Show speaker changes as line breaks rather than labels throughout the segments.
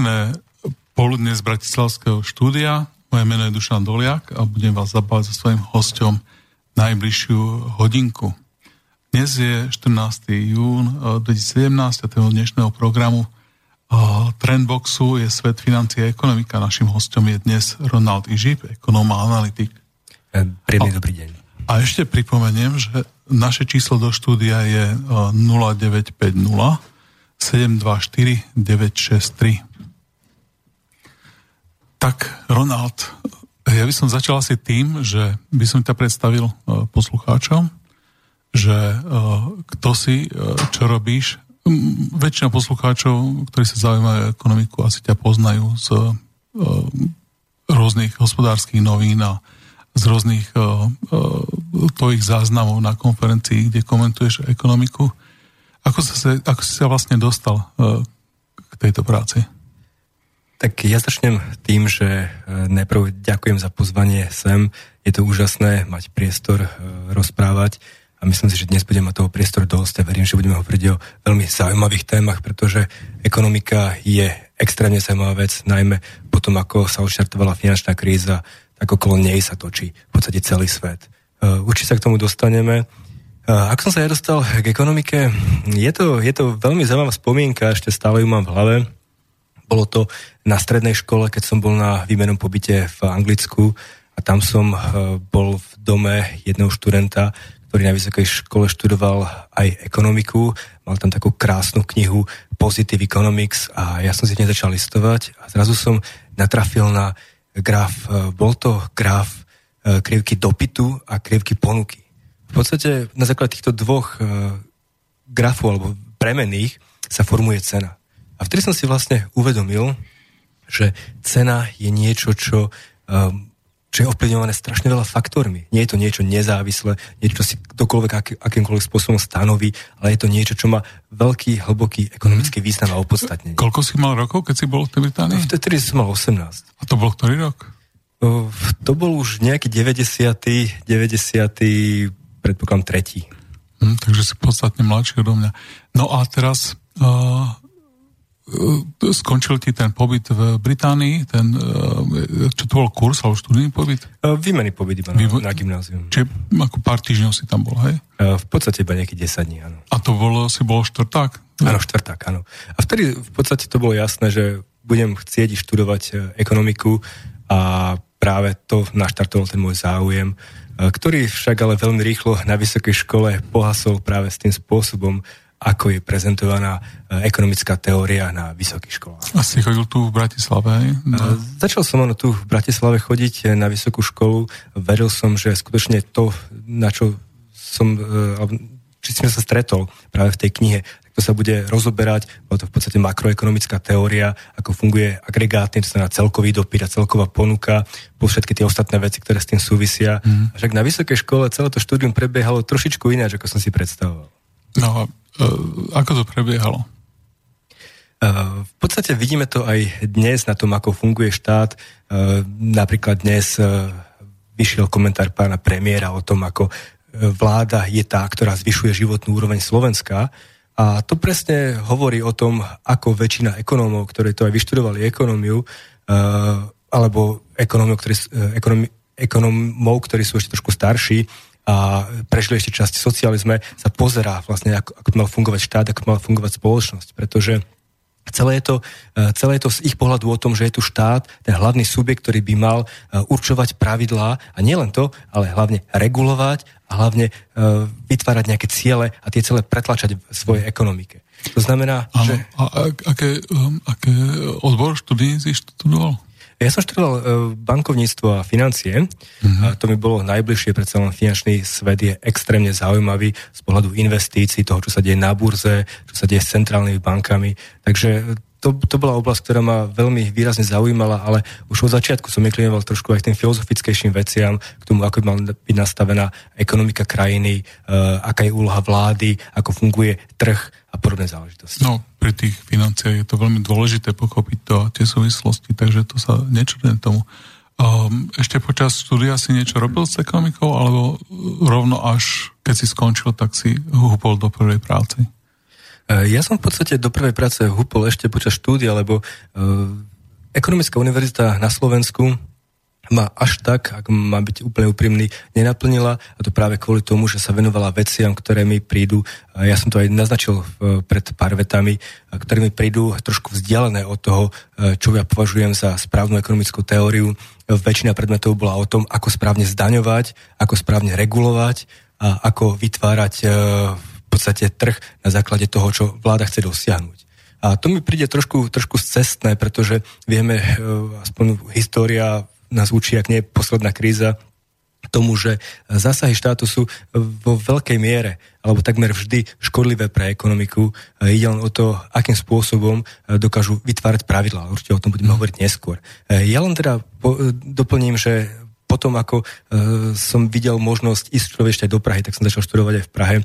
Pekné poludne z Bratislavského štúdia. Moje meno je Dušan Doliak a budem vás zabávať so svojím hostom najbližšiu hodinku. Dnes je 14. jún 2017 a toho dnešného programu Trendboxu je svet financie a ekonomika. Našim hostom je dnes Ronald Ižip, ekonóm a analytik.
Príjemný dobrý deň.
A ešte pripomeniem, že naše číslo do štúdia je 0950 724 963. Tak, Ronald, ja by som začal asi tým, že by som ťa predstavil uh, poslucháčom, že uh, kto si, uh, čo robíš. Väčšina poslucháčov, ktorí sa zaujímajú ekonomiku, asi ťa poznajú z rôznych hospodárskych novín a z rôznych tvojich záznamov na konferencii, kde komentuješ ekonomiku. Ako, sa, ako si sa vlastne dostal k tejto práci?
Tak ja začnem tým, že uh, najprv ďakujem za pozvanie sem. Je to úžasné mať priestor uh, rozprávať a myslím si, že dnes budeme mať toho priestoru dosť a verím, že budeme hovoriť o veľmi zaujímavých témach, pretože ekonomika je extrémne zaujímavá vec, najmä potom, ako sa odštartovala finančná kríza, tak okolo nej sa točí v podstate celý svet. Určite sa k tomu dostaneme. Ak som sa ja dostal k ekonomike, je to, je to veľmi zaujímavá spomienka, ešte stále ju mám v hlave. Bolo to na strednej škole, keď som bol na výmenom pobyte v Anglicku a tam som eh, bol v dome jedného študenta, ktorý na vysokej škole študoval aj ekonomiku. Mal tam takú krásnu knihu Positive Economics a ja som si dnes začal listovať a zrazu som natrafil na graf, eh, bol to graf eh, krivky dopytu a krivky ponuky. V podstate na základe týchto dvoch grafov alebo premených sa formuje cena. A vtedy som si vlastne uvedomil, že cena je niečo, čo, um, čo je ovplyvňované strašne veľa faktormi. Nie je to niečo nezávislé, niečo, čo si kdokoľvek aký, akýmkoľvek spôsobom stanoví, ale je to niečo, čo má veľký, hlboký ekonomický mhm. význam a opodstatnenie.
Koľko si mal rokov, keď si bol v Británii?
No, vtedy som mal 18.
A to bol ktorý rok?
To bol už nejaký 90. 90 predpokladám tretí.
Hm, takže si podstatne mladší odo mňa. No a teraz uh, uh, skončil ti ten pobyt v Británii, ten, uh, čo to bol kurz alebo študijný pobyt?
Uh, výmený pobyt iba na, Vývo- na gymnázium.
Čiže ako pár týždňov si tam bol, hej?
V podstate iba nejakých 10 dní, áno.
A to bolo, si bol štvrták?
Áno, štvrták, áno. A vtedy v podstate to bolo jasné, že budem chcieť študovať ekonomiku a práve to naštartoval ten môj záujem ktorý však ale veľmi rýchlo na vysokej škole pohasol práve s tým spôsobom, ako je prezentovaná ekonomická teória na vysokých školách.
A si chodil tu v Bratislave?
No. Začal som ono tu v Bratislave chodiť na vysokú školu. Veril som, že skutočne to, na čo som, či som sa stretol práve v tej knihe, to sa bude rozoberať, bolo to v podstate makroekonomická teória, ako funguje agregátny, to znamená celkový dopyt a celková ponuka, po všetky tie ostatné veci, ktoré s tým súvisia. Mm. Však na vysokej škole celé to štúdium prebiehalo trošičku ináč, ako som si predstavoval.
No a uh, ako to prebiehalo?
Uh, v podstate vidíme to aj dnes na tom, ako funguje štát. Uh, napríklad dnes vyšiel komentár pána premiéra o tom, ako vláda je tá, ktorá zvyšuje životnú úroveň Slovenska. A to presne hovorí o tom, ako väčšina ekonómov, ktorí to aj vyštudovali ekonómiu, alebo ekonómov, ktorí, ekonómov, ktorí sú ešte trošku starší a prežili ešte časť socializme, sa pozerá vlastne, ako, ako mal fungovať štát, ako mal fungovať spoločnosť. Pretože Celé je, to, e, celé je to z ich pohľadu o tom, že je tu štát, ten hlavný subjekt, ktorý by mal určovať pravidlá a nielen to, ale hlavne regulovať a hlavne uh, vytvárať nejaké ciele a tie ciele pretlačať v svojej ekonomike. To znamená,
ano,
že...
A, a aké, um, aké odbor študí si študoval?
Ja som študoval uh, bankovníctvo a financie. Uh-huh. A to mi bolo najbližšie, predsa len finančný svet je extrémne zaujímavý z pohľadu investícií, toho, čo sa deje na burze, čo sa deje s centrálnymi bankami. Takže to, to bola oblasť, ktorá ma veľmi výrazne zaujímala, ale už od začiatku som inklinoval trošku aj k tým filozofickejším veciam, k tomu, ako by mal byť nastavená ekonomika krajiny, uh, aká je úloha vlády, ako funguje trh a podobné záležitosti.
No, pri tých financiách je to veľmi dôležité pochopiť to a tie súvislosti, takže to sa nečudujem tomu. Um, ešte počas štúdia si niečo robil s ekonomikou, alebo rovno až keď si skončil, tak si húpol do prvej práce?
Ja som v podstate do prvej práce húpol ešte počas štúdia, lebo Ekonomická univerzita na Slovensku ma až tak, ak má byť úplne úprimný, nenaplnila a to práve kvôli tomu, že sa venovala veciam, ktoré mi prídu, ja som to aj naznačil pred pár vetami, ktoré mi prídu trošku vzdialené od toho, čo ja považujem za správnu ekonomickú teóriu. Väčšina predmetov bola o tom, ako správne zdaňovať, ako správne regulovať a ako vytvárať podstate trh na základe toho, čo vláda chce dosiahnuť. A to mi príde trošku, trošku cestné, pretože vieme, aspoň história nás učí, ak nie je posledná kríza, tomu, že zásahy štátu sú vo veľkej miere alebo takmer vždy škodlivé pre ekonomiku. Ide len o to, akým spôsobom dokážu vytvárať pravidlá. Určite o tom budeme hovoriť neskôr. Ja len teda doplním, že potom, ako som videl možnosť ísť ešte aj do Prahy, tak som začal študovať aj v Prahe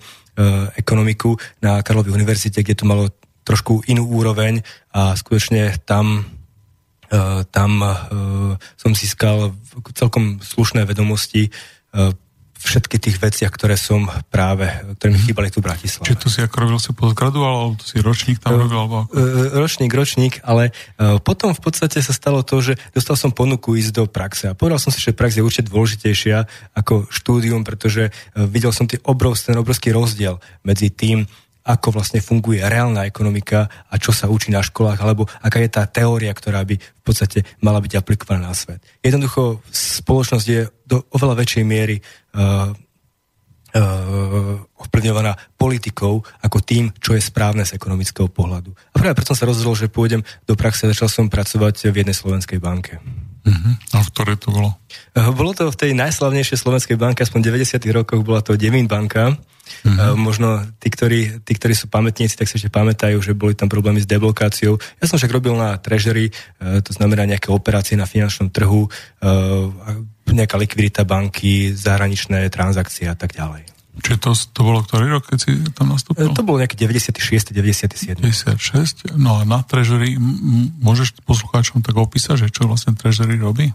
ekonomiku na Karlovej univerzite, kde to malo trošku inú úroveň a skutočne tam Eh, tam eh, som získal celkom slušné vedomosti eh, všetky tých veciach, ktoré som práve, ktoré mi mhm. chýbali tu v Bratislave.
Čiže tu si ako robil si postgraduál, alebo tu si ročník tam robil? Alebo ako?
Ročník, ročník, ale potom v podstate sa stalo to, že dostal som ponuku ísť do praxe a povedal som si, že prax je určite dôležitejšia ako štúdium, pretože videl som ten obrovský, ten obrovský rozdiel medzi tým, ako vlastne funguje reálna ekonomika a čo sa učí na školách, alebo aká je tá teória, ktorá by v podstate mala byť aplikovaná na svet. Jednoducho spoločnosť je do oveľa väčšej miery uh, uh, ovplyvňovaná politikou ako tým, čo je správne z ekonomického pohľadu. A práve preto som sa rozhodol, že pôjdem do praxe a začal som pracovať v jednej slovenskej banke.
Uh-huh. A v ktorej to bolo?
Uh, bolo to v tej najslavnejšej slovenskej banke, aspoň v 90. rokoch bola to Devín banka. Mm-hmm. Možno tí ktorí, tí, ktorí sú pamätníci, tak si ešte pamätajú, že boli tam problémy s deblokáciou. Ja som však robil na treasury, e, to znamená nejaké operácie na finančnom trhu, nejaká likvidita banky, zahraničné transakcie a tak ďalej.
Čiže to, to bolo ktorý rok, keď si tam nastúpil?
To bolo nejaký 96. 97.
96. No a na Treasury môžeš poslucháčom tak opísať, že čo vlastne Treasury robí?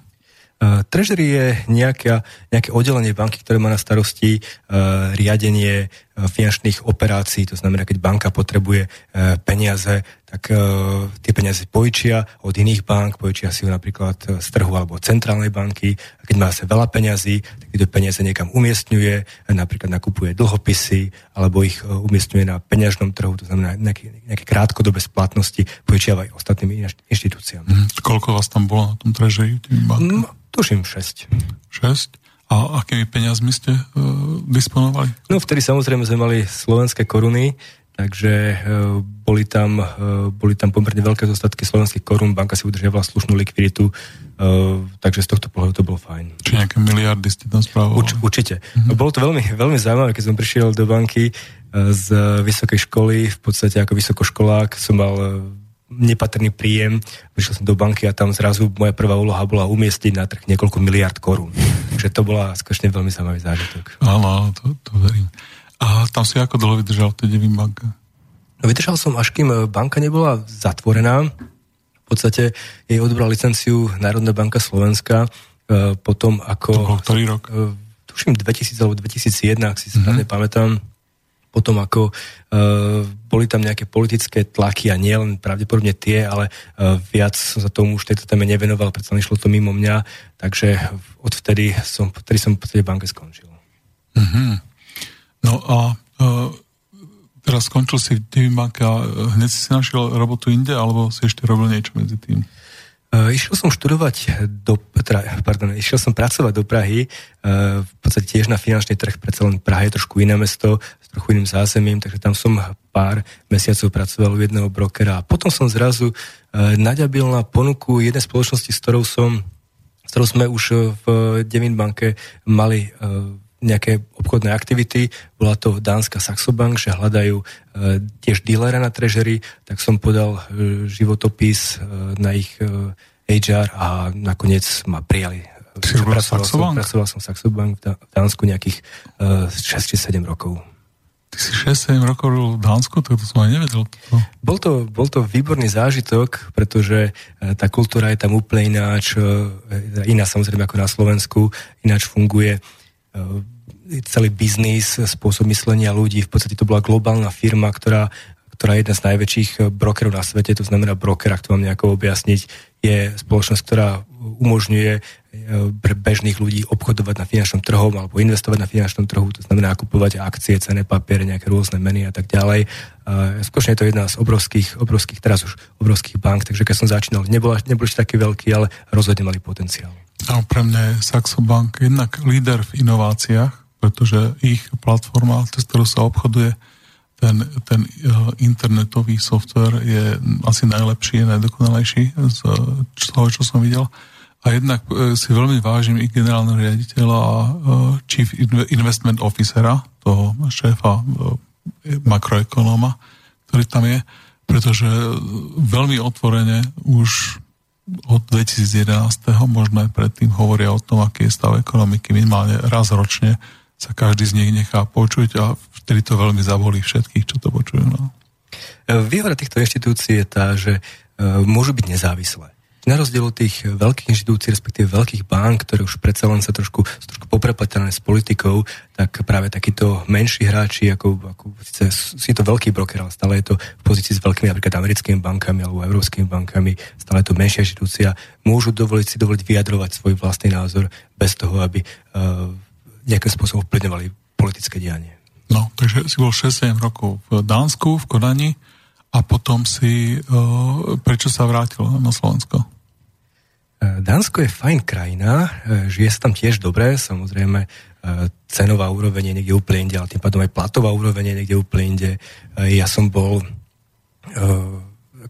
Uh, treasury je nejaká, nejaké oddelenie banky, ktoré má na starosti uh, riadenie finančných operácií. To znamená, keď banka potrebuje uh, peniaze, tak uh, tie peniaze poičia od iných bank, poičia si ho napríklad z trhu alebo centrálnej banky. A keď má sa veľa peňazí, tak tieto peniaze niekam umiestňuje, napríklad nakupuje dlhopisy alebo ich umiestňuje na peňažnom trhu, to znamená nejaké, nejaké krátkodobé splatnosti, poičiava aj ostatným inštitúciám.
Mm, koľko vás tam bolo na tom treasury?
No, Tuším 6.
6? A akými peniazmi ste uh, disponovali?
No vtedy samozrejme sme mali slovenské koruny, takže uh, boli, tam, uh, boli tam pomerne veľké zostatky slovenských korún, banka si udržiavala slušnú likviditu, uh, takže z tohto pohľadu to bolo fajn.
Či nejaké miliardy ste tam správovali?
Uč, určite. Uh-huh. Bolo to veľmi, veľmi zaujímavé, keď som prišiel do banky uh, z vysokej školy, v podstate ako vysokoškolák som mal uh, nepatrný príjem. Prišiel som do banky a tam zrazu moja prvá úloha bola umiestniť na trh niekoľko miliard korún. Takže to bola skutočne veľmi zaujímavý zážitok.
Áno, to, to verím. A tam si ako dlho vydržal v tej Devin banke?
No, vydržal som, až kým banka nebola zatvorená. V podstate jej odbral licenciu Národná banka Slovenska. E, potom ako...
To bol ktorý rok?
E, tuším 2000 alebo 2001, ak si správne mm-hmm. pamätám potom ako uh, boli tam nejaké politické tlaky a nie len pravdepodobne tie, ale uh, viac som sa tomu už tejto téme nevenoval, predsa nešlo to mimo mňa, takže odvtedy som, vtedy som v tej banke skončil.
Mm-hmm. No a uh, teraz skončil si v banke a hneď si našiel robotu inde, alebo si ešte robil niečo medzi tým?
Uh, išiel som študovať do, teda, pardon, išiel som pracovať do Prahy, uh, v podstate tiež na finančný trh, predsa len Praha je trošku iné mesto, s trochu iným zázemím, takže tam som pár mesiacov pracoval u jedného brokera. A potom som zrazu uh, naďabil na ponuku jednej spoločnosti, s ktorou som, s ktorou sme už v Devin banke mali nejaké obchodné aktivity. Bola to Dánska Saxobank, že hľadajú e, tiež dílera na trežery, tak som podal e, životopis e, na ich e, HR a nakoniec ma prijali.
Ty pracoval, som,
pracoval som v Saxobank v Dánsku nejakých e, 6 či 7 rokov.
Ty si 6-7 rokov v Dánsku, to, to som aj nevedel.
Bol to, bol to výborný zážitok, pretože e, tá kultúra je tam úplne ináč, e, iná samozrejme ako na Slovensku, ináč funguje celý biznis, spôsob myslenia ľudí. V podstate to bola globálna firma, ktorá, ktorá je jedna z najväčších brokerov na svete, to znamená broker, ak to mám nejako objasniť, je spoločnosť, ktorá umožňuje e, pre bežných ľudí obchodovať na finančnom trhu alebo investovať na finančnom trhu, to znamená kupovať akcie, cené papiere, nejaké rôzne meny a tak ďalej. Skutočne je to jedna z obrovských, obrovských, teraz už obrovských bank, takže keď som začínal, nebol, nebol ešte taký veľký, ale rozhodne mali potenciál.
A pre mňa je Saxo Bank jednak líder v inováciách, pretože ich platforma, cez ktorú sa obchoduje, ten, ten uh, internetový software je asi najlepší, najdokonalejší z toho, čo som videl. A jednak uh, si veľmi vážim ich generálneho riaditeľa a uh, chief investment officera, toho šéfa makroekonóma, ktorý tam je, pretože veľmi otvorene už od 2011. možno aj predtým hovoria o tom, aký je stav ekonomiky minimálne raz ročne sa každý z nich nechá počuť a vtedy to veľmi zabolí všetkých, čo to počujú. No.
Výhoda týchto inštitúcií je tá, že e, môžu byť nezávislé. Na rozdiel od tých veľkých inštitúcií, respektíve veľkých bank, ktoré už predsa len sa trošku, trošku poprepletené s politikou, tak práve takíto menší hráči, ako, ako síce si to veľký broker, ale stále je to v pozícii s veľkými napríklad americkými bankami alebo európskymi bankami, stále je to menšia inštitúcia, môžu dovoliť si dovoliť vyjadrovať svoj vlastný názor bez toho, aby uh, nejakým spôsobom vplyvňovali politické dianie.
No, takže si bol 6-7 rokov v Dánsku, v Kodani, a potom si, uh, prečo sa vrátil na Slovensko?
E, Dánsko je fajn krajina, e, žije sa tam tiež dobre, samozrejme cenová úroveň je niekde úplne inde, ale tým pádom aj platová úroveň je niekde úplne inde. Ja som bol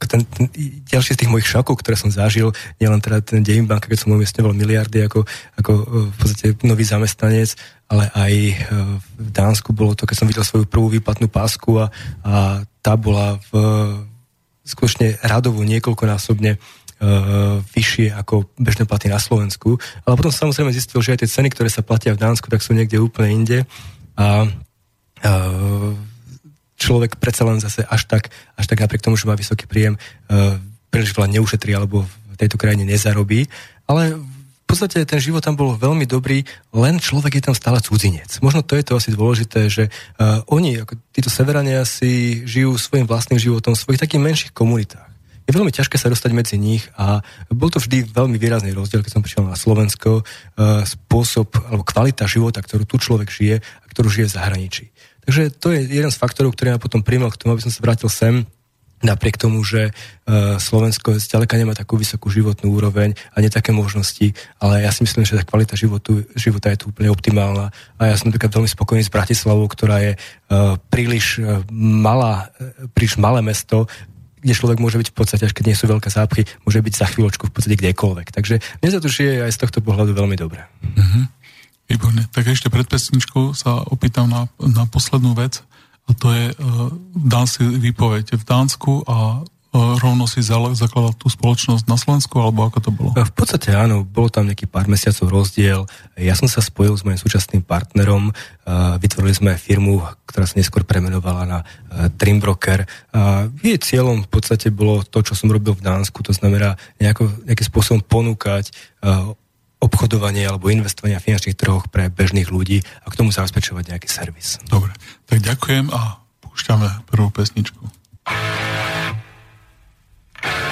ten, ten, ďalší z tých mojich šokov, ktoré som zažil, nielen teda ten Dejim Banka, keď som umiestňoval miliardy ako, ako v podstate nový zamestnanec, ale aj v Dánsku bolo to, keď som videl svoju prvú výplatnú pásku a, a tá bola v, skutočne radovo niekoľkonásobne uh, vyššie ako bežné platy na Slovensku. Ale potom samozrejme zistil, že aj tie ceny, ktoré sa platia v Dánsku, tak sú niekde úplne inde. A uh, človek predsa len zase až tak, až tak napriek tomu, že má vysoký príjem, príliš veľa neušetrí alebo v tejto krajine nezarobí. Ale podstate ten život tam bol veľmi dobrý, len človek je tam stále cudzinec. Možno to je to asi dôležité, že uh, oni, ako títo severania, si žijú svojim vlastným životom v svojich takých menších komunitách. Je veľmi ťažké sa dostať medzi nich a bol to vždy veľmi výrazný rozdiel, keď som prišiel na Slovensko, uh, spôsob alebo kvalita života, ktorú tu človek žije a ktorú žije v zahraničí. Takže to je jeden z faktorov, ktorý ma potom primal k tomu, aby som sa vrátil sem napriek tomu, že uh, Slovensko zďaleka nemá takú vysokú životnú úroveň a nie také možnosti, ale ja si myslím, že tá kvalita životu, života je tu úplne optimálna a ja som napríklad veľmi spokojný s Bratislavou, ktorá je uh, príliš uh, malá, príliš malé mesto, kde človek môže byť v podstate, až keď nie sú veľké zápchy, môže byť za chvíľočku v podstate kdekoľvek. Takže mne sa to žije aj z tohto pohľadu veľmi dobre.
Mm-hmm. Výborne. Tak ešte pred pesničkou sa opýtam na, na poslednú vec. To je, uh, dám si výpoveď v Dánsku a uh, rovno si zakladal tú spoločnosť na Slovensku, alebo ako to bolo?
V podstate áno, bolo tam nejaký pár mesiacov rozdiel. Ja som sa spojil s mojim súčasným partnerom, vytvorili sme firmu, ktorá sa neskôr premenovala na Trimbroker. Jej cieľom v podstate bolo to, čo som robil v Dánsku, to znamená nejako, nejakým spôsobom ponúkať obchodovanie alebo investovanie na finančných trhoch pre bežných ľudí a k tomu zabezpečovať nejaký servis.
Dobre, tak ďakujem a púšťame prvú pesničku. tak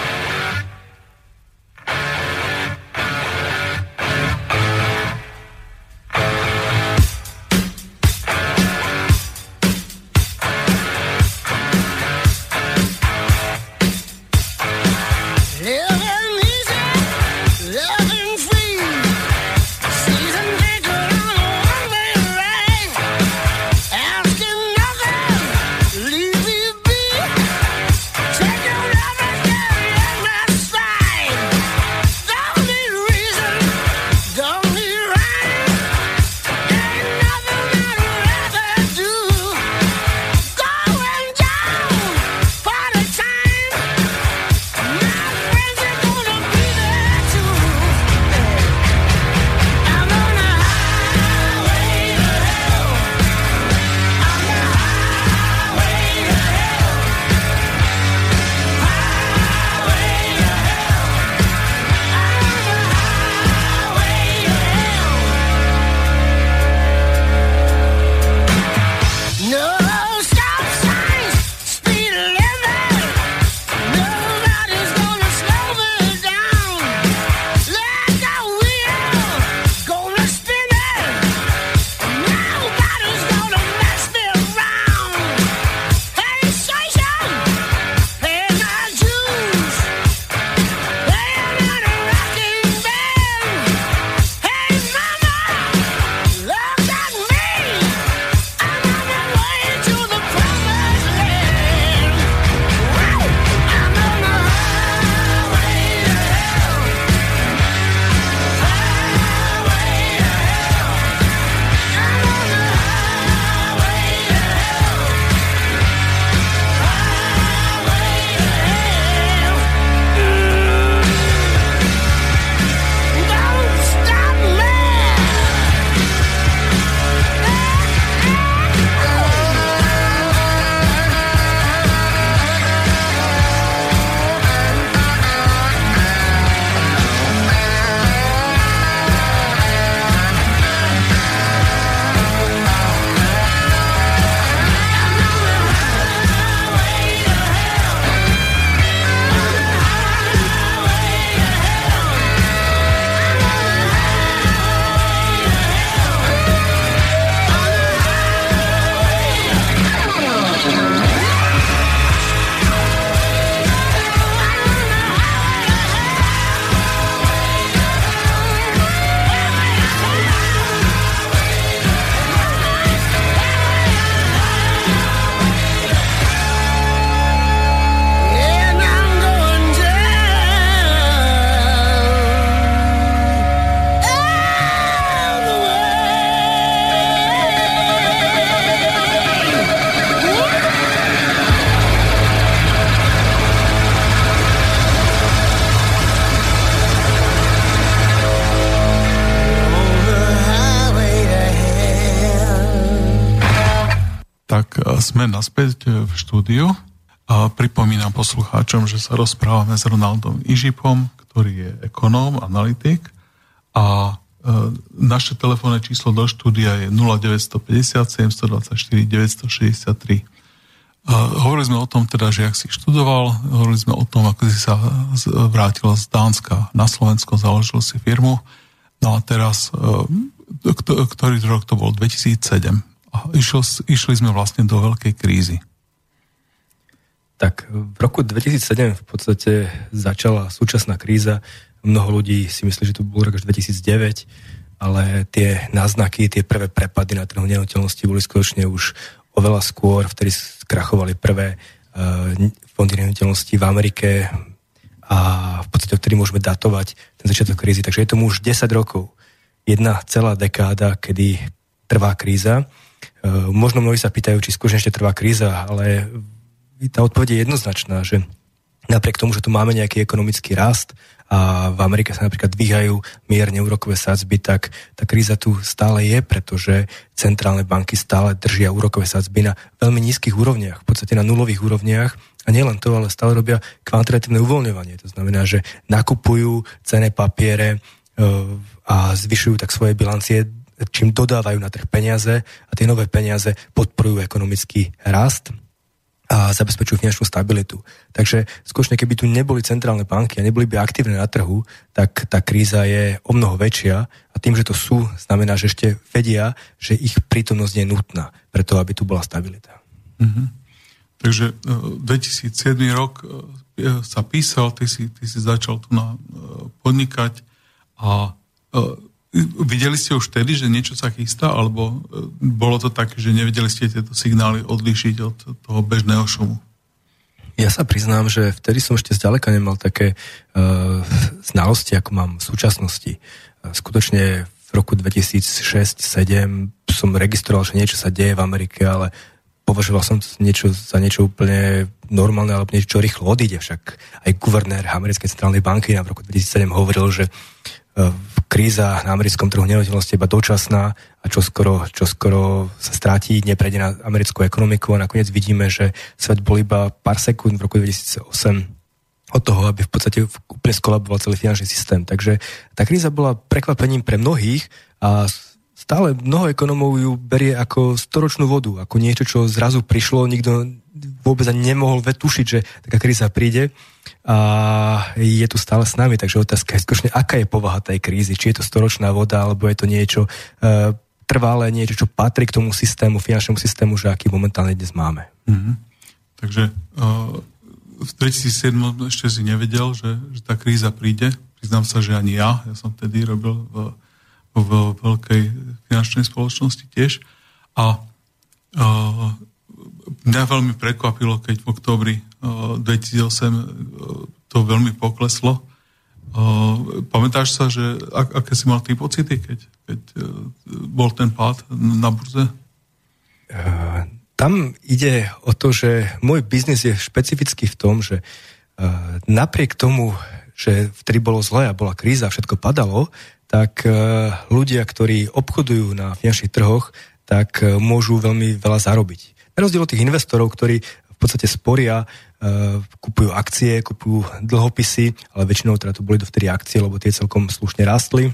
sme naspäť v štúdiu a pripomínam poslucháčom, že sa rozprávame s Ronaldom Ižipom, ktorý je ekonóm, analytik a naše telefónne číslo do štúdia je 0950 724 963. Hovorili sme o tom teda, že ak si študoval, hovorili sme o tom, ako si sa vrátil z Dánska na Slovensko, založil si firmu. No a teraz, e, ktorý rok to bol? 2007. A išli, sme vlastne do veľkej krízy.
Tak v roku 2007 v podstate začala súčasná kríza. Mnoho ľudí si myslí, že to bol rok až 2009, ale tie náznaky, tie prvé prepady na trhu nehnuteľnosti boli skutočne už oveľa skôr, vtedy skrachovali prvé uh, fondy nehnuteľností v Amerike a v podstate vtedy môžeme datovať ten začiatok krízy. Takže je tomu už 10 rokov. Jedna celá dekáda, kedy trvá kríza. Uh, možno mnohí sa pýtajú, či skôr ešte trvá kríza, ale tá odpoveď je jednoznačná, že napriek tomu, že tu máme nejaký ekonomický rast a v Amerike sa napríklad dvíhajú mierne úrokové sadzby, tak tá kríza tu stále je, pretože centrálne banky stále držia úrokové sadzby na veľmi nízkych úrovniach, v podstate na nulových úrovniach a nielen to, ale stále robia kvantitatívne uvoľňovanie. To znamená, že nakupujú cené papiere e, a zvyšujú tak svoje bilancie, čím dodávajú na trh peniaze a tie nové peniaze podporujú ekonomický rast a zabezpečujú finančnú stabilitu. Takže skutočne, keby tu neboli centrálne banky a neboli by aktívne na trhu, tak tá kríza je o mnoho väčšia a tým, že to sú, znamená, že ešte vedia, že ich prítomnosť je nutná preto, aby tu bola stabilita.
Mm-hmm. Takže 2007 e, rok e, sa písal, ty si, ty si začal tu na, e, podnikať a Videli ste už vtedy, že niečo sa chystá, alebo e, bolo to tak, že nevedeli ste tieto signály odlíšiť od toho bežného šumu?
Ja sa priznám, že vtedy som ešte zďaleka nemal také uh, znalosti, ako mám v súčasnosti. Uh, skutočne v roku 2006-2007 som registroval, že niečo sa deje v Amerike, ale považoval som niečo za niečo úplne normálne alebo niečo, čo rýchlo odíde. Však aj guvernér americkej centrálnej banky nám v roku 2007 hovoril, že kríza na americkom trhu nehnuteľnosti iba dočasná a čo skoro, čo skoro sa stráti, neprejde na americkú ekonomiku a nakoniec vidíme, že svet bol iba pár sekúnd v roku 2008 od toho, aby v podstate úplne skolaboval celý finančný systém. Takže tá kríza bola prekvapením pre mnohých a stále mnoho ekonomov ju berie ako storočnú vodu, ako niečo, čo zrazu prišlo, nikto vôbec ani nemohol tušiť, že taká kríza príde a je tu stále s nami, takže otázka je skutočne, aká je povaha tej krízy, či je to storočná voda, alebo je to niečo e, trvalé, niečo, čo patrí k tomu systému, finančnému systému, že aký momentálne dnes máme.
Mm-hmm. Takže e, v 2007 ešte si nevedel, že, že tá kríza príde. Priznám sa, že ani ja. Ja som vtedy robil v, v veľkej finančnej spoločnosti tiež. A e, mňa veľmi prekvapilo, keď v oktobri 2008 to veľmi pokleslo. Pamätáš sa, že ak, aké si mal ty pocity, keď, keď e, bol ten pád na burze?
Tam ide o to, že môj biznis je špecifický v tom, že napriek tomu, že vtedy bolo zle a bola kríza a všetko padalo, tak e, ľudia, ktorí obchodujú na finančných trhoch, tak e, môžu veľmi veľa zarobiť. Na rozdiel od tých investorov, ktorí v podstate sporia, uh, kupujú akcie, kupujú dlhopisy, ale väčšinou teda to boli dovtedy akcie, lebo tie celkom slušne rástli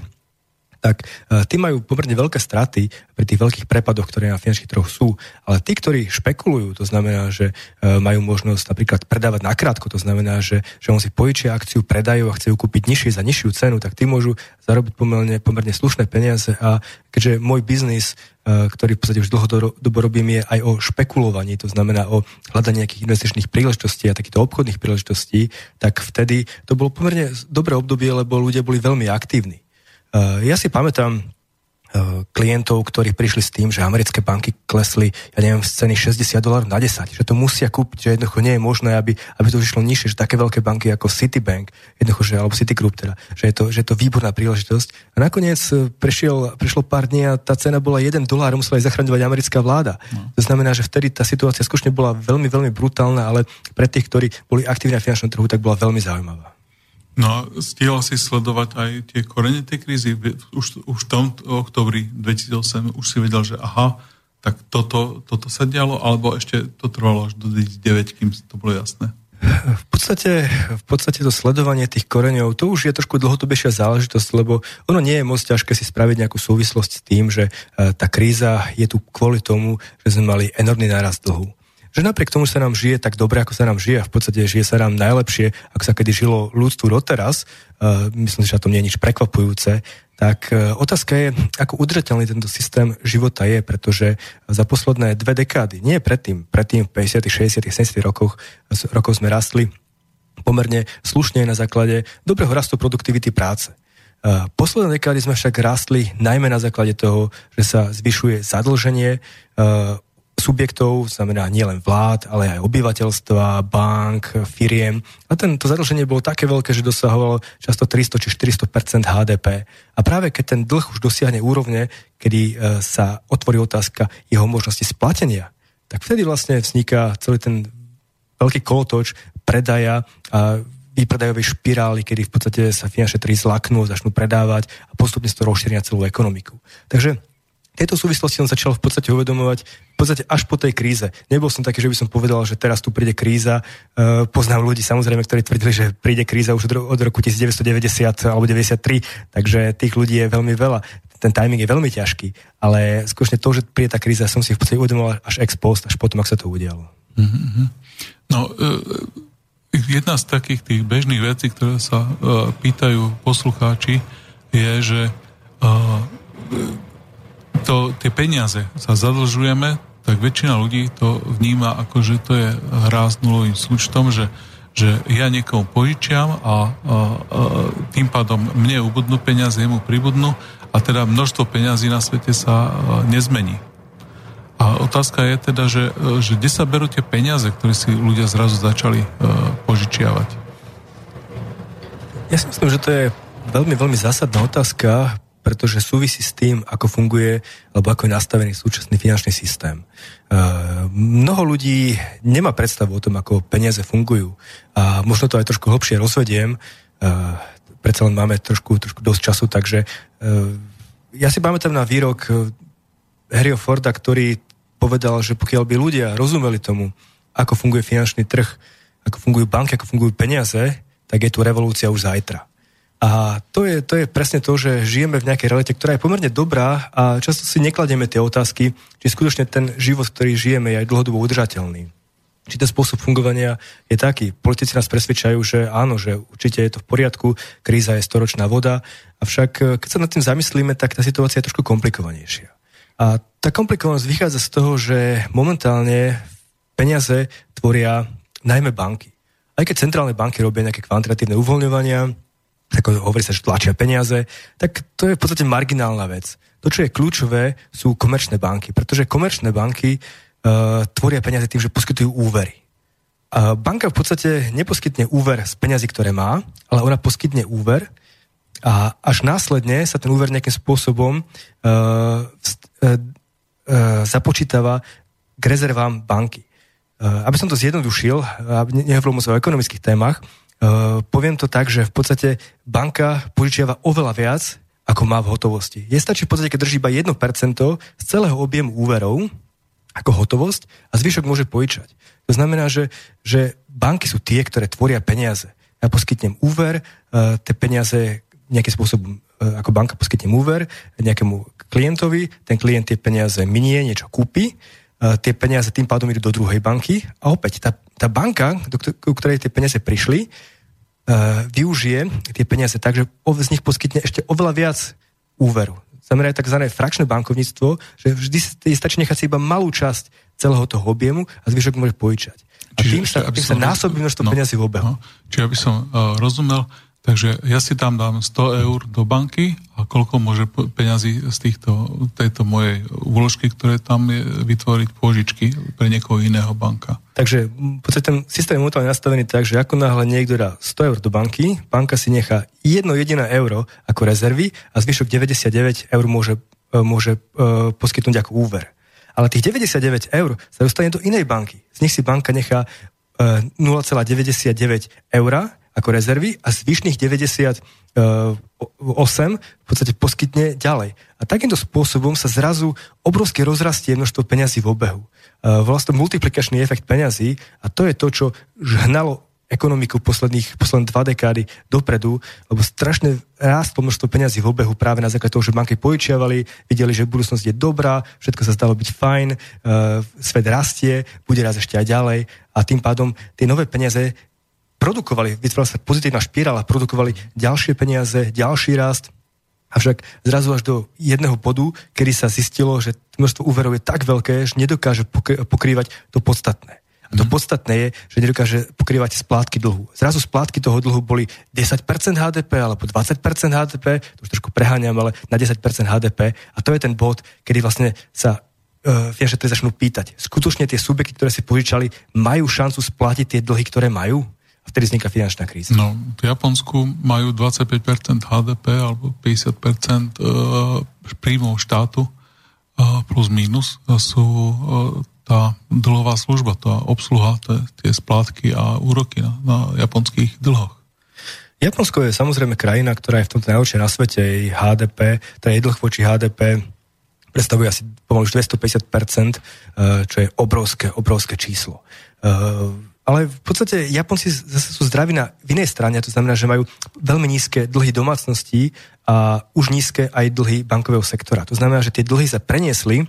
tak uh, tí majú pomerne veľké straty pri tých veľkých prepadoch, ktoré na finančných trhoch sú. Ale tí, ktorí špekulujú, to znamená, že uh, majú možnosť napríklad predávať nakrátko, to znamená, že, že on si požičia akciu, predajú a chce ju kúpiť nižšie za nižšiu cenu, tak tí môžu zarobiť pomerne, pomerne slušné peniaze a keďže môj biznis Eh, ktorý v podstate už dlhodobo robím, je aj o špekulovaní, to znamená o hľadaní nejakých investičných príležitostí a takýchto obchodných príležitostí, tak vtedy to bolo pomerne dobré obdobie, lebo ľudia boli veľmi aktívni. Eh, ja si pamätám, E, klientov, ktorí prišli s tým, že americké banky klesli, ja neviem, z ceny 60 dolárov na 10, že to musia kúpiť, že jednoducho nie je možné, aby, aby to išlo nižšie, že také veľké banky ako Citibank, jednoducho, že, alebo Citigroup teda, že je, to, že je to výborná príležitosť. A nakoniec e, prešiel, prešlo pár dní a tá cena bola 1 dolár musela aj zachraňovať americká vláda. No. To znamená, že vtedy tá situácia skutočne bola veľmi, veľmi brutálna, ale pre tých, ktorí boli aktívni na finančnom trhu, tak bola veľmi zaujímavá.
No a stihol si sledovať aj tie korene tej krízy. Už, už v tom oktobri 2008 už si vedel, že aha, tak toto, toto sa dialo, alebo ešte to trvalo až do 2009, kým to bolo jasné?
V podstate, v podstate to sledovanie tých koreňov, to už je trošku dlhodobejšia záležitosť, lebo ono nie je moc ťažké si spraviť nejakú súvislosť s tým, že e, tá kríza je tu kvôli tomu, že sme mali enormný nárast dlhu že napriek tomu sa nám žije tak dobre, ako sa nám žije, a v podstate žije sa nám najlepšie, ako sa kedy žilo ľudstvu doteraz, uh, myslím, že na tom nie je nič prekvapujúce, tak uh, otázka je, ako udržateľný tento systém života je, pretože za posledné dve dekády, nie predtým, predtým v 50., 60., 70. rokoch, rokov sme rastli pomerne slušne na základe dobrého rastu produktivity práce. Uh, posledné dekády sme však rastli najmä na základe toho, že sa zvyšuje zadlženie, subjektov, znamená nielen vlád, ale aj obyvateľstva, bank, firiem. A ten, to zadlženie bolo také veľké, že dosahovalo často 300 či 400% HDP. A práve keď ten dlh už dosiahne úrovne, kedy e, sa otvorí otázka jeho možnosti splatenia, tak vtedy vlastne vzniká celý ten veľký kolotoč predaja a výpredajovej špirály, kedy v podstate sa finančné trhy zlaknú, začnú predávať a postupne z toho rozšíria celú ekonomiku. Takže tejto súvislosti som začal v podstate uvedomovať v podstate až po tej kríze. Nebol som taký, že by som povedal, že teraz tu príde kríza. E, poznám ľudí samozrejme, ktorí tvrdili, že príde kríza už od roku 1990 alebo 93, takže tých ľudí je veľmi veľa. Ten timing je veľmi ťažký, ale skutočne to, že príde tá kríza, som si v podstate uvedomoval až ex post, až potom, ak sa to udialo.
Mm-hmm. No, e, jedna z takých tých bežných vecí, ktoré sa e, pýtajú poslucháči, je, že e, to, tie peniaze sa zadlžujeme, tak väčšina ľudí to vníma ako, že to je hra s nulovým súčtom, že, že ja niekomu požičiam a, a, a tým pádom mne ubudnú peniaze, jemu pribudnú a teda množstvo peňazí na svete sa nezmení. A otázka je teda, že, že kde sa berú tie peniaze, ktoré si ľudia zrazu začali uh, požičiavať?
Ja si myslím, že to je veľmi, veľmi zásadná otázka, pretože súvisí s tým, ako funguje alebo ako je nastavený súčasný finančný systém. Uh, mnoho ľudí nemá predstavu o tom, ako peniaze fungujú a možno to aj trošku hlbšie rozvediem. Uh, predsa len máme trošku, trošku dosť času, takže uh, ja si pamätám na výrok Harryho Forda, ktorý povedal, že pokiaľ by ľudia rozumeli tomu, ako funguje finančný trh, ako fungujú banky, ako fungujú peniaze, tak je tu revolúcia už zajtra. A to je, to je presne to, že žijeme v nejakej realite, ktorá je pomerne dobrá a často si nekladieme tie otázky, či skutočne ten život, ktorý žijeme, je aj dlhodobo udržateľný. Či ten spôsob fungovania je taký. Politici nás presvedčajú, že áno, že určite je to v poriadku, kríza je storočná voda, avšak eh, keď sa nad tým zamyslíme, tak tá situácia je trošku komplikovanejšia. A tá komplikovanosť vychádza z toho, že momentálne peniaze tvoria najmä banky. Aj keď centrálne banky robia nejaké kvantitatívne uvoľňovania, ako hovorí sa, že tlačia peniaze, tak to je v podstate marginálna vec. To, čo je kľúčové, sú komerčné banky, pretože komerčné banky uh, tvoria peniaze tým, že poskytujú úvery. A banka v podstate neposkytne úver z peniazy, ktoré má, ale ona poskytne úver a až následne sa ten úver nejakým spôsobom uh, uh, uh, započítava k rezervám banky. Uh, aby som to zjednodušil, aby nehovoril o ekonomických témach, Uh, poviem to tak, že v podstate banka požičiava oveľa viac, ako má v hotovosti. Je stačí v podstate, keď drží iba 1% z celého objemu úverov ako hotovosť a zvyšok môže požičať. To znamená, že, že banky sú tie, ktoré tvoria peniaze. Ja poskytnem úver, uh, tie peniaze nejakým spôsobom, uh, ako banka poskytnem úver nejakému klientovi, ten klient tie peniaze minie, niečo kúpi, tie peniaze tým pádom idú do druhej banky a opäť tá tá banka, do ktorej tie peniaze prišli, uh, využije tie peniaze tak, že z nich poskytne ešte oveľa viac úveru. Znamená aj tzv. frakčné bankovníctvo, že vždy stačí nechať si iba malú časť celého toho objemu a zvyšok môže pojičať. A Čiže tým sa, tým sa násobí množstvo no, peniazí v obehu. No,
čiže aby som uh, rozumel, Takže ja si tam dám 100 eur do banky a koľko môže peňazí z týchto, tejto mojej úložky, ktoré tam je, vytvoriť pôžičky pre niekoho iného banka.
Takže v ten systém je nastavený tak, že ako náhle niekto dá 100 eur do banky, banka si nechá jedno jediné euro ako rezervy a zvyšok 99 eur môže, e, môže uh, poskytnúť ako úver. Ale tých 99 eur sa dostane do inej banky. Z nich si banka nechá uh, e, 0,99 eura ako rezervy a zvyšných 98 v podstate poskytne ďalej. A takýmto spôsobom sa zrazu obrovské rozrastie množstvo peňazí v obehu. Volá to multiplikačný efekt peňazí a to je to, čo hnalo ekonomiku posledných, posledné dva dekády dopredu, lebo strašne rástlo množstvo peňazí v obehu práve na základe toho, že banky požičiavali, videli, že budúcnosť je dobrá, všetko sa stalo byť fajn, uh, svet rastie, bude raz ešte aj ďalej a tým pádom tie nové peniaze produkovali, vytvorila sa pozitívna špirála, produkovali ďalšie peniaze, ďalší rast, Avšak zrazu až do jedného bodu, kedy sa zistilo, že množstvo úverov je tak veľké, že nedokáže pokrývať to podstatné. A to mm. podstatné je, že nedokáže pokrývať splátky dlhu. Zrazu splátky toho dlhu boli 10% HDP alebo 20% HDP, to už trošku preháňam, ale na 10% HDP. A to je ten bod, kedy vlastne sa uh, finančné začnú pýtať. Skutočne tie subjekty, ktoré si požičali, majú šancu splatiť tie dlhy, ktoré majú? Vtedy vzniká finančná kríza.
No, v Japonsku majú 25% HDP alebo 50% uh, príjmov štátu uh, plus minus sú uh, tá dlhová služba, tá obsluha, tá, tie splátky a úroky na, na japonských dlhoch.
Japonsko je samozrejme krajina, ktorá je v tomto najlepšie na svete. Jej HDP, teda jej dlh voči HDP predstavuje asi pomaly už 250%, eh, čo je obrovské, obrovské číslo. Ale v podstate Japonci zase sú zdraví na inej strane, to znamená, že majú veľmi nízke dlhy domácností a už nízke aj dlhy bankového sektora. To znamená, že tie dlhy sa preniesli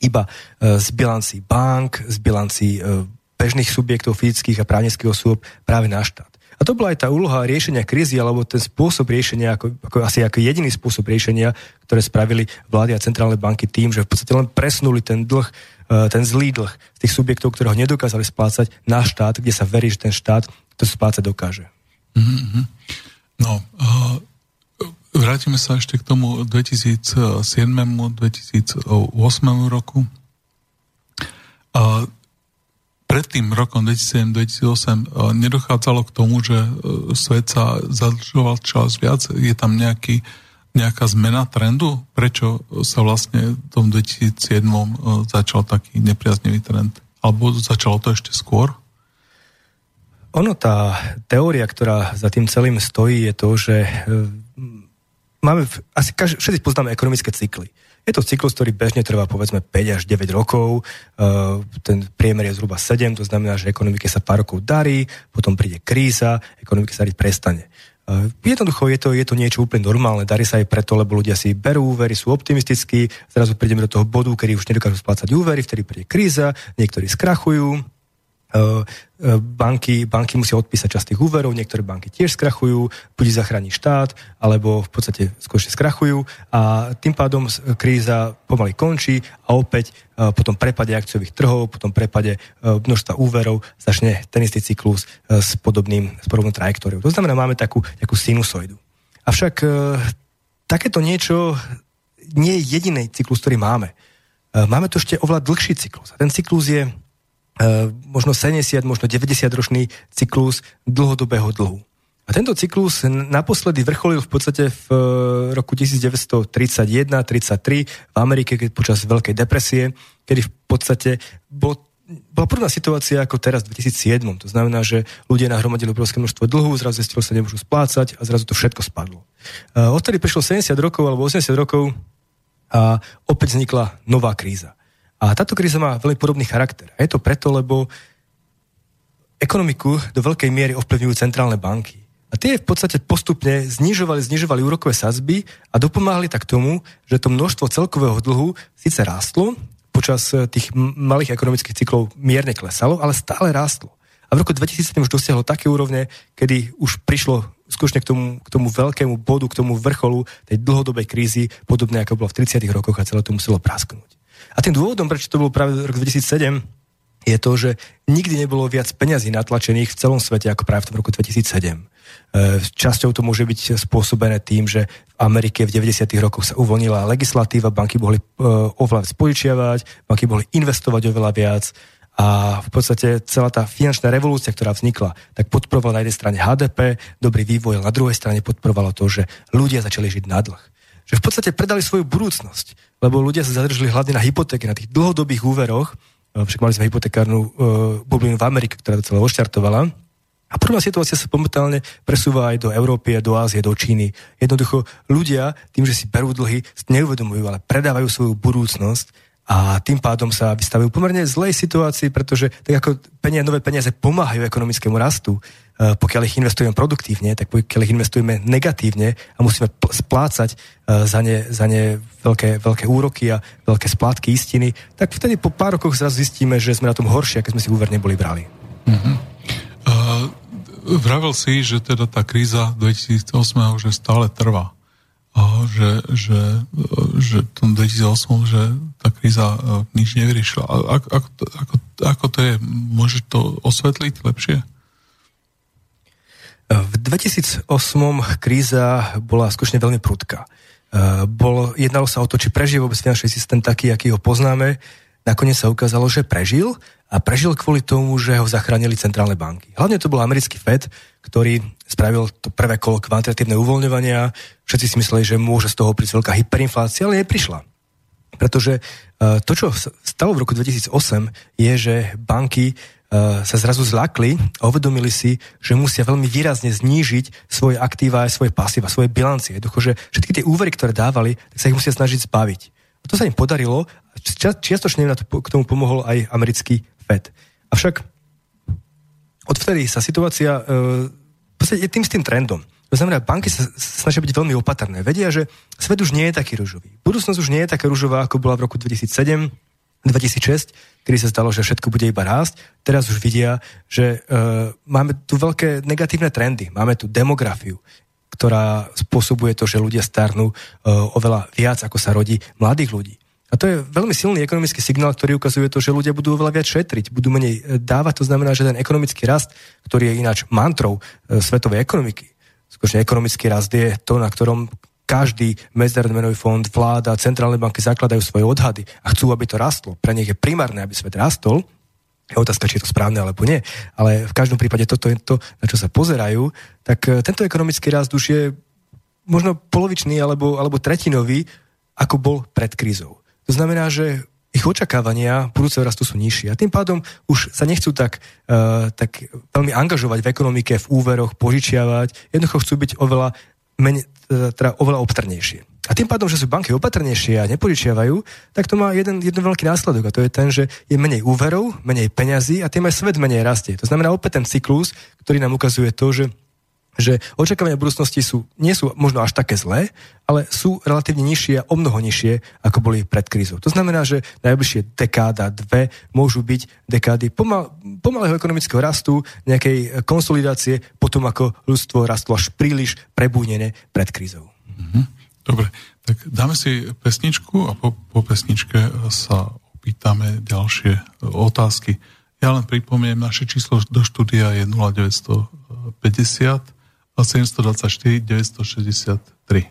iba e, z bilancí bank, z bilancí e, bežných subjektov, fyzických a právnických osôb práve na štát. A to bola aj tá úloha riešenia krízy, alebo ten spôsob riešenia, ako, ako asi ako jediný spôsob riešenia, ktoré spravili vlády a centrálne banky tým, že v podstate len presunuli ten dlh, ten zlý dlh z tých subjektov, ktorého nedokázali splácať na štát, kde sa verí, že ten štát to splácať dokáže. Mm-hmm.
No, uh, Vrátime sa ešte k tomu 2007. 2008 roku. A pred tým rokom 2007-2008 nedochádzalo k tomu, že e, svet sa zadlžoval čas viac. Je tam nejaký, nejaká zmena trendu? Prečo sa vlastne v tom 2007 e, začal taký nepriaznivý trend? Alebo začalo to ešte skôr?
Ono, tá teória, ktorá za tým celým stojí, je to, že e, máme, asi každý, všetci poznáme ekonomické cykly. Je to cyklus, ktorý bežne trvá povedzme 5 až 9 rokov, uh, ten priemer je zhruba 7, to znamená, že ekonomike sa pár rokov darí, potom príde kríza, ekonomike sa dariť prestane. Uh, jednoducho je to, je to niečo úplne normálne, darí sa aj preto, lebo ľudia si berú úvery, sú optimistickí, zrazu prídeme do toho bodu, kedy už nedokážu splácať úvery, vtedy príde kríza, niektorí skrachujú, banky, banky musia odpísať časť tých úverov, niektoré banky tiež skrachujú, buď zachráni štát, alebo v podstate skutočne skrachujú a tým pádom kríza pomaly končí a opäť potom prepade akciových trhov, potom prepade množstva úverov, začne ten istý cyklus s podobným, s podobnou trajektóriou. To znamená, máme takú, takú sinusoidu. Avšak takéto niečo nie je jediný cyklus, ktorý máme. Máme tu ešte oveľa dlhší cyklus. A ten cyklus je Eh, možno 70, možno 90 ročný cyklus dlhodobého dlhu. A tento cyklus naposledy vrcholil v podstate v eh, roku 1931-33 v Amerike, keď počas Veľkej depresie, kedy v podstate bol bola prvná situácia ako teraz v 2007. To znamená, že ľudia nahromadili obrovské množstvo dlhu, zrazu zistilo sa nemôžu splácať a zrazu to všetko spadlo. Uh, odtedy prišlo 70 rokov alebo 80 rokov a opäť vznikla nová kríza. A táto kríza má veľmi podobný charakter. A je to preto, lebo ekonomiku do veľkej miery ovplyvňujú centrálne banky. A tie v podstate postupne znižovali, znižovali úrokové sadzby a dopomáhali tak tomu, že to množstvo celkového dlhu síce rástlo, počas eh, tých malých ekonomických cyklov mierne klesalo, ale stále rástlo. A v roku 2007 už dosiahlo také úrovne, kedy už prišlo skutočne k tomu, k tomu veľkému bodu, k tomu vrcholu tej dlhodobej krízy, podobne ako bolo v 30. rokoch a celé to muselo prasknúť. A tým dôvodom, prečo to bolo práve rok 2007, je to, že nikdy nebolo viac peňazí natlačených v celom svete ako práve v tom roku 2007. E, časťou to môže byť spôsobené tým, že v Amerike v 90. rokoch sa uvoľnila legislatíva, banky mohli e, oveľa spojičiavať, banky mohli investovať oveľa viac a v podstate celá tá finančná revolúcia, ktorá vznikla, tak podporovala na jednej strane HDP, dobrý vývoj, ale na druhej strane podporovalo to, že ľudia začali žiť na dlh že v podstate predali svoju budúcnosť, lebo ľudia sa zadržali hlavne na hypotéke, na tých dlhodobých úveroch, e, však mali sme hypotekárnu uh, bublinu v Amerike, ktorá to celé oštartovala, A prvá situácia sa momentálne presúva aj do Európy, do Ázie, do Číny. Jednoducho ľudia tým, že si berú dlhy, neuvedomujú, ale predávajú svoju budúcnosť a tým pádom sa vystavujú pomerne zlej situácii, pretože tak ako peniaze, nové peniaze pomáhajú ekonomickému rastu, e, pokiaľ ich investujeme produktívne, tak pokiaľ ich investujeme negatívne a musíme splácať e, za ne, za ne veľké, veľké úroky a veľké splátky istiny, tak vtedy po pár rokoch zrazu zistíme, že sme na tom horšie, ako sme si úver neboli brali. Mm-hmm.
Uh, vravel si, že teda tá kríza 2008 že stále trvá. Uh, že, že, že tom 2008, že tá kríza nič nevyriešila. Ako, ako, ako, ako to je? Môže to osvetliť lepšie?
V 2008 kríza bola skutočne veľmi prudká. Bol, jednalo sa o to, či prežije vôbec finančný systém taký, aký ho poznáme. Nakoniec sa ukázalo, že prežil a prežil kvôli tomu, že ho zachránili centrálne banky. Hlavne to bol americký Fed, ktorý spravil to prvé kolo kvantitatívne uvoľňovania. Všetci si mysleli, že môže z toho prísť veľká hyperinflácia, ale neprišla. Pretože uh, to, čo stalo v roku 2008, je, že banky sa zrazu zlakli a uvedomili si, že musia veľmi výrazne znížiť svoje aktíva svoje pasíva, svoje bilancie. Jednoducho, že všetky tie úvery, ktoré dávali, tak sa ich musia snažiť zbaviť. A to sa im podarilo čiastočne to, k tomu pomohol aj americký Fed. Avšak odvtedy sa situácia uh, v je tým s tým trendom. To znamená, banky sa snažia byť veľmi opatrné. Vedia, že svet už nie je taký ružový. Budúcnosť už nie je taká ružová, ako bola v roku 2007, 2006, kedy sa zdalo, že všetko bude iba rásť. Teraz už vidia, že uh, máme tu veľké negatívne trendy. Máme tu demografiu, ktorá spôsobuje to, že ľudia starnú uh, oveľa viac, ako sa rodí mladých ľudí. A to je veľmi silný ekonomický signál, ktorý ukazuje to, že ľudia budú oveľa viac šetriť, budú menej e, dávať. To znamená, že ten ekonomický rast, ktorý je ináč mantrou e, svetovej ekonomiky, skutočne ekonomický rast je to, na ktorom každý medzinárodný fond, vláda, centrálne banky zakladajú svoje odhady a chcú, aby to rastlo. Pre nich je primárne, aby svet rastol. Je otázka, či je to správne alebo nie. Ale v každom prípade toto je to, na čo sa pozerajú. Tak e, tento ekonomický rast už je možno polovičný alebo, alebo tretinový, ako bol pred krízou. To znamená, že ich očakávania budúceho rastu sú nižšie a tým pádom už sa nechcú tak, uh, tak veľmi angažovať v ekonomike, v úveroch, požičiavať. Jednoducho chcú byť oveľa, menej, teda oveľa obtrnejšie. A tým pádom, že sú banky opatrnejšie a nepožičiavajú, tak to má jeden, jeden veľký následok a to je ten, že je menej úverov, menej peňazí a tým aj svet menej rastie. To znamená opäť ten cyklus, ktorý nám ukazuje to, že že očakávania budúcnosti sú, nie sú možno až také zlé, ale sú relatívne nižšie a o mnoho nižšie, ako boli pred krízou. To znamená, že najbližšie dekáda, dve môžu byť dekády pomal, pomalého ekonomického rastu, nejakej konsolidácie, potom ako ľudstvo rastlo až príliš prebúnené pred krízou.
Mhm. Dobre, tak dáme si pesničku a po, po pesničke sa opýtame ďalšie otázky. Ja len pripomeniem, naše číslo do štúdia je 0950 724 963.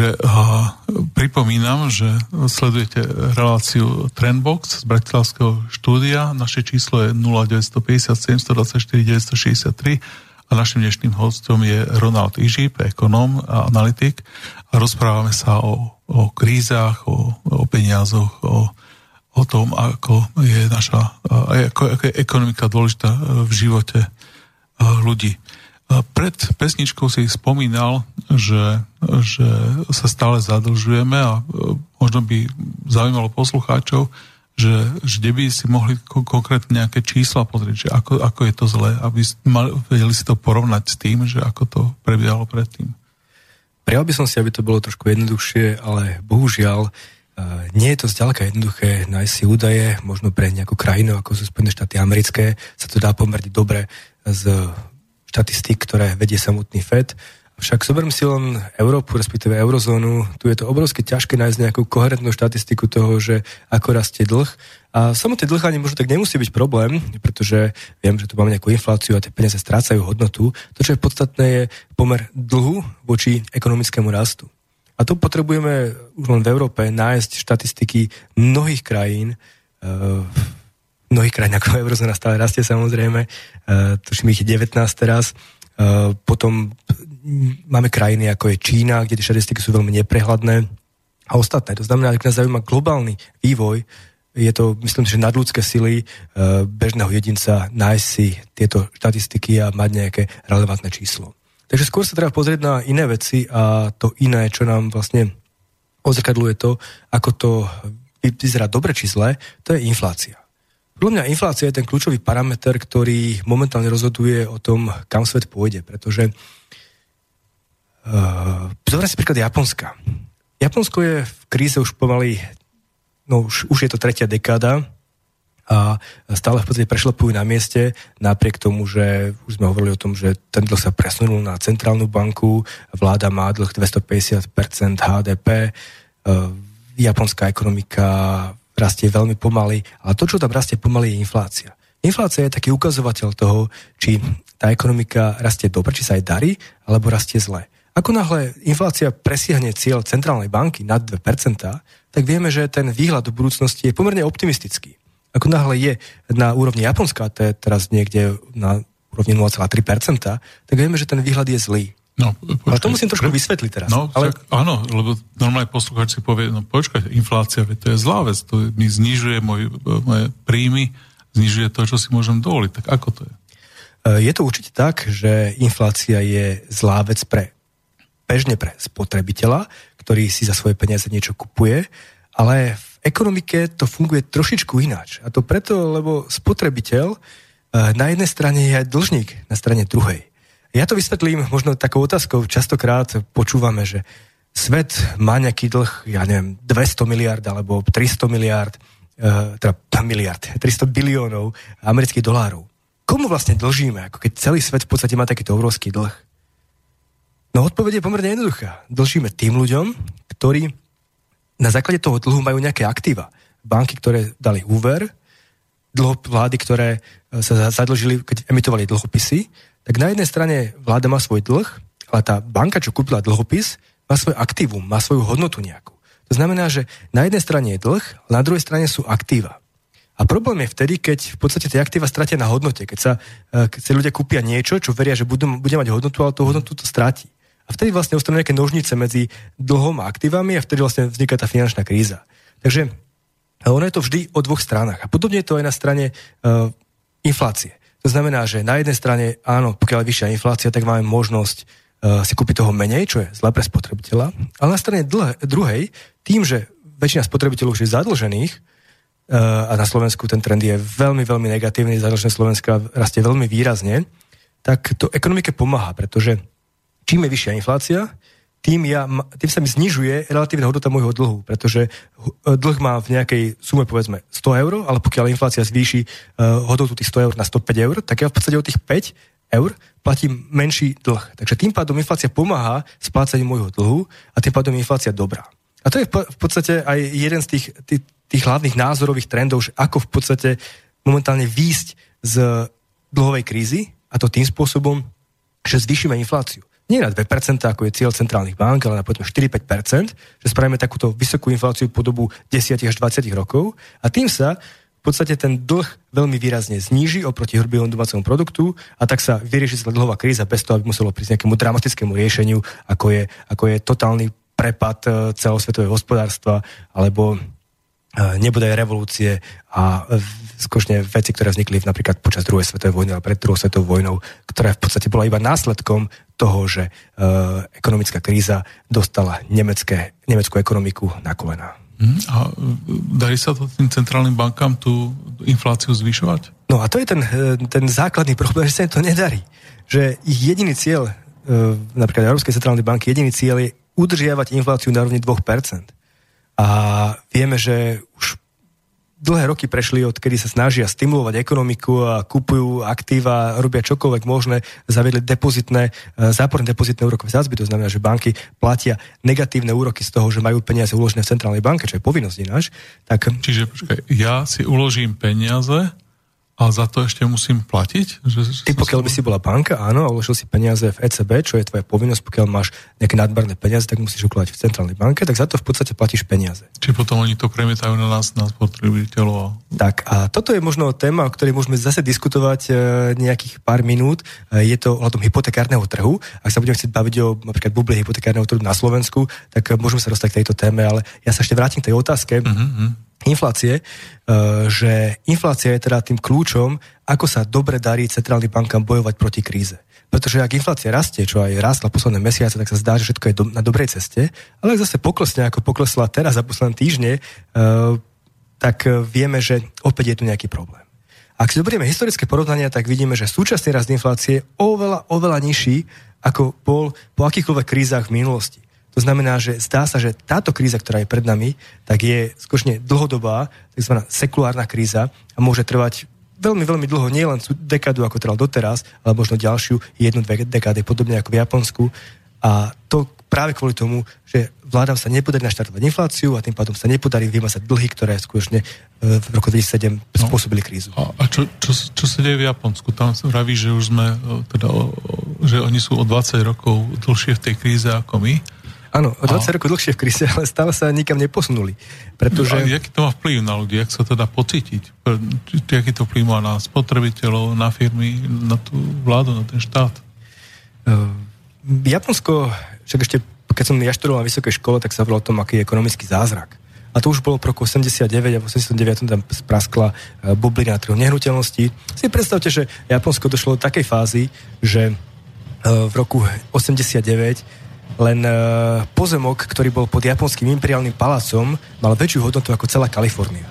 Takže a, pripomínam, že sledujete reláciu Trendbox z Bratislavského štúdia. Naše číslo je 0957 124 963 a našim dnešným hostom je Ronald Ižip, ekonóm a analytik a rozprávame sa o, o krízach, o, o peniazoch, o, o tom, ako je naša ako, ako je ekonomika dôležitá v živote ľudí. Pred pesničkou si spomínal, že, že sa stále zadlžujeme a možno by zaujímalo poslucháčov, že, kde by si mohli konkrétne nejaké čísla pozrieť, že ako, ako je to zlé, aby mali, vedeli si to porovnať s tým, že ako to prebiehalo predtým.
Prijal by som si, aby to bolo trošku jednoduchšie, ale bohužiaľ nie je to zďaleka jednoduché nájsť si údaje, možno pre nejakú krajinu, ako sú Spojené štáty americké, sa to dá pomerne dobre z štatistík, ktoré vedie samotný FED však zoberiem si len Európu, respektíve eurozónu. Tu je to obrovské ťažké nájsť nejakú koherentnú štatistiku toho, že ako rastie dlh. A samotné dlh ani možno tak nemusí byť problém, pretože viem, že tu máme nejakú infláciu a tie peniaze strácajú hodnotu. To, čo je podstatné, je pomer dlhu voči ekonomickému rastu. A tu potrebujeme už len v Európe nájsť štatistiky mnohých krajín, uh, mnohých krajín ako eurozóna stále rastie samozrejme, uh, tuším ich je 19 teraz, potom máme krajiny ako je Čína, kde tie štatistiky sú veľmi neprehľadné a ostatné. To znamená, ak nás zaujíma globálny vývoj, je to, myslím, že nadľudské sily e, bežného jedinca nájsť si tieto štatistiky a mať nejaké relevantné číslo. Takže skôr sa treba pozrieť na iné veci a to iné, čo nám vlastne odzrkadluje to, ako to vyzerá dobre či zle, to je inflácia. Podľa mňa inflácia je ten kľúčový parameter, ktorý momentálne rozhoduje o tom, kam svet pôjde, pretože Uh, zoberiem si príklad Japonska. Japonsko je v kríze už pomaly, no už, už je to tretia dekáda a stále v podstate prešlapujú na mieste, napriek tomu, že už sme hovorili o tom, že ten dlh sa presunul na centrálnu banku, vláda má dlh 250% HDP, uh, japonská ekonomika rastie veľmi pomaly, ale to, čo tam rastie pomaly, je inflácia. Inflácia je taký ukazovateľ toho, či tá ekonomika rastie dobre, či sa aj darí, alebo rastie zle. Ako náhle inflácia presiahne cieľ centrálnej banky nad 2%, tak vieme, že ten výhľad do budúcnosti je pomerne optimistický. Ako náhle je na úrovni Japonska, to je teraz niekde na úrovni 0,3%, tak vieme, že ten výhľad je zlý. No, počkaj, ale to musím trošku pre... vysvetliť teraz.
No, ale... však, áno, lebo normálne poslucháč si povie, no počkaj, inflácia, to je zlá vec, to mi znižuje môj, moje príjmy, znižuje to, čo si môžem dovoliť. Tak ako to je?
Je to určite tak, že inflácia je zlá vec pre bežne pre spotrebiteľa, ktorý si za svoje peniaze niečo kupuje, ale v ekonomike to funguje trošičku ináč. A to preto, lebo spotrebiteľ eh, na jednej strane je aj dlžník na strane druhej. Ja to vysvetlím možno takou otázkou. Častokrát počúvame, že svet má nejaký dlh, ja neviem, 200 miliard alebo 300 miliard, uh, teda miliard, 300 biliónov amerických dolárov. Komu vlastne dlžíme, ako keď celý svet v podstate má takýto obrovský dlh? No odpoveď je pomerne jednoduchá. Dlžíme tým ľuďom, ktorí na základe toho dlhu majú nejaké aktíva. Banky, ktoré dali úver, dlho, vlády, ktoré e, sa zadlžili, keď emitovali dlhopisy, tak na jednej strane vláda má svoj dlh, ale tá banka, čo kúpila dlhopis, má svoj aktívum, má svoju hodnotu nejakú. To znamená, že na jednej strane je dlh, ale na druhej strane sú aktíva. A problém je vtedy, keď v podstate tie aktíva stratia na hodnote, keď sa, e, keď sa ľudia kúpia niečo, čo veria, že budú, bude mať hodnotu, ale tú hodnotu to stráti. A vtedy vlastne ostanú nejaké nožnice medzi dlhom a aktívami a vtedy vlastne vzniká tá finančná kríza. Takže ono je to vždy o dvoch stranách. A podobne je to aj na strane uh, inflácie. To znamená, že na jednej strane, áno, pokiaľ je vyššia inflácia, tak máme možnosť uh, si kúpiť toho menej, čo je zle pre spotrebiteľa. Ale na strane dlhe, druhej, tým, že väčšina spotrebiteľov už je zadlžených, uh, a na Slovensku ten trend je veľmi, veľmi negatívny, zadlžené Slovenska rastie veľmi výrazne, tak to ekonomike pomáha, pretože čím je vyššia inflácia, tým, ja, tým sa mi znižuje relatívna hodnota môjho dlhu, pretože e, dlh má v nejakej sume povedzme 100 eur, ale pokiaľ inflácia zvýši uh, hodnotu tých 100 eur na 105 eur, tak ja v podstate od tých 5 eur platím menší dlh. Takže tým pádom inflácia pomáha splácaniu môjho dlhu a tým pádom inflácia dobrá. A to je v podstate aj jeden z tých, tých, tých hlavných názorových trendov, že ako v podstate momentálne výjsť z dlhovej krízy a to tým spôsobom, že zvýšime infláciu. Nie na 2%, ako je cieľ centrálnych bank, ale na potom 4-5%, že spravíme takúto vysokú infláciu po dobu 10 až 20 rokov. A tým sa v podstate ten dlh veľmi výrazne zníži oproti hrubému domácemu produktu a tak sa vyrieši celá dlhová kríza bez toho, aby muselo prísť nejakému dramatickému riešeniu, ako je, ako je totálny prepad e, celosvetového hospodárstva alebo nebude aj revolúcie a skutočne veci, ktoré vznikli napríklad počas druhej svetovej vojny a pred druhou svetovou vojnou, ktorá v podstate bola iba následkom toho, že e, ekonomická kríza dostala nemecké, nemeckú ekonomiku na kolena.
Mhm. A e, darí sa to tým centrálnym bankám tú infláciu zvyšovať?
No a to je ten, e, ten základný problém, že sa im to nedarí. Že ich jediný cieľ, e, napríklad Európskej centrálnej banky, jediný cieľ je udržiavať infláciu na rovni 2%. A vieme, že už dlhé roky prešli, odkedy sa snažia stimulovať ekonomiku a kupujú aktíva, robia čokoľvek možné, zaviedli depozitné, e, záporné depozitné úrokové sázby, to znamená, že banky platia negatívne úroky z toho, že majú peniaze uložené v centrálnej banke, čo je povinnosť ináč. Tak...
Čiže počkaj, ja si uložím peniaze a za to ešte musím platiť?
Že Ty pokiaľ by si bola banka, áno, a uložil si peniaze v ECB, čo je tvoja povinnosť, pokiaľ máš nejaké nadmerné peniaze, tak musíš ukladať v centrálnej banke, tak za to v podstate platíš peniaze.
Či potom oni to premietajú na nás, na spotrebiteľov.
Tak a toto je možno téma, o ktorej môžeme zase diskutovať e, nejakých pár minút. E, je to ohľadom hypotekárneho trhu. Ak sa budeme chcieť baviť o napríklad buble hypotekárneho trhu na Slovensku, tak e, môžeme sa dostať k tejto téme, ale ja sa ešte vrátim k tej otázke. Uh-huh inflácie, e, že inflácia je teda tým kľúčom, ako sa dobre darí centrálnym bankám bojovať proti kríze. Pretože ak inflácia rastie, čo aj rástla posledné mesiace, tak sa zdá, že všetko je do, na dobrej ceste, ale ak zase poklesne, ako poklesla teraz za posledné týždne, uh, tak vieme, že opäť je tu nejaký problém. Ak si zoberieme historické porovnania, tak vidíme, že súčasný rast inflácie je oveľa, oveľa nižší, ako bol po akýchkoľvek krízach v minulosti. To znamená, že zdá sa, že táto kríza, ktorá je pred nami, tak je skutočne dlhodobá, tzv. sekulárna kríza a môže trvať veľmi, veľmi dlho, nie len dekádu, ako trval doteraz, ale možno ďalšiu jednu, dve dekády, podobne ako v Japonsku. A to práve kvôli tomu, že vládam sa nepodarí naštartovať infláciu a tým pádom sa nepodarí vymazať dlhy, ktoré skutočne e, v roku 2007 no. spôsobili krízu.
A, a čo, čo, čo sa deje v Japonsku? Tam sa vraví, že už sme, e, teda, že oni sú o 20 rokov dlhšie v tej kríze ako my
Áno, o 20 rokov dlhšie v kríze, ale stále sa nikam neposunuli. Pretože...
A aký to má vplyv na ľudí? Jak sa teda pocítiť? Aký to vplyv má na spotrebiteľov, na firmy, na tú vládu, na ten štát?
Uh, Japonsko, však ešte keď som ja študoval na vysokej škole, tak sa hovorilo o tom, aký je ekonomický zázrak. A to už bolo v roku 89 a v 89 tam spraskla e, bublina na trhu nehnuteľností. Si predstavte, že Japonsko došlo do takej fázy, že e, v roku 89 len uh, pozemok, ktorý bol pod japonským imperiálnym palácom, mal väčšiu hodnotu ako celá Kalifornia.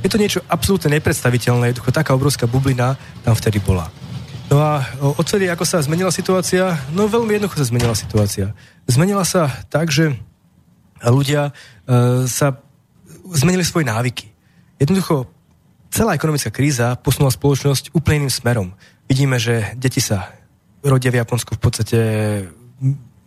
Je to niečo absolútne nepredstaviteľné, jednoducho taká obrovská bublina tam vtedy bola. No a odtedy, ako sa zmenila situácia? No veľmi jednoducho sa zmenila situácia. Zmenila sa tak, že ľudia uh, sa zmenili svoje návyky. Jednoducho, celá ekonomická kríza posunula spoločnosť úplne iným smerom. Vidíme, že deti sa rodia v Japonsku v podstate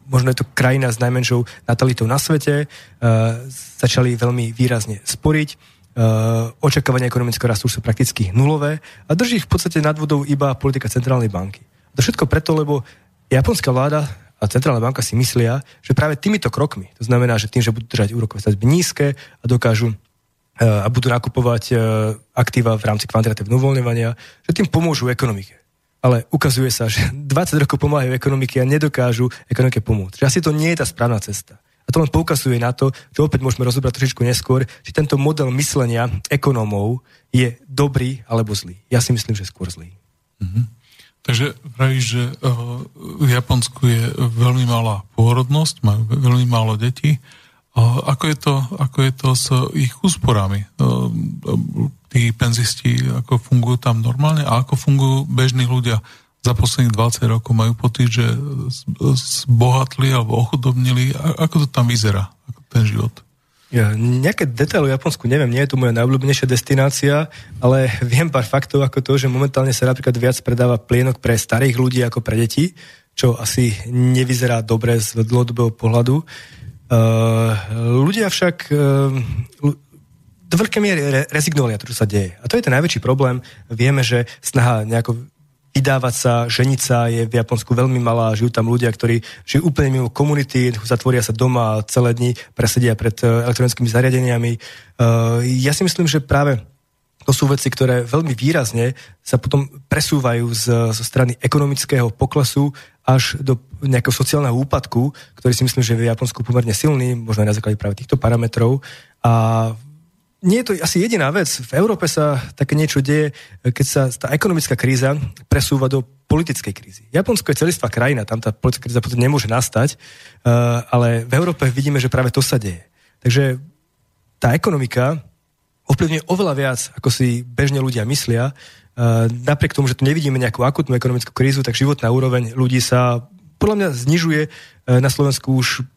možno je to krajina s najmenšou natalitou na svete, uh, začali veľmi výrazne sporiť, uh, očakávania ekonomického rastu sú prakticky nulové a drží ich v podstate nad vodou iba politika centrálnej banky. To všetko preto, lebo japonská vláda a centrálna banka si myslia, že práve týmito krokmi, to znamená, že tým, že budú držať úrokové sadzby nízke a dokážu uh, a budú nakupovať aktíva v rámci kvantitatívneho uvoľňovania, že tým pomôžu ekonomike ale ukazuje sa, že 20 rokov pomáhajú ekonomiky a nedokážu ekonomike pomôcť. Že asi to nie je tá správna cesta. A to len poukazuje na to, že opäť môžeme rozobrať trošičku neskôr, či tento model myslenia ekonómov je dobrý alebo zlý. Ja si myslím, že skôr zlý.
Mm-hmm. Takže pravíš, že uh, v Japonsku je veľmi malá pôrodnosť, majú veľmi málo detí. Uh, ako, je to, ako je to s ich úsporami? Tí penzisti ako fungujú tam normálne a ako fungujú bežní ľudia za posledných 20 rokov majú pocit, že zbohatli alebo ochudobnili. Ako to tam vyzerá, ten život?
Ja, nejaké detaily o Japonsku neviem, nie je to moja najobľúbenejšia destinácia, ale viem pár faktov ako to, že momentálne sa napríklad viac predáva plienok pre starých ľudí ako pre deti, čo asi nevyzerá dobre z dlhodobého pohľadu. Uh, ľudia však uh, do veľkej miery re- rezignovali na to, čo sa deje. A to je ten najväčší problém. Vieme, že snaha nejako vydávať sa, ženiť je v Japonsku veľmi malá, žijú tam ľudia, ktorí žijú úplne mimo komunity, zatvoria sa doma celé dni presedia pred e, elektronickými zariadeniami. E, ja si myslím, že práve to sú veci, ktoré veľmi výrazne sa potom presúvajú z, zo strany ekonomického poklesu až do nejakého sociálneho úpadku, ktorý si myslím, že je v Japonsku pomerne silný, možno aj na základe práve týchto parametrov. A nie je to asi jediná vec. V Európe sa také niečo deje, keď sa tá ekonomická kríza presúva do politickej krízy. Japonsko je celistvá krajina, tam tá politická kríza potom nemôže nastať, eh, ale v Európe vidíme, že práve to sa deje. Takže tá ekonomika ovplyvňuje oveľa viac, ako si bežne ľudia myslia. Eh, napriek tomu, že tu nevidíme nejakú akutnú ekonomickú krízu, tak životná úroveň ľudí sa podľa mňa znižuje eh, na Slovensku už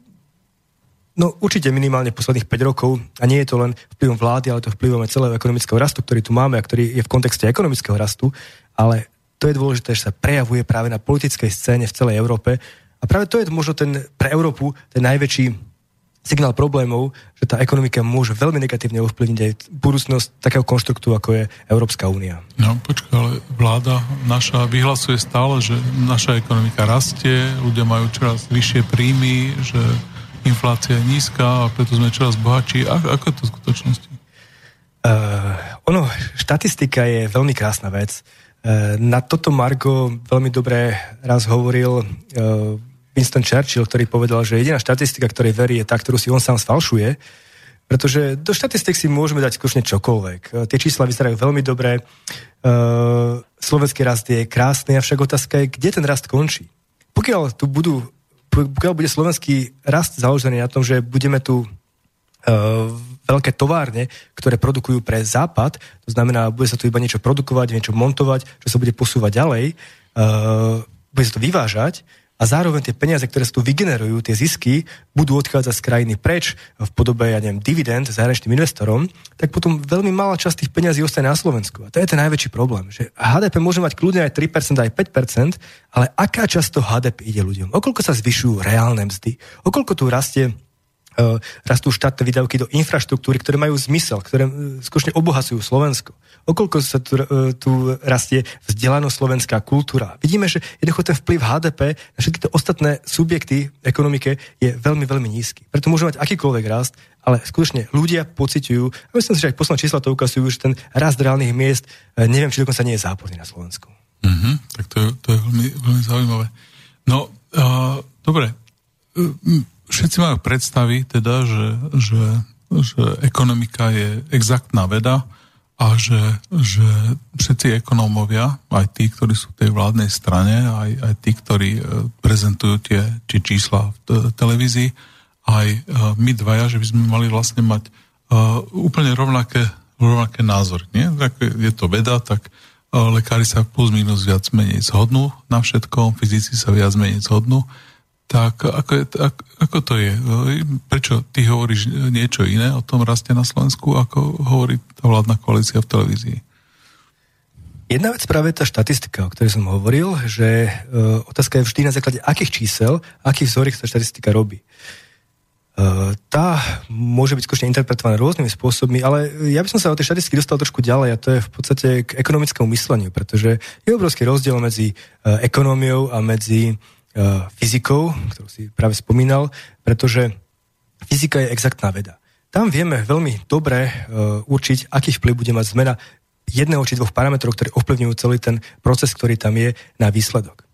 No určite minimálne posledných 5 rokov. A nie je to len vplyvom vlády, ale to vplyvom aj celého ekonomického rastu, ktorý tu máme a ktorý je v kontexte ekonomického rastu, ale to je dôležité, že sa prejavuje práve na politickej scéne v celej Európe. A práve to je možno ten, pre Európu ten najväčší signál problémov, že tá ekonomika môže veľmi negatívne ovplyvniť aj budúcnosť takého konštruktu, ako je Európska únia.
No počkaj, ale vláda naša vyhlasuje stále, že naša ekonomika rastie, ľudia majú čoraz vyššie príjmy, že inflácia je nízka a preto sme čoraz bohatší. A, ako je to v skutočnosti?
Uh, ono, štatistika je veľmi krásna vec. Uh, na toto Margo veľmi dobre raz hovoril uh, Winston Churchill, ktorý povedal, že jediná štatistika, ktorej verí, je tá, ktorú si on sám sfalšuje, pretože do štatistik si môžeme dať skutočne čokoľvek. Tie čísla vyzerajú veľmi dobre, slovenský rast je krásny, avšak otázka je, kde ten rast končí. Pokiaľ tu budú pokiaľ bude slovenský rast založený na tom, že budeme tu uh, veľké továrne, ktoré produkujú pre západ, to znamená, bude sa tu iba niečo produkovať, niečo montovať, čo sa bude posúvať ďalej, uh, bude sa to vyvážať, a zároveň tie peniaze, ktoré sa tu vygenerujú, tie zisky, budú odchádzať z krajiny preč v podobe, ja neviem, dividend zahraničným investorom, tak potom veľmi malá časť tých peniazí ostane na Slovensku. A to je ten najväčší problém, že HDP môže mať kľudne aj 3%, aj 5%, ale aká časť toho HDP ide ľuďom? Okoľko sa zvyšujú reálne mzdy? Okoľko tu rastie uh, rastú štátne výdavky do infraštruktúry, ktoré majú zmysel, ktoré uh, skutočne obohacujú Slovensko okolko sa tu, e, tu rastie vzdelanosť slovenská kultúra. Vidíme, že jednoducho ten vplyv HDP na všetky tie ostatné subjekty ekonomike je veľmi, veľmi nízky. Preto môže mať akýkoľvek rast, ale skutočne ľudia pociťujú, a myslím si, že aj posledné čísla to ukazujú, že ten rast reálnych miest, e, neviem, či dokonca nie je záporný na Slovensku.
Mm-hmm, tak to je, to je veľmi, veľmi zaujímavé. No, uh, dobre, všetci majú predstavy teda, že, že, že ekonomika je exaktná veda, a že, že všetci ekonómovia, aj tí, ktorí sú v tej vládnej strane, aj, aj tí, ktorí e, prezentujú tie či čísla v televízii, aj e, my dvaja, že by sme mali vlastne mať uh, úplne rovnaké, rovnaké názory. Nie? Tak je to veda, tak lekári sa plus minus viac menej zhodnú na všetkom, fyzici sa viac menej zhodnú. Tak ako, ako, ako to je? Prečo ty hovoríš niečo iné o tom raste na Slovensku, ako hovorí tá vládna koalícia v televízii?
Jedna vec práve tá štatistika, o ktorej som hovoril, že e, otázka je vždy na základe akých čísel, akých vzoriek tá štatistika robí. E, tá môže byť skutočne interpretovaná rôznymi spôsobmi, ale ja by som sa o tej štatistiky dostal trošku ďalej a to je v podstate k ekonomickému mysleniu, pretože je obrovský rozdiel medzi e, ekonómiou a medzi fyzikou, ktorú si práve spomínal, pretože fyzika je exaktná veda. Tam vieme veľmi dobre uh, určiť, aký vplyv bude mať zmena jedného či dvoch parametrov, ktoré ovplyvňujú celý ten proces, ktorý tam je na výsledok.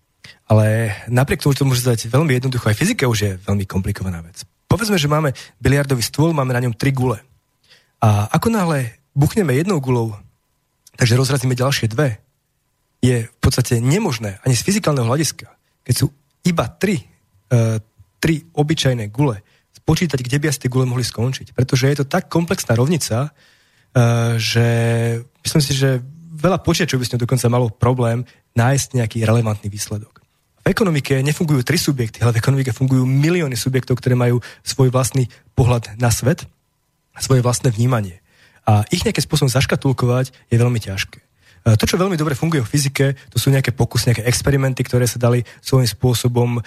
Ale napriek tomu, že to môže zdať veľmi jednoducho, aj fyzika už je veľmi komplikovaná vec. Povedzme, že máme biliardový stôl, máme na ňom tri gule. A ako náhle buchneme jednou gulou, takže rozrazíme ďalšie dve, je v podstate nemožné ani z fyzikálneho hľadiska, keď sú iba tri, uh, tri obyčajné gule spočítať, kde by asi tie gule mohli skončiť. Pretože je to tak komplexná rovnica, uh, že myslím si, že veľa počítačov by s ňou dokonca malo problém nájsť nejaký relevantný výsledok. V ekonomike nefungujú tri subjekty, ale v ekonomike fungujú milióny subjektov, ktoré majú svoj vlastný pohľad na svet, svoje vlastné vnímanie. A ich nejakým spôsobom zaškatulkovať je veľmi ťažké. E, to, čo veľmi dobre funguje v fyzike, to sú nejaké pokusy, nejaké experimenty, ktoré sa dali svojím spôsobom uh,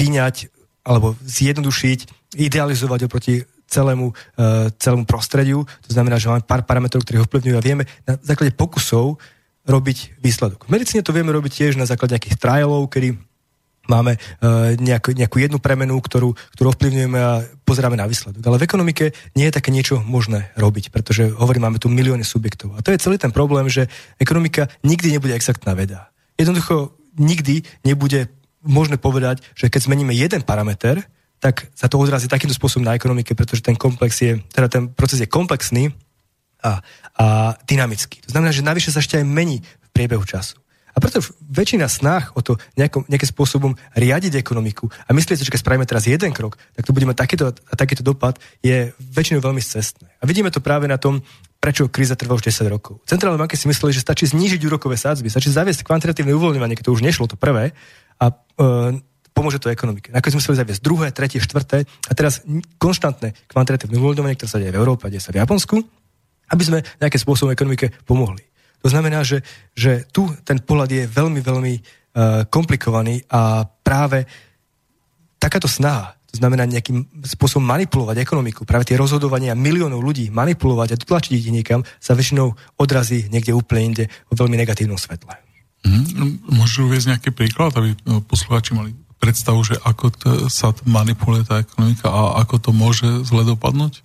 vyňať alebo zjednodušiť, idealizovať oproti celému, uh, celému prostrediu. To znamená, že máme pár parametrov, ktoré ho vplyvňujú a vieme na základe pokusov robiť výsledok. V medicíne to vieme robiť tiež na základe nejakých trialov, kedy máme uh, nejakú, nejakú jednu premenu, ktorú, ktorú ovplyvňujeme a pozeráme na výsledok. Ale v ekonomike nie je také niečo možné robiť, pretože hovorím, máme tu milióny subjektov. A to je celý ten problém, že ekonomika nikdy nebude exaktná veda. Jednoducho nikdy nebude možné povedať, že keď zmeníme jeden parameter, tak sa to odrazí takýmto spôsobom na ekonomike, pretože ten komplex je, teda ten proces je komplexný a, a dynamický. To znamená, že navyše sa ešte aj mení v priebehu času. A preto väčšina snách o to nejakom, nejakým spôsobom riadiť ekonomiku a myslieť si, že keď spravíme teraz jeden krok, tak to bude mať takýto, takýto dopad, je väčšinou veľmi cestné. A vidíme to práve na tom, prečo kríza trvá už 10 rokov. Centrálne banky si mysleli, že stačí znížiť úrokové sádzby, stačí zaviesť kvantitatívne uvoľňovanie, keď to už nešlo, to prvé, a e, pomôže to ekonomike. Nakoniec museli zaviesť druhé, tretie, štvrté a teraz konštantné kvantitatívne uvoľňovanie, ktoré sa deje v Európe, deje sa v Japonsku, aby sme nejakým spôsobom ekonomike pomohli. To znamená, že, že tu ten pohľad je veľmi, veľmi uh, komplikovaný a práve takáto snaha, to znamená nejakým spôsobom manipulovať ekonomiku, práve tie rozhodovania miliónov ľudí manipulovať a dotlačiť ich niekam, sa väčšinou odrazí niekde úplne inde vo veľmi negatívnom svetle.
Mm, môžu uvieť nejaký príklad, aby no, poslucháči mali predstavu, že ako to, sa manipuluje tá ekonomika a ako to môže zle dopadnúť?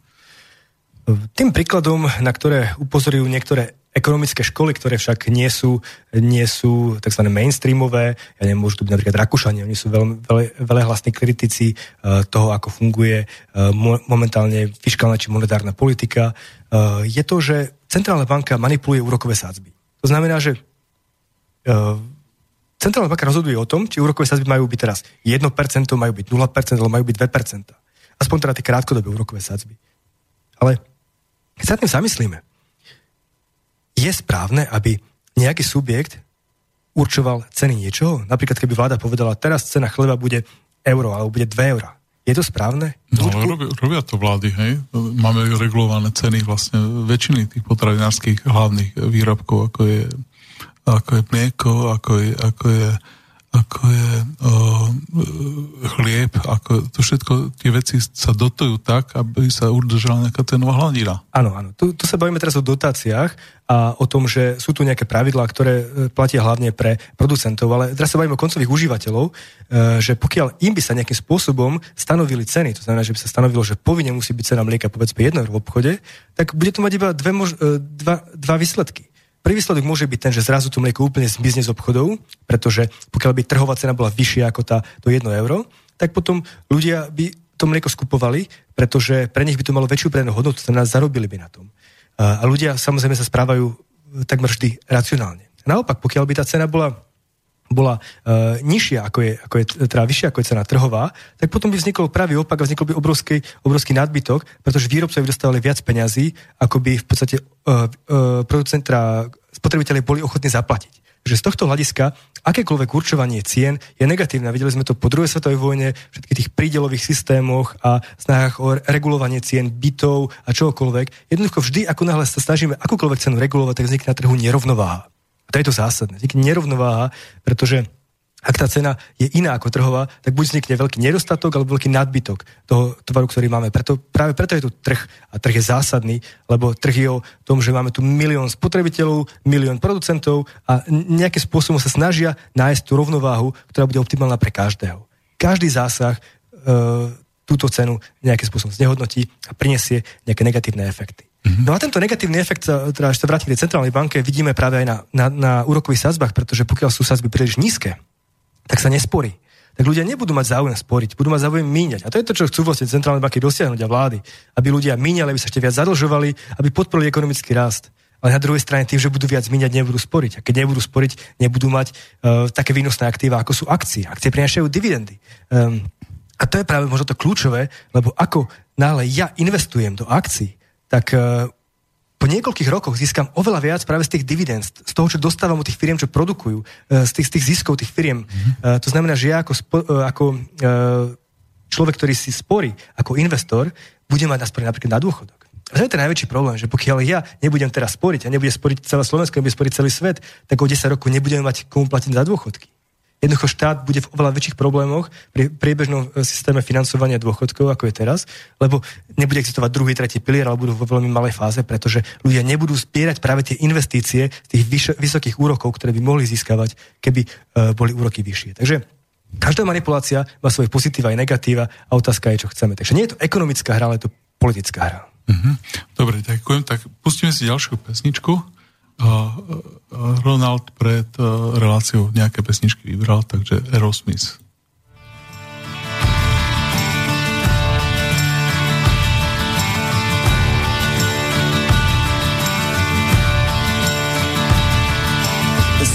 Tým príkladom, na ktoré upozorujú niektoré ekonomické školy, ktoré však nie sú, nie sú tzv. mainstreamové, ja neviem, môžu to byť napríklad Rakúšania, oni sú veľmi, veľmi, veľmi hlasní kritici uh, toho, ako funguje uh, mo- momentálne fiskálna či monetárna politika, uh, je to, že centrálna banka manipuluje úrokové sádzby. To znamená, že centrálna banka rozhoduje o tom, či úrokové sádzby majú byť teraz 1%, majú byť 0%, alebo majú byť 2%. Aspoň teda tie krátkodobé úrokové sádzby. Ale keď sa tým zamyslíme, je správne, aby nejaký subjekt určoval ceny niečoho? Napríklad, keby vláda povedala, teraz cena chleba bude euro, alebo bude 2 eurá. Je to správne?
No, ale robia, robia to vlády, hej. Máme regulované ceny vlastne väčšiny tých potravinárskych hlavných výrobkov, ako je, ako je mlieko, ako je, ako je ako je o, chlieb, ako to všetko, tie veci sa dotujú tak, aby sa udržala nejaká cenová hladina.
Áno, áno. Tu, tu sa bavíme teraz o dotáciách a o tom, že sú tu nejaké pravidlá, ktoré e, platia hlavne pre producentov, ale teraz sa bavíme o koncových užívateľov, e, že pokiaľ im by sa nejakým spôsobom stanovili ceny, to znamená, že by sa stanovilo, že povinne musí byť cena mlieka povedzme 1 v obchode, tak bude to mať iba dve mož- e, dva, dva výsledky Prvý výsledok môže byť ten, že zrazu to mlieko úplne zmizne z obchodov, pretože pokiaľ by trhová cena bola vyššia ako tá, to 1 euro, tak potom ľudia by to mlieko skupovali, pretože pre nich by to malo väčšiu predanú hodnotu, znamená, zarobili by na tom. A ľudia samozrejme sa správajú takmer vždy racionálne. Naopak, pokiaľ by tá cena bola bola uh, nižšia, ako je, ako je, teda vyššia ako je cena trhová, tak potom by vznikol pravý opak a vznikol by obrovský, obrovský nadbytok, pretože výrobcovia by dostávali viac peňazí, ako by v podstate uh, uh, spotrebitelia boli ochotní zaplatiť. Že z tohto hľadiska akékoľvek určovanie cien je negatívne. Videli sme to po druhej svetovej vojne, všetkých tých prídelových systémoch a snahách o regulovanie cien bytov a čokoľvek. Jednoducho vždy, ako náhle sa snažíme akúkoľvek cenu regulovať, tak vznikne na trhu nerovnováha. A to je to zásadné. Vznikne nerovnováha, pretože ak tá cena je iná ako trhová, tak buď vznikne veľký nedostatok alebo veľký nadbytok toho tovaru, ktorý máme. Preto, práve preto je tu trh a trh je zásadný, lebo trh je o tom, že máme tu milión spotrebiteľov, milión producentov a nejakým spôsobom sa snažia nájsť tú rovnováhu, ktorá bude optimálna pre každého. Každý zásah e, túto cenu nejakým spôsobom znehodnotí a prinesie nejaké negatívne efekty. Mm-hmm. No a tento negatívny efekt, teda sa vrátim k centrálnej banke, vidíme práve aj na, na, na úrokových sazbách, pretože pokiaľ sú sazby príliš nízke, tak sa nesporí. Tak ľudia nebudú mať záujem sporiť, budú mať záujem míňať. A to je to, čo chcú vlastne centrálne banky dosiahnuť a vlády. Aby ľudia míňali, aby sa ešte viac zadlžovali, aby podporili ekonomický rast. Ale na druhej strane tým, že budú viac míňať, nebudú sporiť. A keď nebudú sporiť, nebudú mať uh, také výnosné aktíva, ako sú akcie. Akcie prinášajú dividendy. Um, a to je práve možno to kľúčové, lebo ako náhle ja investujem do akcií, tak uh, po niekoľkých rokoch získam oveľa viac práve z tých dividend, z toho, čo dostávam od tých firiem, čo produkujú, uh, z tých, z tých ziskov tých firiem. Mm-hmm. To znamená, že ja ako, spo, ako človek, ktorý si sporí, ako investor, budem mať nasporený napríklad na dôchodok. A to je ten najväčší problém, že pokiaľ ja nebudem teraz sporiť a nebude sporiť celé Slovensko, nebude sporiť celý svet, tak o 10 rokov nebudeme mať komu platiť za dôchodky. Jednoducho štát bude v oveľa väčších problémoch pri priebežnom e, systéme financovania dôchodkov, ako je teraz, lebo nebude existovať druhý, tretí pilier, ale budú vo veľmi malej fáze, pretože ľudia nebudú spierať práve tie investície tých vyš- vysokých úrokov, ktoré by mohli získavať, keby uh, boli úroky vyššie. Takže každá manipulácia má svoje pozitíva aj negatíva a otázka je, čo chceme. Takže nie je to ekonomická hra, ale je to politická hra.
Mm-hmm. Dobre, ďakujem. Tak pustíme si ďalšiu pesničku. Ronald pred reláciou nejaké pesničky vybral, takže Aerosmith.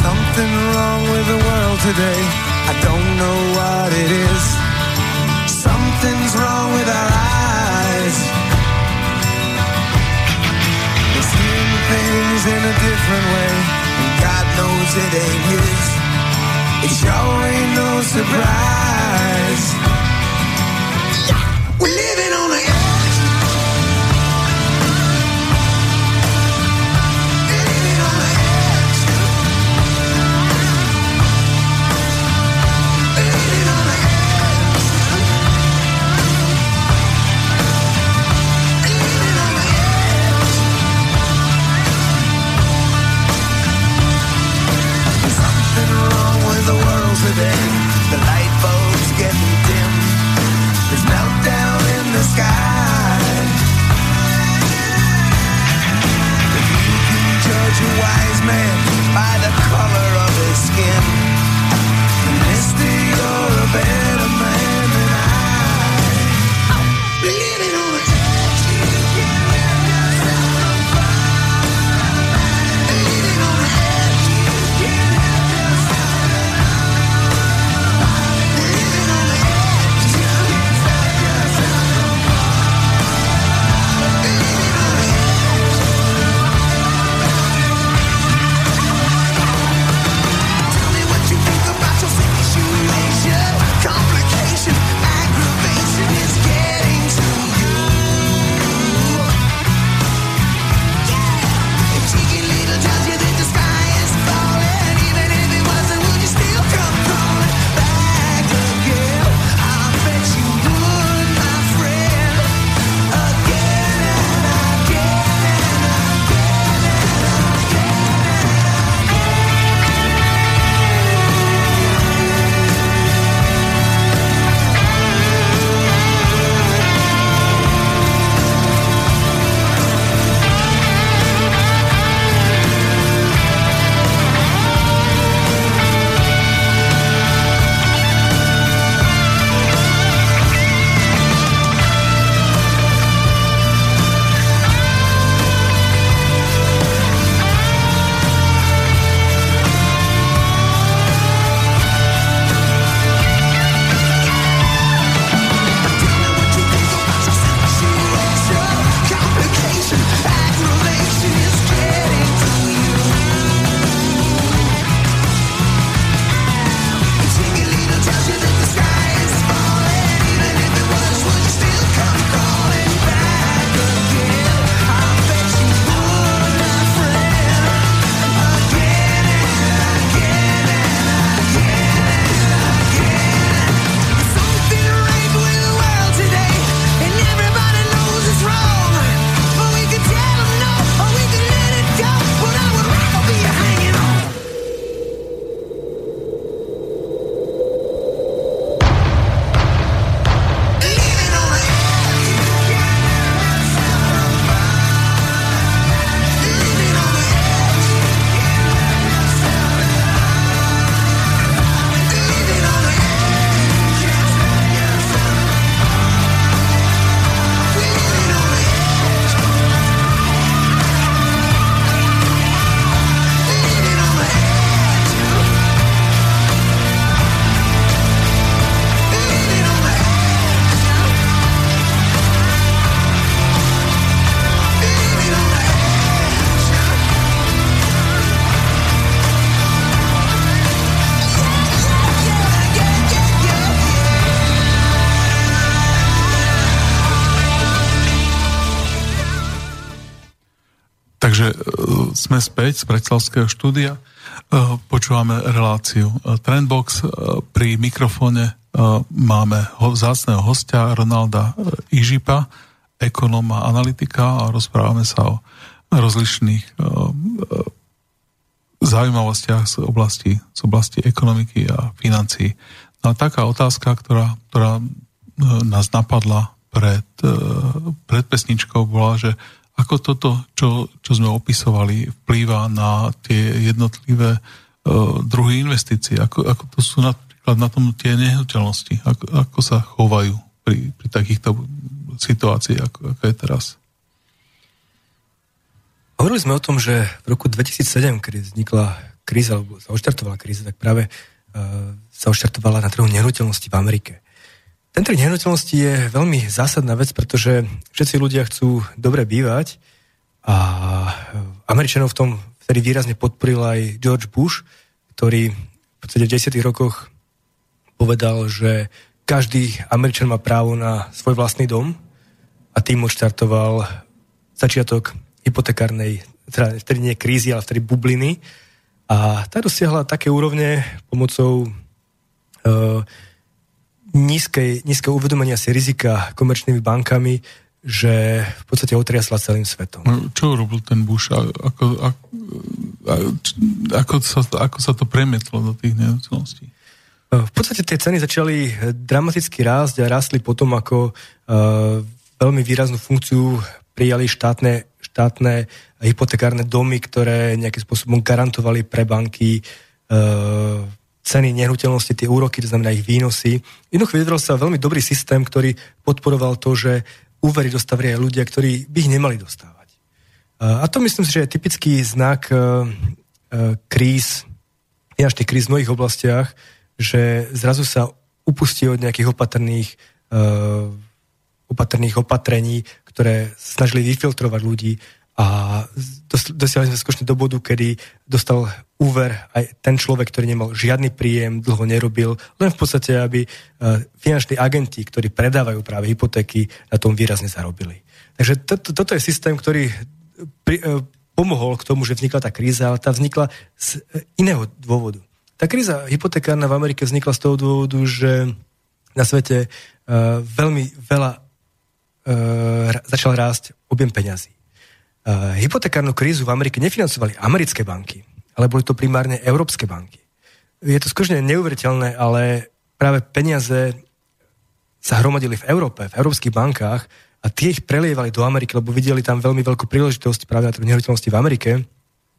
Something wrong with the world today. I don't know what it is. Something's wrong with our eyes. Things in a different way. And God knows it ain't his. It sure ain't no surprise. We're living on the today. Sme späť z Bratislavského štúdia
počúvame reláciu Trendbox. Pri mikrofóne máme vzácného hostia Ronalda Ižipa, ekonóma, analytika a rozprávame sa o rozlišných zaujímavostiach z oblasti, z oblasti ekonomiky a financií. No a taká otázka, ktorá, ktorá nás napadla pred, pred pesničkou, bola, že ako toto, čo, čo sme opisovali, vplýva na tie jednotlivé uh, druhy investícií, ako, ako to sú napríklad na tom tie nehnuteľnosti, ako, ako sa chovajú pri, pri takýchto situáciách, ako, ako je teraz.
Hovorili sme o tom, že v roku 2007, keď vznikla kríza, alebo sa oštartovala kríza, tak práve uh, sa oštartovala na trhu nehnuteľnosti v Amerike. Ten trh nehnuteľnosti je veľmi zásadná vec, pretože všetci ľudia chcú dobre bývať a Američanov v tom vtedy výrazne podporil aj George Bush, ktorý v podstate v 10 rokoch povedal, že každý Američan má právo na svoj vlastný dom a tým odštartoval začiatok hypotekárnej, teda vtedy nie krízy, ale vtedy bubliny. A tá dosiahla také úrovne pomocou uh, nízkej, nízkeho uvedomenia si rizika komerčnými bankami, že v podstate otriasla celým svetom.
No, čo robil ten Bush? Ako, ako, ako, sa, ako sa to premietlo do tých nehnuteľností?
V podstate tie ceny začali dramaticky rásť a rastli potom, ako uh, veľmi výraznú funkciu prijali štátne, štátne hypotekárne domy, ktoré nejakým spôsobom garantovali pre banky uh, ceny nehnuteľnosti, tie úroky, to znamená ich výnosy. Jednoducho vytvoril sa veľmi dobrý systém, ktorý podporoval to, že úvery dostávali aj ľudia, ktorí by ich nemali dostávať. A to myslím si, že je typický znak e, e, kríz, finančných kríz v mnohých oblastiach, že zrazu sa upustí od nejakých opatrných, e, opatrných opatrení, ktoré snažili vyfiltrovať ľudí a dosiahli sme skutočne do bodu, kedy dostal úver aj ten človek, ktorý nemal žiadny príjem, dlho nerobil, len v podstate, aby e, finanční agenti, ktorí predávajú práve hypotéky, na tom výrazne zarobili. Takže to, toto je systém, ktorý pri, e, pomohol k tomu, že vznikla tá kríza, ale tá vznikla z e, iného dôvodu. Tá kríza hypotekárna v Amerike vznikla z toho dôvodu, že na svete veľmi veľa začal rásť objem peňazí. Uh, hypotekárnu krízu v Amerike nefinancovali americké banky, ale boli to primárne európske banky. Je to skutočne neuveriteľné, ale práve peniaze sa hromadili v Európe, v európskych bankách a tie ich prelievali do Ameriky, lebo videli tam veľmi veľkú príležitosť práve na nehnuteľnosti v Amerike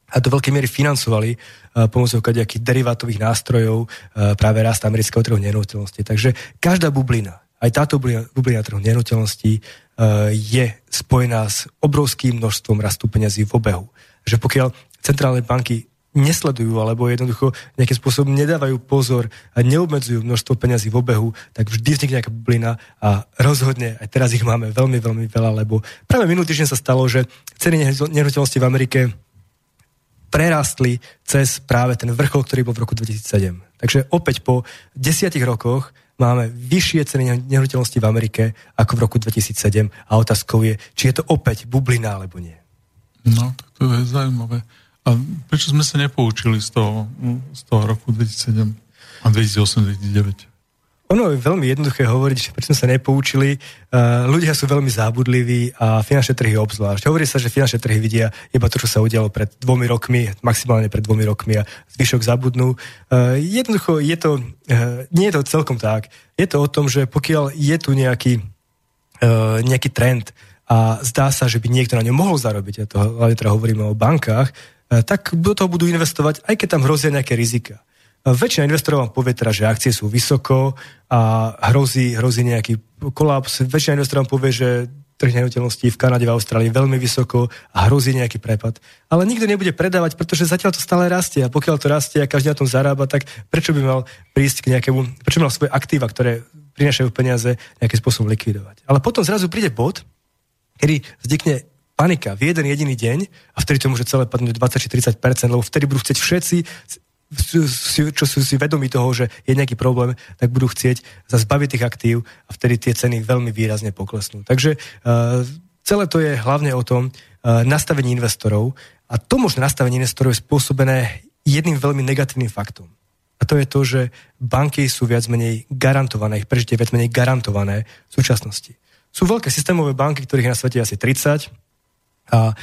a do veľkej miery financovali uh, pomocou nejakých derivátových nástrojov uh, práve rast amerického trhu nehnuteľnosti. Takže každá bublina, aj táto bublina, bublina trhu nehnuteľností Eh, je spojená s obrovským množstvom rastu peňazí v obehu. Že pokiaľ centrálne banky nesledujú alebo jednoducho nejakým spôsobom nedávajú pozor a neobmedzujú množstvo peňazí v obehu, tak vždy vznikne nejaká bublina a rozhodne aj teraz ich máme veľmi, veľmi veľa, lebo práve minulý týždeň sa stalo, že ceny nehnuteľnosti v Amerike prerastli cez práve ten vrchol, ktorý bol v roku 2007. Takže opäť po desiatich rokoch máme vyššie ceny nehnuteľnosti v Amerike ako v roku 2007 a otázkou je, či je to opäť bublina alebo nie.
No, tak to je zaujímavé. A prečo sme sa nepoučili z toho, z toho roku 2007 a 2008-2009?
Ono je veľmi jednoduché hovoriť, že prečo sa nepoučili. Uh, ľudia sú veľmi zábudliví a finančné trhy obzvlášť. Hovorí sa, že finančné trhy vidia iba to, čo sa udialo pred dvomi rokmi, maximálne pred dvomi rokmi a zvyšok zabudnú. Uh, jednoducho je to, uh, nie je to celkom tak. Je to o tom, že pokiaľ je tu nejaký, nejaký trend a zdá sa, že by niekto na ňom mohol zarobiť, a to hlavne teda hovoríme o bankách, tak do toho budú investovať, aj keď tam hrozia nejaké rizika. Väčšina investorov vám povie teda, že akcie sú vysoko a hrozí, hrozí nejaký kolaps. Väčšina investorov vám povie, že trh nehnuteľností v Kanade, v Austrálii veľmi vysoko a hrozí nejaký prepad. Ale nikto nebude predávať, pretože zatiaľ to stále rastie a pokiaľ to rastie a každý na tom zarába, tak prečo by mal prísť k nejakému, prečo by mal svoje aktíva, ktoré prinašajú peniaze nejakým spôsobom likvidovať. Ale potom zrazu príde bod, kedy vznikne panika v jeden jediný deň a vtedy to môže celé padnúť 20-30%, lebo vtedy budú chcieť všetci čo sú si vedomí toho, že je nejaký problém, tak budú chcieť za zbaviť tých aktív a vtedy tie ceny veľmi výrazne poklesnú. Takže uh, celé to je hlavne o tom uh, nastavení investorov a to možné nastavenie investorov je spôsobené jedným veľmi negatívnym faktom. A to je to, že banky sú viac menej garantované, ich prežitie viac menej garantované v súčasnosti. Sú veľké systémové banky, ktorých je na svete asi 30 a e,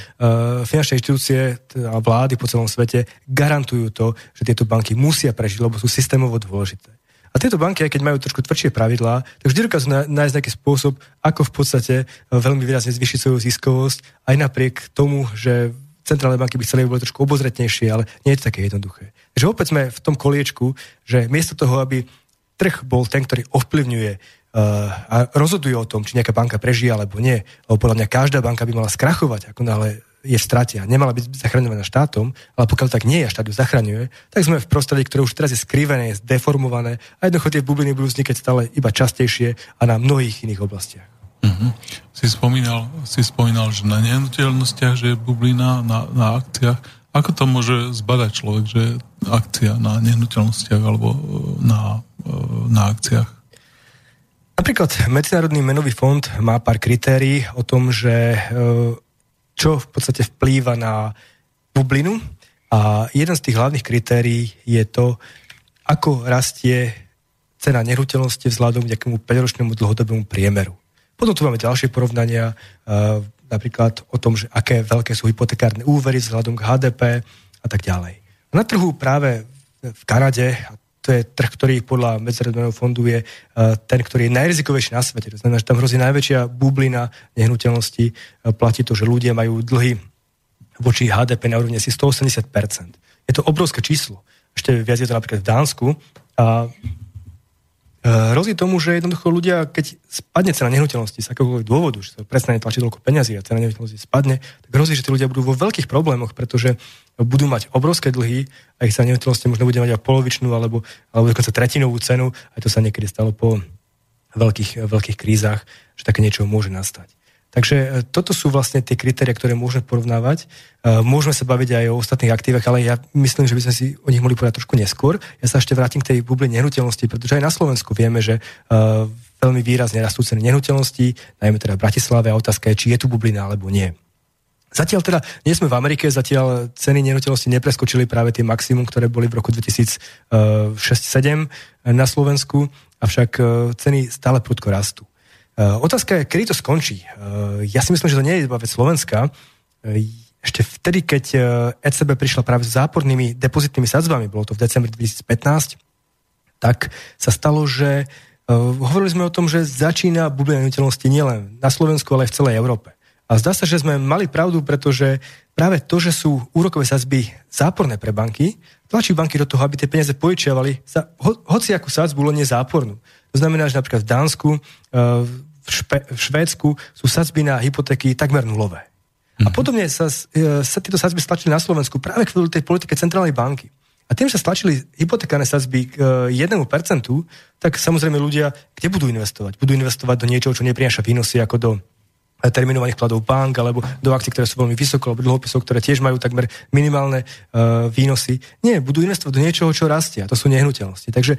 finančné inštitúcie a vlády po celom svete garantujú to, že tieto banky musia prežiť, lebo sú systémovo dôležité. A tieto banky, aj keď majú trošku tvrdšie pravidlá, tak vždy dokážu nájsť nejaký spôsob, ako v podstate e, veľmi výrazne zvýšiť svoju ziskovosť, aj napriek tomu, že centrálne banky by chceli boli trošku obozretnejšie, ale nie je to také jednoduché. Takže opäť sme v tom koliečku, že miesto toho, aby trh bol ten, ktorý ovplyvňuje a rozhoduje o tom, či nejaká banka prežije alebo nie, lebo podľa mňa každá banka by mala skrachovať, ako náhle je v strate nemala byť zachraňovaná štátom, ale pokiaľ tak nie je a štát ju zachraňuje, tak sme v prostredí, ktoré už teraz je skrivené, je deformované a jednoducho tie bubliny budú vznikať stále iba častejšie a na mnohých iných oblastiach.
Uh-huh. Si, spomínal, si spomínal, že na nehnuteľnostiach, že je bublina na, na akciách. Ako to môže zbadať človek, že akcia na nehnuteľnostiach alebo e, na, e, na akciách?
Napríklad Medzinárodný menový fond má pár kritérií o tom, že e, čo v podstate vplýva na bublinu a jeden z tých hlavných kritérií je to, ako rastie cena nehnuteľnosti vzhľadom k nejakému 5-ročnému dlhodobému priemeru. Potom tu máme ďalšie porovnania, uh, napríklad o tom, že aké veľké sú hypotekárne úvery vzhľadom k HDP a tak ďalej. Na trhu práve v Kanade, a to je trh, ktorý podľa Medzinárodného fondu je uh, ten, ktorý je najrizikovejší na svete. To znamená, že tam hrozí najväčšia bublina nehnuteľnosti. Uh, platí to, že ľudia majú dlhy voči HDP na úrovni asi 180%. Je to obrovské číslo. Ešte viac je to napríklad v Dánsku. A Eh, hrozí tomu, že jednoducho ľudia, keď spadne cena nehnuteľnosti z akéhokoľvek dôvodu, že sa prestane tlačiť toľko peňazí a cena nehnuteľnosti spadne, tak hrozí, že tí ľudia budú vo veľkých problémoch, pretože budú mať obrovské dlhy a ich cena nehnuteľnosti možno bude mať aj polovičnú alebo, alebo dokonca tretinovú cenu. Aj to sa niekedy stalo po veľkých, veľkých krízach, že také niečo môže nastať. Takže e, toto sú vlastne tie kritéria, ktoré môžeme porovnávať. E, môžeme sa baviť aj o ostatných aktívach, ale ja myslím, že by sme si o nich mohli povedať trošku neskôr. Ja sa ešte vrátim k tej bubli nehnuteľnosti, pretože aj na Slovensku vieme, že e, veľmi výrazne rastú ceny nehnuteľností, najmä teda v Bratislave a otázka je, či je tu bublina alebo nie. Zatiaľ teda nie sme v Amerike, zatiaľ ceny nehnuteľnosti nepreskočili práve tie maximum, ktoré boli v roku 2006-2007 na Slovensku, avšak ceny stále prudko rastú. Eh, otázka je, kedy to skončí. Eh, ja si myslím, že to nie je iba vec Slovenska. Eh, ešte vtedy, keď ECB prišla práve s zápornými depozitnými sadzbami, bolo to v decembri 2015, tak sa stalo, že hovorili sme o tom, že začína bublina nehnuteľnosti nielen na Slovensku, ale aj v celej Európe. A zdá sa, že sme mali pravdu, pretože práve to, že sú úrokové sadzby záporné pre banky, tlačí banky do toho, aby tie peniaze požičiavali za ho, hociakú sadzbu, len nezápornú. To znamená, že napríklad v Dánsku v, Špe- v Švédsku sú sadzby na hypotéky takmer nulové. A mhm. podobne sa, e, sa tieto sadzby stlačili na Slovensku práve kvôli tej politike centrálnej banky. A tým, že stlačili hypotekárne sadzby k 1%, e, tak samozrejme ľudia, kde budú investovať? Budú investovať do niečoho, čo neprináša výnosy ako do e, terminovaných kladov bank alebo do akcií, ktoré sú veľmi vysoko, alebo dlhopisov, ktoré tiež majú takmer minimálne uh, výnosy. Nie, budú investovať do niečoho, čo rastie. A to sú nehnuteľnosti. Takže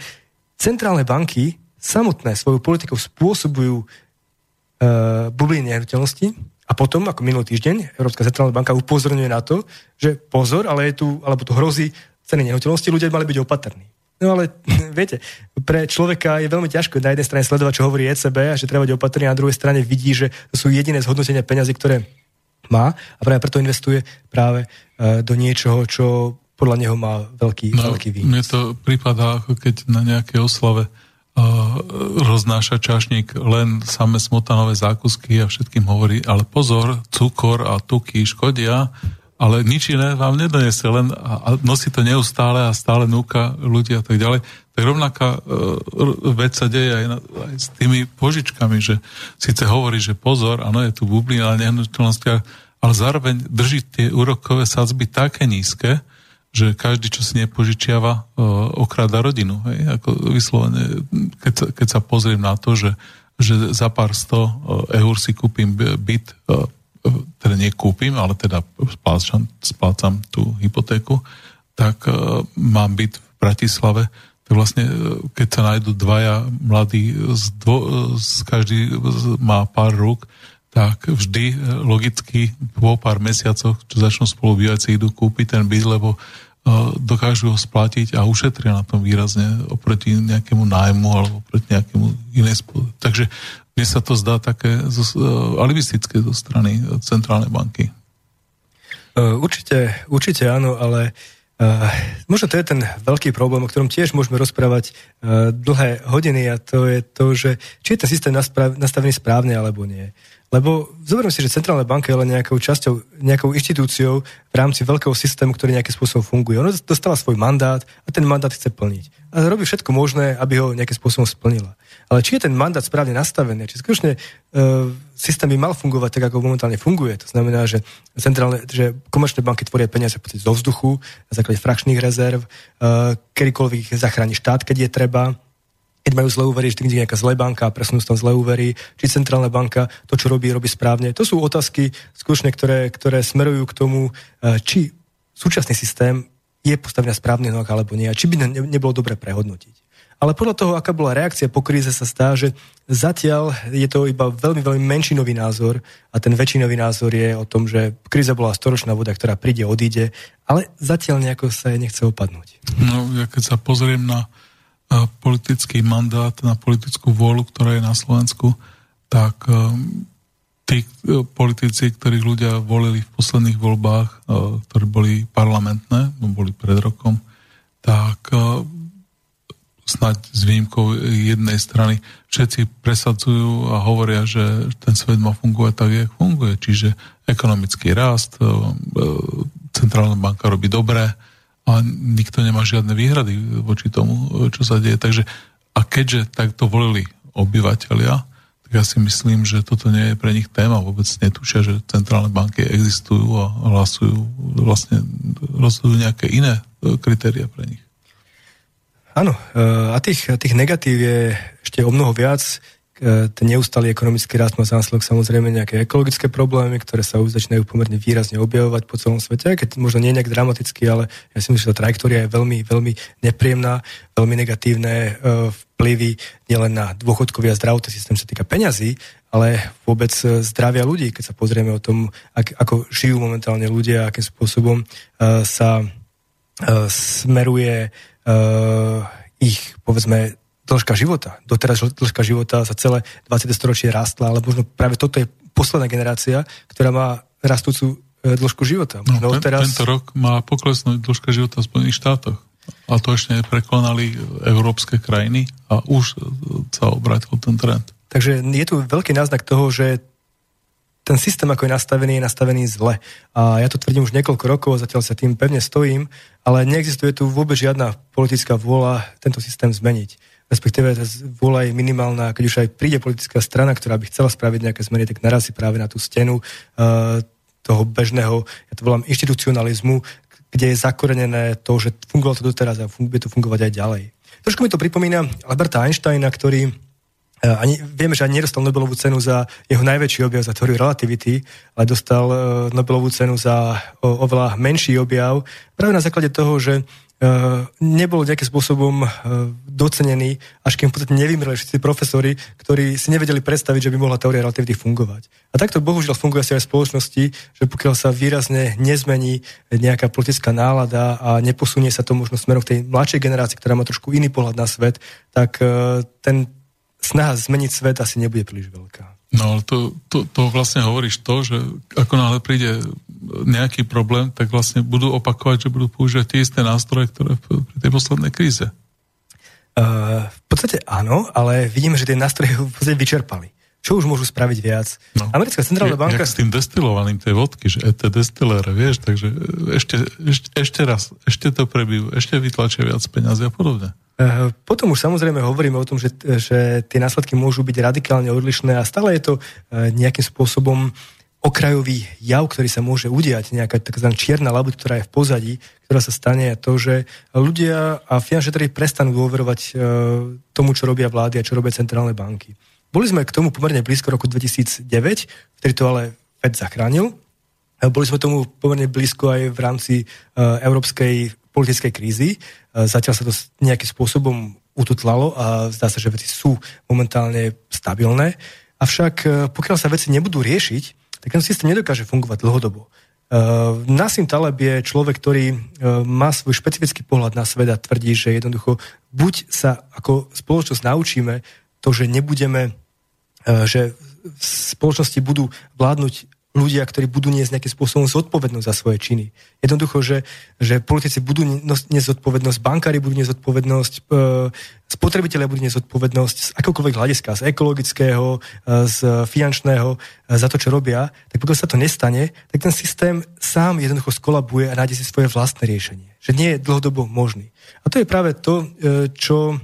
centrálne banky samotné svojou politikou spôsobujú uh, bubliny nehnuteľnosti a potom, ako minulý týždeň, Európska centrálna banka upozorňuje na to, že pozor, ale je tu, alebo tu hrozí ceny nehnuteľnosti, ľudia mali byť opatrní. No ale viete, pre človeka je veľmi ťažko na jednej strane sledovať, čo hovorí ECB a že treba byť opatrný, a na druhej strane vidí, že to sú jediné zhodnotenia peňazí, ktoré má a práve preto investuje práve uh, do niečoho, čo podľa neho má veľký, no, veľký výnos.
Mne to prípada, ako keď na nejakej oslave roznáša čašník len samé smotanové zákusky a všetkým hovorí, ale pozor, cukor a tuky škodia, ale nič iné vám nedonese, len a nosí to neustále a stále núka ľudia a tak ďalej. Tak rovnaká uh, vec sa deje aj, na, aj s tými požičkami, že síce hovorí, že pozor, áno, je tu bublina na nehnuteľnostiach, ale zároveň drží tie úrokové sadzby také nízke, že každý, čo si nepožičiava, uh, okráda rodinu. Hej? Ako vyslovene, keď, sa, keď sa pozriem na to, že, že za pár sto uh, eur si kúpim byt, uh, teda nekúpim, ale teda splácam, splácam tú hypotéku, tak uh, mám byt v Bratislave, tak vlastne, keď sa nájdú dvaja mladí, z dvo, z každý má pár rúk, tak vždy logicky po pár mesiacoch, čo začnú spolu bývať, si idú kúpiť ten byt, lebo dokážu ho splatiť a ušetria na tom výrazne oproti nejakému nájmu alebo oproti nejakému inej. Takže mne sa to zdá také zo, alibistické zo strany centrálnej banky.
Určite, určite áno, ale Uh, možno to je ten veľký problém, o ktorom tiež môžeme rozprávať uh, dlhé hodiny a to je to, že či je ten systém nastavený správne alebo nie. Lebo zoberiem si, že centrálna banka je len nejakou časťou, nejakou inštitúciou v rámci veľkého systému, ktorý nejakým spôsobom funguje. Ona dostala svoj mandát a ten mandát chce plniť. A robí všetko možné, aby ho nejakým spôsobom splnila. Ale či je ten mandát správne nastavený, či skutočne uh, systém by mal fungovať tak, ako momentálne funguje. To znamená, že, centrálne, že komerčné banky tvoria peniaze zo vzduchu na základe frakčných rezerv, uh, kedykoľvek ich zachráni štát, keď je treba, keď majú zlé úvery, vždy nejaká zlé banka, presunú tam zlé úvery, či centrálna banka to, čo robí, robí správne. To sú otázky skutočne, ktoré, ktoré smerujú k tomu, uh, či súčasný systém je postavený na správnych nohách alebo nie, a či by ne, nebolo dobre prehodnotiť. Ale podľa toho, aká bola reakcia po kríze, sa stá, že zatiaľ je to iba veľmi, veľmi menšinový názor a ten väčšinový názor je o tom, že kríza bola storočná voda, ktorá príde, odíde, ale zatiaľ nejako sa jej nechce opadnúť.
No, ja keď sa pozriem na politický mandát, na politickú vôľu, ktorá je na Slovensku, tak um, tí e, politici, ktorých ľudia volili v posledných voľbách, e, ktorí boli parlamentné, boli pred rokom, tak e, snať s výnimkou jednej strany, všetci presadzujú a hovoria, že ten svet má fungovať tak, jak funguje. Čiže ekonomický rast, e, e, centrálna banka robí dobre a nikto nemá žiadne výhrady voči tomu, čo sa deje. Takže a keďže takto volili obyvateľia, tak ja si myslím, že toto nie je pre nich téma. Vôbec netušia, že centrálne banky existujú a hlasujú, vlastne rozhodujú nejaké iné e, kritéria pre nich.
Áno, eh, a tých, tých negatív je ešte o mnoho viac. Eh, ten neustály ekonomický rast má zásledok samozrejme nejaké ekologické problémy, ktoré sa už začínajú pomerne výrazne objavovať po celom svete, keď možno nie nejak dramaticky, ale ja si myslím, že tá trajektória je veľmi, veľmi nepríjemná, veľmi negatívne eh, vplyvy nielen na dôchodkový a zdravotný systém, čo sa týka peňazí, ale vôbec zdravia ľudí, keď sa pozrieme o tom, ak, ako žijú momentálne ľudia, akým spôsobom sa smeruje ich, povedzme, dĺžka života. Doteraz dĺžka života za celé 20. storočie rástla, ale možno práve toto je posledná generácia, ktorá má rastúcu uh, dĺžku života.
Možno no, ten, teraz... Tento rok má poklesnúť dĺžka života v Spojených štátoch. A to ešte neprekonali európske krajiny a už sa obrátil ten trend.
Takže je tu veľký náznak toho, že ten systém, ako je nastavený, je nastavený zle. A ja to tvrdím už niekoľko rokov, zatiaľ sa tým pevne stojím, ale neexistuje tu vôbec žiadna politická vôľa tento systém zmeniť. Respektíve tá vôľa je minimálna, keď už aj príde politická strana, ktorá by chcela spraviť nejaké zmeny, tak narazí práve na tú stenu uh, toho bežného, ja to volám inštitucionalizmu, kde je zakorenené to, že fungovalo to doteraz a bude to fungovať aj ďalej. Trošku mi to pripomína Alberta Einsteina, ktorý ani, vieme, že ani nedostal Nobelovú cenu za jeho najväčší objav, za teóriu relativity, ale dostal uh, Nobelovú cenu za o, oveľa menší objav, práve na základe toho, že uh, nebol nejakým spôsobom uh, docenený, až kým v podstate nevymreli všetci profesori, ktorí si nevedeli predstaviť, že by mohla teória relativity fungovať. A takto bohužiaľ funguje asi aj v spoločnosti, že pokiaľ sa výrazne nezmení nejaká politická nálada a neposunie sa to možno smerom k tej mladšej generácii, ktorá má trošku iný pohľad na svet, tak uh, ten snaha zmeniť svet asi nebude príliš veľká.
No ale to, to, to vlastne hovoríš to, že ako náhle príde nejaký problém, tak vlastne budú opakovať, že budú používať tie isté nástroje, ktoré pri tej poslednej kríze.
Uh, v podstate áno, ale vidíme, že tie nástroje v podstate vyčerpali. Čo už môžu spraviť viac?
No. Americká centrálna je, banka... Jak s tým destilovaním tej vodky, že ET destillere, vieš, takže ešte, ešte, ešte raz, ešte to prebijú, ešte vytlačia viac peniazy a podobne.
Eh, potom už samozrejme hovoríme o tom, že, že tie následky môžu byť radikálne odlišné a stále je to eh, nejakým spôsobom okrajový jav, ktorý sa môže udiať, nejaká tzv. čierna labuť, ktorá je v pozadí, ktorá sa stane to, že ľudia a finančné trhy prestanú dôverovať eh, tomu, čo robia vlády a čo robia centrálne banky. Boli sme k tomu pomerne blízko roku 2009, ktorý to ale Fed zachránil. Boli sme tomu pomerne blízko aj v rámci európskej politickej krízy. E, zatiaľ sa to nejakým spôsobom ututlalo a zdá sa, že veci sú momentálne stabilné. Avšak e, pokiaľ sa veci nebudú riešiť, tak ten systém nedokáže fungovať dlhodobo. Uh, Nasim Taleb je človek, ktorý uh, má svoj špecifický pohľad na svet a tvrdí, že jednoducho buď sa ako spoločnosť naučíme to, že nebudeme, uh, že v spoločnosti budú vládnuť ľudia, ktorí budú niesť nejakým spôsobom zodpovednosť za svoje činy. Jednoducho, že, že politici budú niesť zodpovednosť, bankári budú niesť zodpovednosť, e, spotrebitelia budú niesť zodpovednosť z akokoľvek hľadiska, z ekologického, e, z finančného, e, za to, čo robia, tak pokiaľ sa to nestane, tak ten systém sám jednoducho skolabuje a nájde si svoje vlastné riešenie. Že nie je dlhodobo možný. A to je práve to, čo,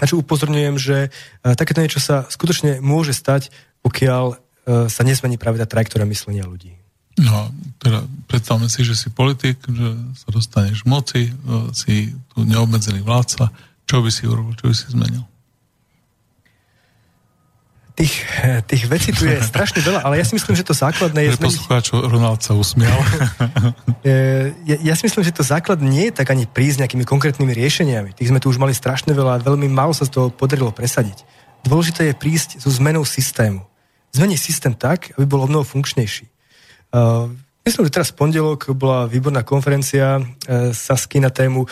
na čo upozorňujem, že takéto niečo sa skutočne môže stať, pokiaľ E, sa nezmení práve tá trajektória myslenia ľudí.
No, teda predstavme si, že si politik, že sa dostaneš moci, e, si tu neobmedzený vládca. Čo by si urobil, čo by si zmenil?
Tých, tých vecí tu je strašne veľa, ale ja si myslím, že to základné je...
Pre poslucháčov Ronald sa usmial.
E, ja, ja si myslím, že to základ nie je tak ani prísť nejakými konkrétnymi riešeniami. Tých sme tu už mali strašne veľa a veľmi málo sa z toho podarilo presadiť. Dôležité je prísť so zmenou systému zmeniť systém tak, aby bol o mnoho funkčnejší. Uh, myslím, že teraz v pondelok bola výborná konferencia uh, Sasky na tému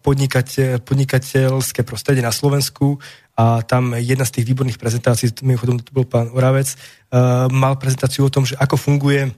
podnikateľ, podnikateľské prostredie na Slovensku a tam jedna z tých výborných prezentácií, mimochodom to bol pán Oravec, uh, mal prezentáciu o tom, že ako funguje uh,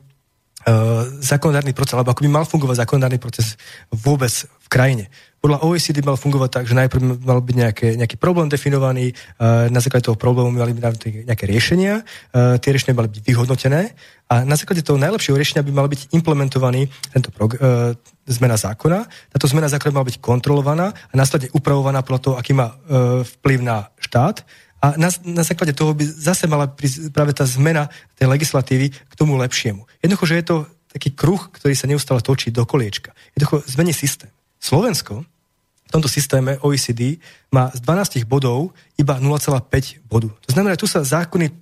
zákonodárny proces, alebo ako by mal fungovať zákonodárny proces vôbec v krajine podľa OECD mal fungovať tak, že najprv mal byť nejaké, nejaký problém definovaný, uh, na základe toho problému mali byť nejaké riešenia, uh, tie riešenia mali byť vyhodnotené a na základe toho najlepšieho riešenia by mal byť implementovaný tento prog- uh, zmena zákona. Táto zmena zákona mala byť kontrolovaná a následne upravovaná podľa toho, aký má uh, vplyv na štát a na, na základe toho by zase mala prísť práve tá zmena tej legislatívy k tomu lepšiemu. Jednoducho, že je to taký kruh, ktorý sa neustále točí do koliečka. Jednoducho zmení systém. Slovensko tomto systéme OECD má z 12 bodov iba 0,5 bodu. To znamená, tu sa zákony e,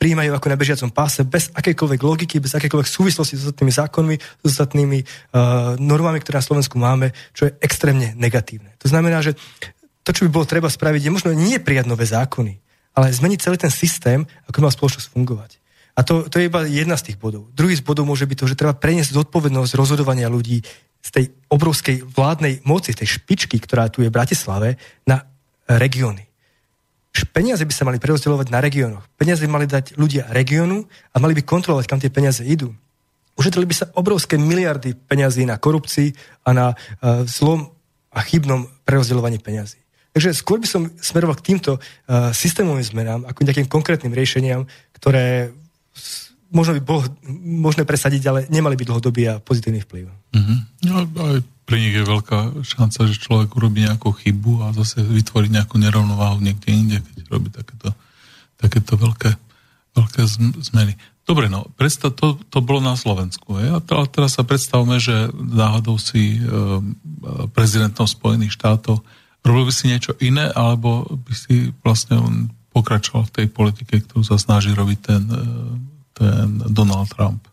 prijímajú ako na bežiacom páse, bez akejkoľvek logiky, bez akejkoľvek súvislosti s ostatnými zákonmi, s ostatnými e, normami, ktoré na Slovensku máme, čo je extrémne negatívne. To znamená, že to, čo by bolo treba spraviť, je možno nie prijať nové zákony, ale zmeniť celý ten systém, ako má spoločnosť fungovať. A to, to je iba jedna z tých bodov. Druhý z bodov môže byť to, že treba preniesť zodpovednosť rozhodovania ľudí z tej obrovskej vládnej moci, tej špičky, ktorá tu je v Bratislave, na regióny. Peniaze by sa mali prerozdeľovať na regiónoch. Peniaze by mali dať ľudia regiónu a mali by kontrolovať, kam tie peniaze idú. Ušetrili by sa obrovské miliardy peniazí na korupcii a na uh, zlom a chybnom prerozdeľovaní peniazí. Takže skôr by som smeroval k týmto uh, systémovým zmenám, ako nejakým konkrétnym riešeniam, ktoré možno by bolo možné presadiť, ale nemali by dlhodobý a pozitívny vplyv.
Mm-hmm. No, aj pre nich je veľká šanca, že človek urobí nejakú chybu a zase vytvorí nejakú nerovnováhu niekde inde, keď robí takéto, takéto veľké, veľké zmeny. Dobre, no, predstav, to, to bolo na Slovensku. Je? A teraz sa predstavme, že náhodou si e, prezidentom Spojených štátov robil by si niečo iné, alebo by si vlastne pokračoval v tej politike, ktorú sa snaží robiť ten e, ten Donald Trump?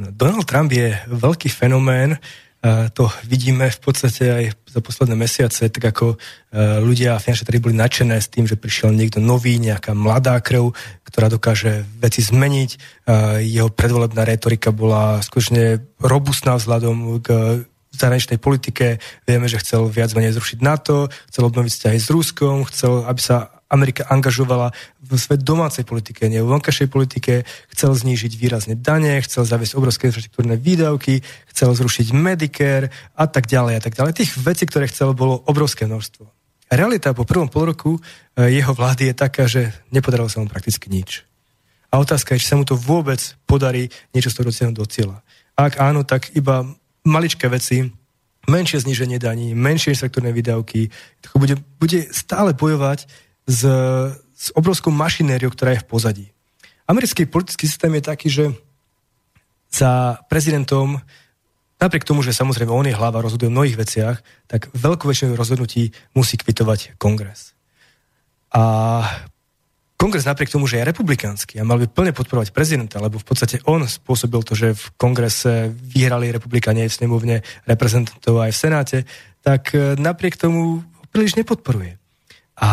Donald Trump je veľký fenomén, to vidíme v podstate aj za posledné mesiace, tak ako e, ľudia finančne tady boli nadšené s tým, že prišiel niekto nový, nejaká mladá krv, ktorá dokáže veci zmeniť. E, jeho predvolebná retorika bola skutočne robustná vzhľadom k zahraničnej politike. Vieme, že chcel viac menej zrušiť NATO, chcel obnoviť vzťahy s Ruskom, chcel, aby sa Amerika angažovala v svet domácej politike, nie v vonkajšej politike, chcel znížiť výrazne dane, chcel zaviesť obrovské infraštruktúrne výdavky, chcel zrušiť Medicare a tak ďalej a tak ďalej. Tých vecí, ktoré chcel, bolo obrovské množstvo. Realita po prvom pol roku eh, jeho vlády je taká, že nepodarilo sa mu prakticky nič. A otázka je, či sa mu to vôbec podarí niečo z toho dosiahnuť do cieľa. Ak áno, tak iba maličké veci, menšie zníženie daní, menšie infraštruktúrne výdavky, bude, bude stále bojovať s, s obrovskou mašinériou, ktorá je v pozadí. Americký politický systém je taký, že za prezidentom, napriek tomu, že samozrejme on je hlava, rozhoduje o mnohých veciach, tak veľkú väčšinu rozhodnutí musí kvitovať kongres. A kongres napriek tomu, že je republikánsky a mal by plne podporovať prezidenta, lebo v podstate on spôsobil to, že v kongrese vyhrali republikáni aj v snemovne reprezentantov aj v senáte, tak e, napriek tomu ho príliš nepodporuje. A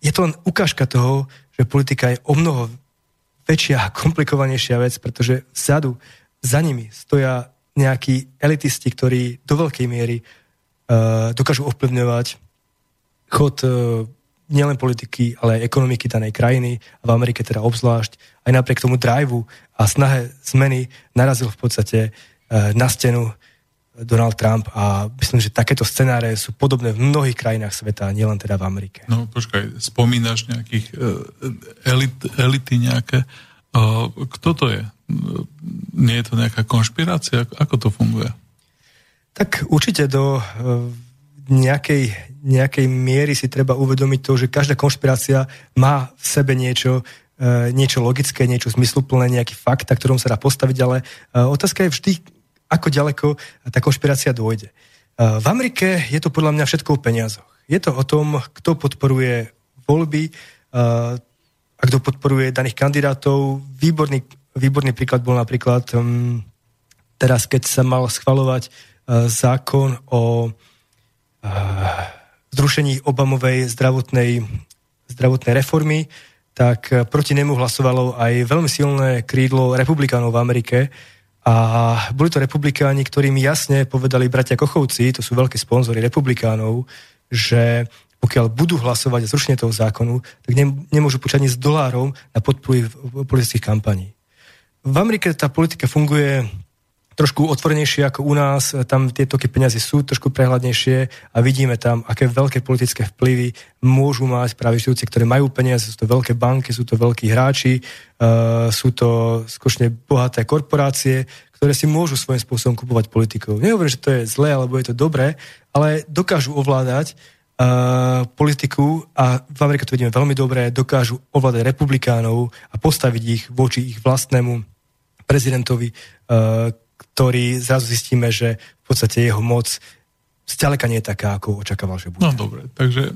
je to len ukážka toho, že politika je o mnoho väčšia a komplikovanejšia vec, pretože vzadu, za nimi stoja nejakí elitisti, ktorí do veľkej miery uh, dokážu ovplyvňovať chod uh, nielen politiky, ale aj ekonomiky danej krajiny a v Amerike teda obzvlášť. Aj napriek tomu driveu a snahe zmeny narazil v podstate uh, na stenu Donald Trump a myslím, že takéto scenáre sú podobné v mnohých krajinách sveta, nielen teda v Amerike.
No počkaj, spomínaš nejakých uh, elit, elity nejaké. Uh, kto to je? Nie je to nejaká konšpirácia? Ako to funguje?
Tak určite do nejakej, nejakej miery si treba uvedomiť to, že každá konšpirácia má v sebe niečo, niečo logické, niečo zmysluplné, nejaký fakt, na ktorom sa dá postaviť, ale otázka je vždy, ako ďaleko tá konšpirácia dôjde. V Amerike je to podľa mňa všetko o peniazoch. Je to o tom, kto podporuje voľby a kto podporuje daných kandidátov. Výborný, výborný príklad bol napríklad teraz, keď sa mal schvalovať zákon o zrušení Obamovej zdravotnej, zdravotnej reformy, tak proti nemu hlasovalo aj veľmi silné krídlo republikánov v Amerike, a boli to republikáni, ktorí mi jasne povedali bratia Kochovci, to sú veľkí sponzory republikánov, že pokiaľ budú hlasovať za zrušenie toho zákonu, tak ne, nemôžu počať s dolárov na podporu politických kampaní. V Amerike tá politika funguje trošku otvorenejšie ako u nás, tam tie toky peniazy sú trošku prehľadnejšie a vidíme tam, aké veľké politické vplyvy môžu mať práve štúcie, ktoré majú peniaze, sú to veľké banky, sú to veľkí hráči, uh, sú to skutočne bohaté korporácie, ktoré si môžu svojím spôsobom kupovať politikov. Nehovorím, že to je zlé alebo je to dobré, ale dokážu ovládať uh, politiku a v Amerike to vidíme veľmi dobre, dokážu ovládať republikánov a postaviť ich voči ich vlastnému prezidentovi, uh, ktorý zrazu zistíme, že v podstate jeho moc zďaleka nie je taká, ako očakával, že bude.
No dobre, takže e,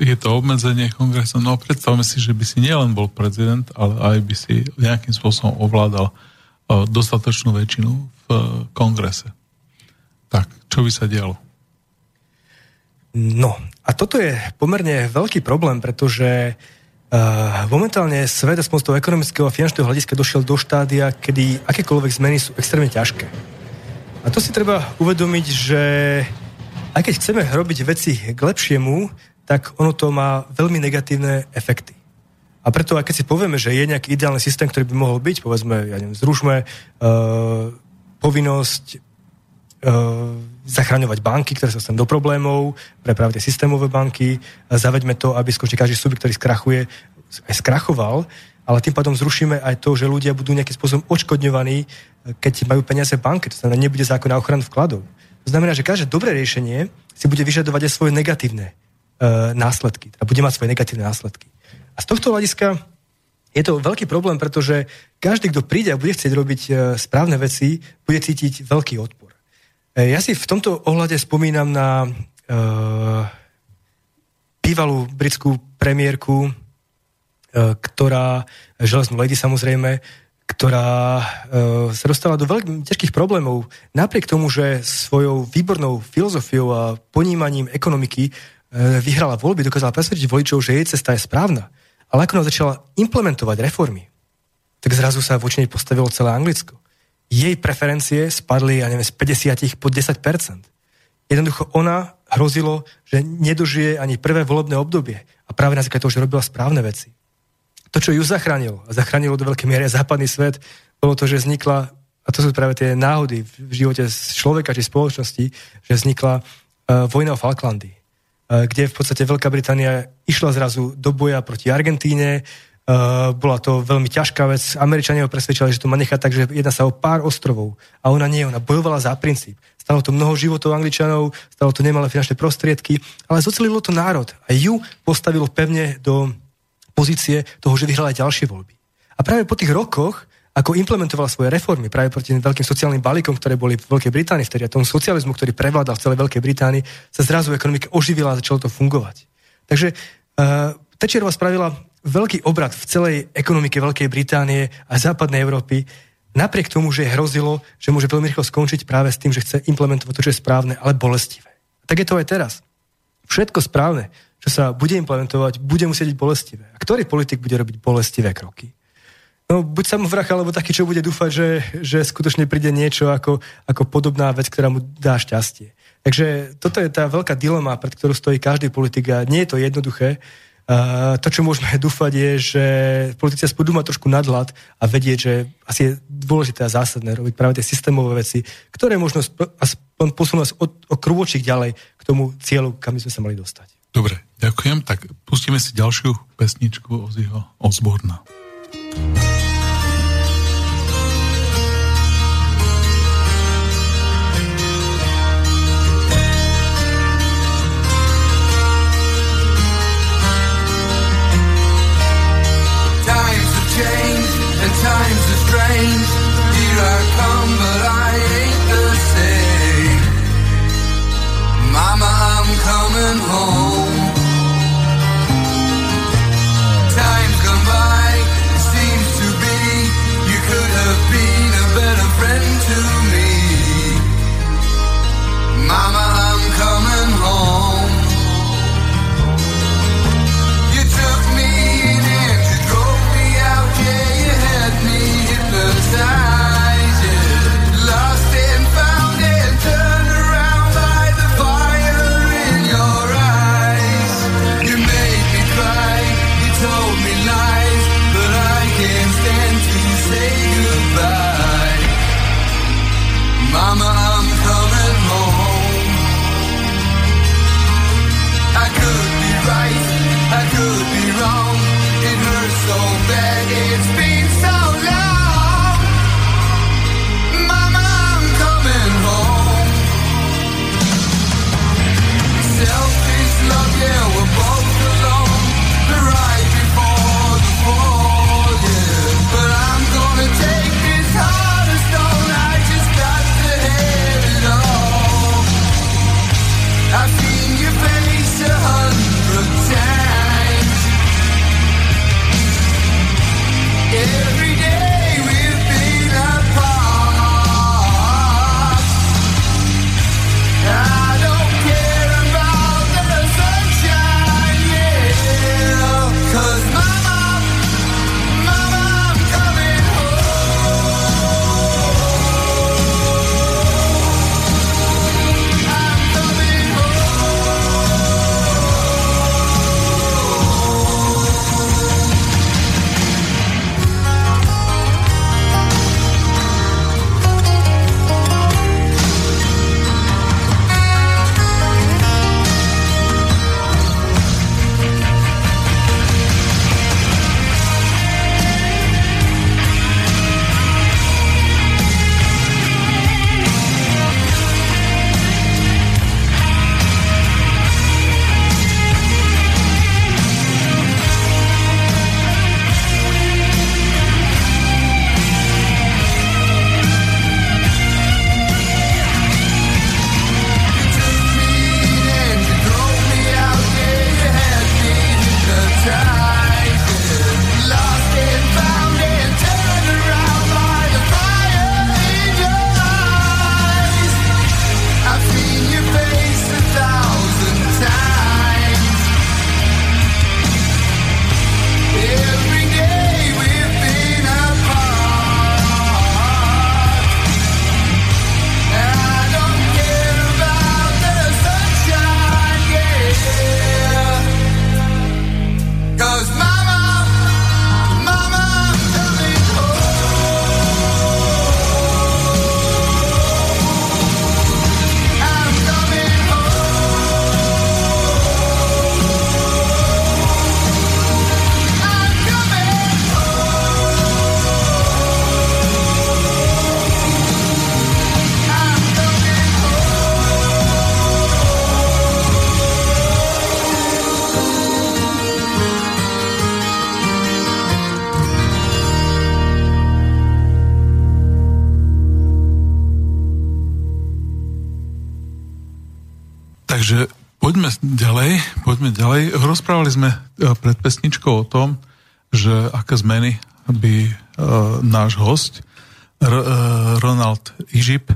je to obmedzenie kongresu. No predstavme si, že by si nielen bol prezident, ale aj by si nejakým spôsobom ovládal e, dostatočnú väčšinu v e, kongrese. Tak, čo by sa dialo?
No, a toto je pomerne veľký problém, pretože Uh, momentálne svet aspoň z ekonomického a finančného hľadiska došiel do štádia, kedy akékoľvek zmeny sú extrémne ťažké. A to si treba uvedomiť, že aj keď chceme robiť veci k lepšiemu, tak ono to má veľmi negatívne efekty. A preto, aj keď si povieme, že je nejaký ideálny systém, ktorý by mohol byť, povedzme, ja neviem, zrušme uh, povinnosť uh, zachraňovať banky, ktoré sa dostanú do problémov, pre práve tie systémové banky, zaveďme to, aby skutočne každý subjekt, ktorý skrachuje, aj skrachoval, ale tým pádom zrušíme aj to, že ľudia budú nejakým spôsobom odškodňovaní, keď majú peniaze v banke, to znamená, nebude zákon na ochranu vkladov. To znamená, že každé dobré riešenie si bude vyžadovať aj svoje negatívne uh, následky, teda bude mať svoje negatívne následky. A z tohto hľadiska je to veľký problém, pretože každý, kto príde a bude chcieť robiť správne veci, bude cítiť veľký odpor. E, ja si v tomto ohľade spomínam na uh, bývalú britskú premiérku, uh, ktorá, železnú lady samozrejme, ktorá uh, sa dostala do veľmi ťažkých problémov. Napriek tomu, že svojou výbornou filozofiou a ponímaním ekonomiky uh, vyhrala voľby, dokázala presvedčiť voličov, že jej cesta je správna. Ale ako začala implementovať reformy, tak zrazu sa voči nej postavilo celé Anglicko jej preferencie spadli, ja neviem, z 50 pod 10%. Jednoducho ona hrozilo, že nedožije ani prvé volebné obdobie. A práve na základe že robila správne veci. To, čo ju zachránilo, a zachránilo do veľkej miery západný svet, bolo to, že vznikla, a to sú práve tie náhody v živote človeka či spoločnosti, že vznikla uh, vojna o Falklandy, uh, kde v podstate Veľká Británia išla zrazu do boja proti Argentíne, Uh, bola to veľmi ťažká vec. Američania ho presvedčili, že to má nechať tak, že jedná sa o pár ostrovov. A ona nie, ona bojovala za princíp. Stalo to mnoho životov Angličanov, stalo to nemalé finančné prostriedky, ale zocelilo to národ. A ju postavilo pevne do pozície toho, že vyhrala aj ďalšie voľby. A práve po tých rokoch, ako implementovala svoje reformy práve proti tým veľkým sociálnym balíkom, ktoré boli v Veľkej Británii vtedy a tomu socializmu, ktorý prevládal v celej Veľkej Británii, sa zrazu ekonomika oživila a začalo to fungovať. Takže uh, Tečerová spravila veľký obrad v celej ekonomike Veľkej Británie a západnej Európy, napriek tomu, že hrozilo, že môže veľmi rýchlo skončiť práve s tým, že chce implementovať to, čo je správne, ale bolestivé. Tak je to aj teraz. Všetko správne, čo sa bude implementovať, bude musieť byť bolestivé. A ktorý politik bude robiť bolestivé kroky? No, buď samovrach, alebo taký, čo bude dúfať, že, že skutočne príde niečo ako, ako podobná vec, ktorá mu dá šťastie. Takže toto je tá veľká dilema, pred ktorou stojí každý politik a nie je to jednoduché. Eh, to, čo môžeme dúfať, je, že politici budú mať trošku nadhľad a vedieť, že asi je dôležité a zásadné robiť práve tie systémové veci, ktoré možno aspoň posunú nás o, o ďalej k tomu cieľu, kam by sme sa mali dostať.
Dobre, ďakujem. Tak pustíme si ďalšiu pesničku Oziho Osborna. thank
Mama
Rozprávali sme e, pred pesničkou o tom, že aké zmeny by e, náš host e, Ronald Ižip,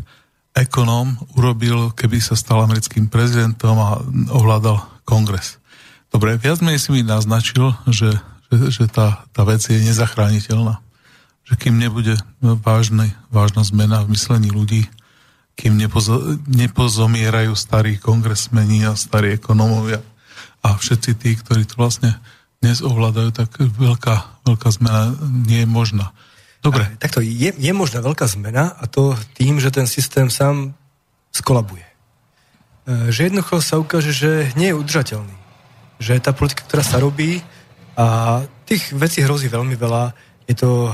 ekonóm, urobil, keby sa stal americkým prezidentom a ovládal kongres. Dobre, viac menej si mi naznačil, že, že, že tá, tá vec je nezachrániteľná. Že kým nebude vážne, vážna zmena v myslení ľudí, kým nepozo, nepozomierajú starí kongresmeni a starí ekonómovia, a všetci tí, ktorí to vlastne dnes ovládajú, tak veľká, veľká zmena nie je možná. Dobre.
A, takto je, je možná veľká zmena a to tým, že ten systém sám skolabuje. E, že jednoducho sa ukáže, že nie je udržateľný. Že tá politika, ktorá sa robí a tých vecí hrozí veľmi veľa. Je to...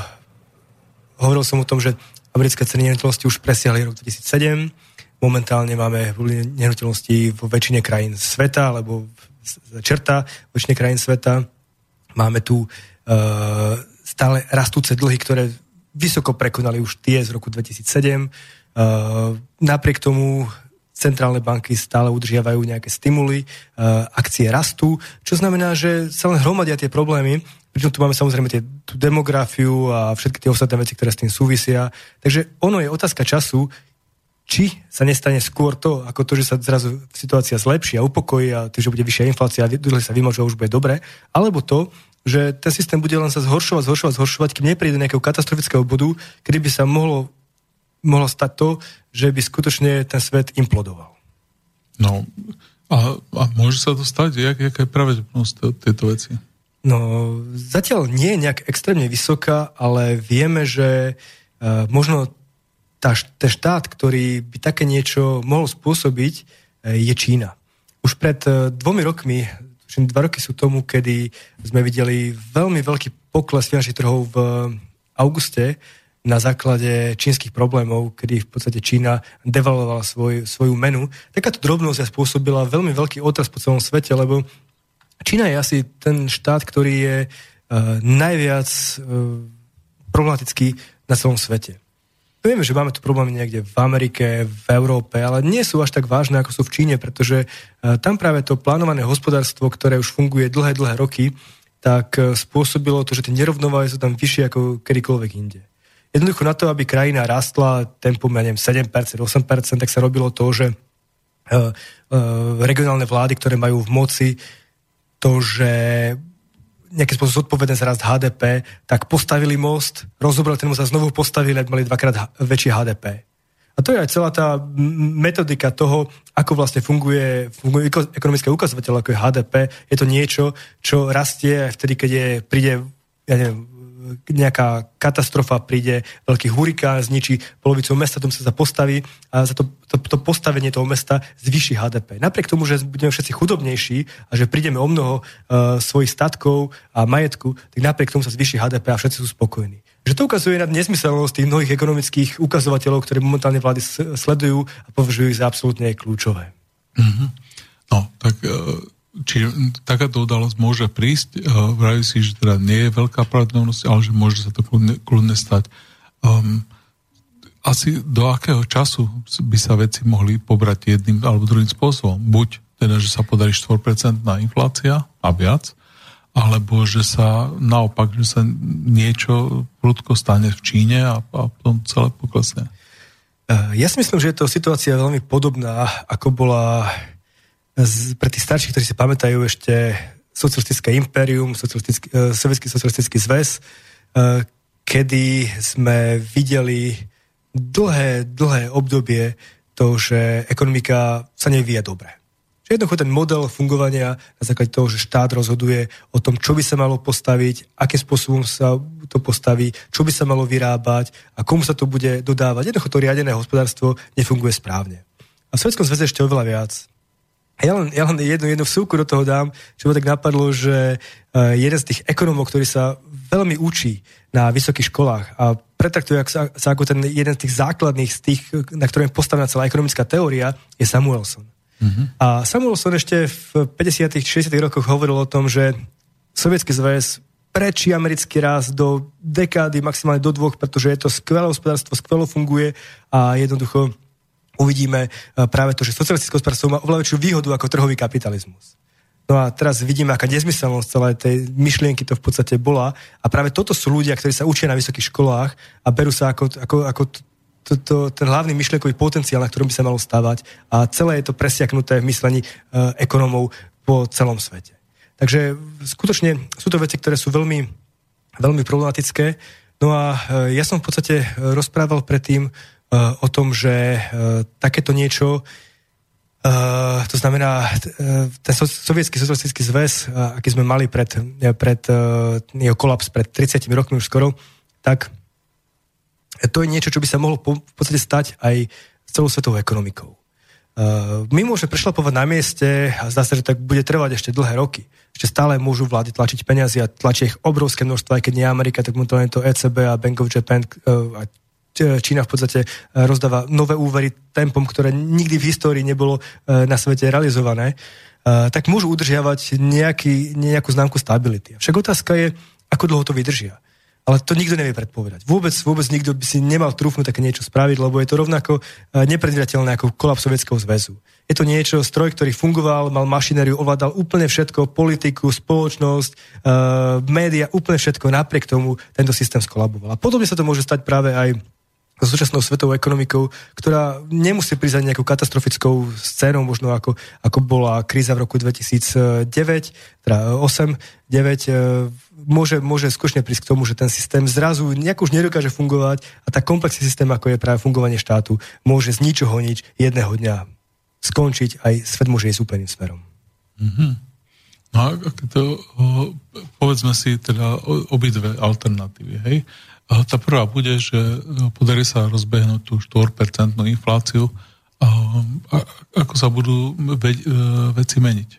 Hovoril som o tom, že americké ceny nehnuteľnosti už presiahli rok 2007. Momentálne máme nehnuteľnosti vo väčšine krajín sveta, alebo čerta vo väčšine krajín sveta. Máme tu uh, stále rastúce dlhy, ktoré vysoko prekonali už tie z roku 2007. Uh, napriek tomu centrálne banky stále udržiavajú nejaké stimuly, uh, akcie rastú, čo znamená, že sa len hromadia tie problémy, pričom tu máme samozrejme tie, tú demografiu a všetky tie ostatné veci, ktoré s tým súvisia. Takže ono je otázka času, či sa nestane skôr to, ako to, že sa zrazu situácia zlepší a upokojí a tým, že bude vyššia inflácia a sa vymožuje, už bude dobre, alebo to, že ten systém bude len sa zhoršovať, zhoršovať, zhoršovať, kým nepríde do nejakého katastrofického bodu, kedy by sa mohlo, mohlo stať to, že by skutočne ten svet implodoval.
No a, a môže sa to stať? Jak, jaká je pravdepodobnosť tejto veci?
No, zatiaľ nie je nejak extrémne vysoká, ale vieme, že uh, možno tá, ten štát, ktorý by také niečo mohol spôsobiť, uh, je Čína. Už pred uh, dvomi rokmi Všim dva roky sú tomu, kedy sme videli veľmi veľký pokles finančných trhov v auguste na základe čínskych problémov, kedy v podstate Čína devalvovala svoj, svoju menu. Takáto drobnosť spôsobila veľmi veľký otras po celom svete, lebo Čína je asi ten štát, ktorý je uh, najviac uh, problematický na celom svete. Vieme, že máme tu problémy niekde v Amerike, v Európe, ale nie sú až tak vážne, ako sú v Číne, pretože e, tam práve to plánované hospodárstvo, ktoré už funguje dlhé, dlhé roky, tak e, spôsobilo to, že tie nerovnováhy sú tam vyššie ako kedykoľvek inde. Jednoducho na to, aby krajina rastla tempom, ja neviem, 7%, 8%, tak sa robilo to, že uh, regionálne vlády, ktoré majú v moci to, že nejaký spôsob zodpovedné za rast HDP, tak postavili most, rozobrali ten most a znovu postavili, aby mali dvakrát väčšie HDP. A to je aj celá tá metodika toho, ako vlastne funguje, funguje ekonomické ukazovateľ, ako je HDP. Je to niečo, čo rastie aj vtedy, keď je, príde ja neviem, nejaká katastrofa, príde veľký hurikán, zničí polovicu mesta, tomu sa postaví a za to, to, to postavenie toho mesta zvyši HDP. Napriek tomu, že budeme všetci chudobnejší a že prídeme o mnoho uh, svojich statkov a majetku, tak napriek tomu sa zvyši HDP a všetci sú spokojní. Že to ukazuje na nezmyselnosť tých mnohých ekonomických ukazovateľov, ktoré momentálne vlády sledujú a považujú ich za absolútne kľúčové.
Mm-hmm. No, tak uh či takáto udalosť môže prísť, uh, vraví si, že teda nie je veľká pravdepodobnosť, ale že môže sa to kľudne, kľudne stať. Um, asi do akého času by sa veci mohli pobrať jedným alebo druhým spôsobom? Buď teda, že sa podarí 4% inflácia a viac, alebo že sa naopak, že sa niečo prudko stane v Číne a, a potom celé poklesne.
Ja si myslím, že je to situácia veľmi podobná, ako bola pre tých starších, ktorí si pamätajú ešte socialistické impérium, socialistický, uh, sovietský socialistický zväz, uh, kedy sme videli dlhé, dlhé obdobie to, že ekonomika sa nevyvíja dobre. Že jednoducho ten model fungovania na základe toho, že štát rozhoduje o tom, čo by sa malo postaviť, akým spôsobom sa to postaví, čo by sa malo vyrábať a komu sa to bude dodávať. Jednoducho to riadené hospodárstvo nefunguje správne. A v Sovjetskom zväze ešte oveľa viac. Ja len, ja len jednu, jednu vsúku do toho dám, čo ma tak napadlo, že uh, jeden z tých ekonomov, ktorý sa veľmi učí na vysokých školách a pretraktuje sa, sa ako ten jeden z tých základných, z tých, na ktorým je postavená celá ekonomická teória, je Samuelson. Mm-hmm. A Samuelson ešte v 50 60 rokoch hovoril o tom, že Sovietský zväz prečí americký rast do dekády, maximálne do dvoch, pretože je to skvelé hospodárstvo, skvelo funguje a jednoducho uvidíme e, práve to, že socialistické hospodárstvo má oveľa väčšiu výhodu ako trhový kapitalizmus. No a teraz vidíme, aká nezmyselnosť celé tej myšlienky to v podstate bola. A práve toto sú ľudia, ktorí sa učia na vysokých školách a berú sa ako, ako, ako to, to, ten hlavný myšlienkový potenciál, na ktorom by sa malo stávať. A celé je to presiaknuté v myslení e, ekonomov po celom svete. Takže skutočne sú to veci, ktoré sú veľmi, veľmi problematické. No a e, ja som v podstate e, rozprával predtým o tom, že takéto niečo Uh, to znamená, ten so, sovietský socialistický zväz, aký sme mali pred, pred jeho kolaps pred 30 rokmi už skoro, tak to je niečo, čo by sa mohlo v podstate stať aj s celou svetovou ekonomikou. My môžeme prešlapovať na mieste a zdá sa, že tak bude trvať ešte dlhé roky. Ešte stále môžu vlády tlačiť peniazy a tlačia ich obrovské množstvo, aj keď nie Amerika, tak to to ECB a Bank of Japan Čína v podstate rozdáva nové úvery tempom, ktoré nikdy v histórii nebolo na svete realizované, tak môžu udržiavať nejaký, nejakú známku stability. Však otázka je, ako dlho to vydržia. Ale to nikto nevie predpovedať. Vôbec, vôbec nikto by si nemal trúfnuť také niečo spraviť, lebo je to rovnako nepredvidateľné ako kolaps Sovietskeho zväzu. Je to niečo, stroj, ktorý fungoval, mal mašinériu, ovládal úplne všetko, politiku, spoločnosť, média, úplne všetko. Napriek tomu tento systém skolaboval. A podobne sa to môže stať práve aj súčasnou svetovou ekonomikou, ktorá nemusí prísť nejakou katastrofickou scénou, možno ako, ako bola kríza v roku 2009, teda 8, 9, môže, môže skutočne prísť k tomu, že ten systém zrazu nejak už nedokáže fungovať a tak komplexný systém, ako je práve fungovanie štátu, môže z ničoho nič jedného dňa skončiť, aj svet môže ísť úplným smerom.
Mm-hmm. No a to, povedzme si teda obidve alternatívy, hej? Tá prvá bude, že e, podarí sa rozbehnúť tú 4% infláciu. A ako sa budú e, veci meniť?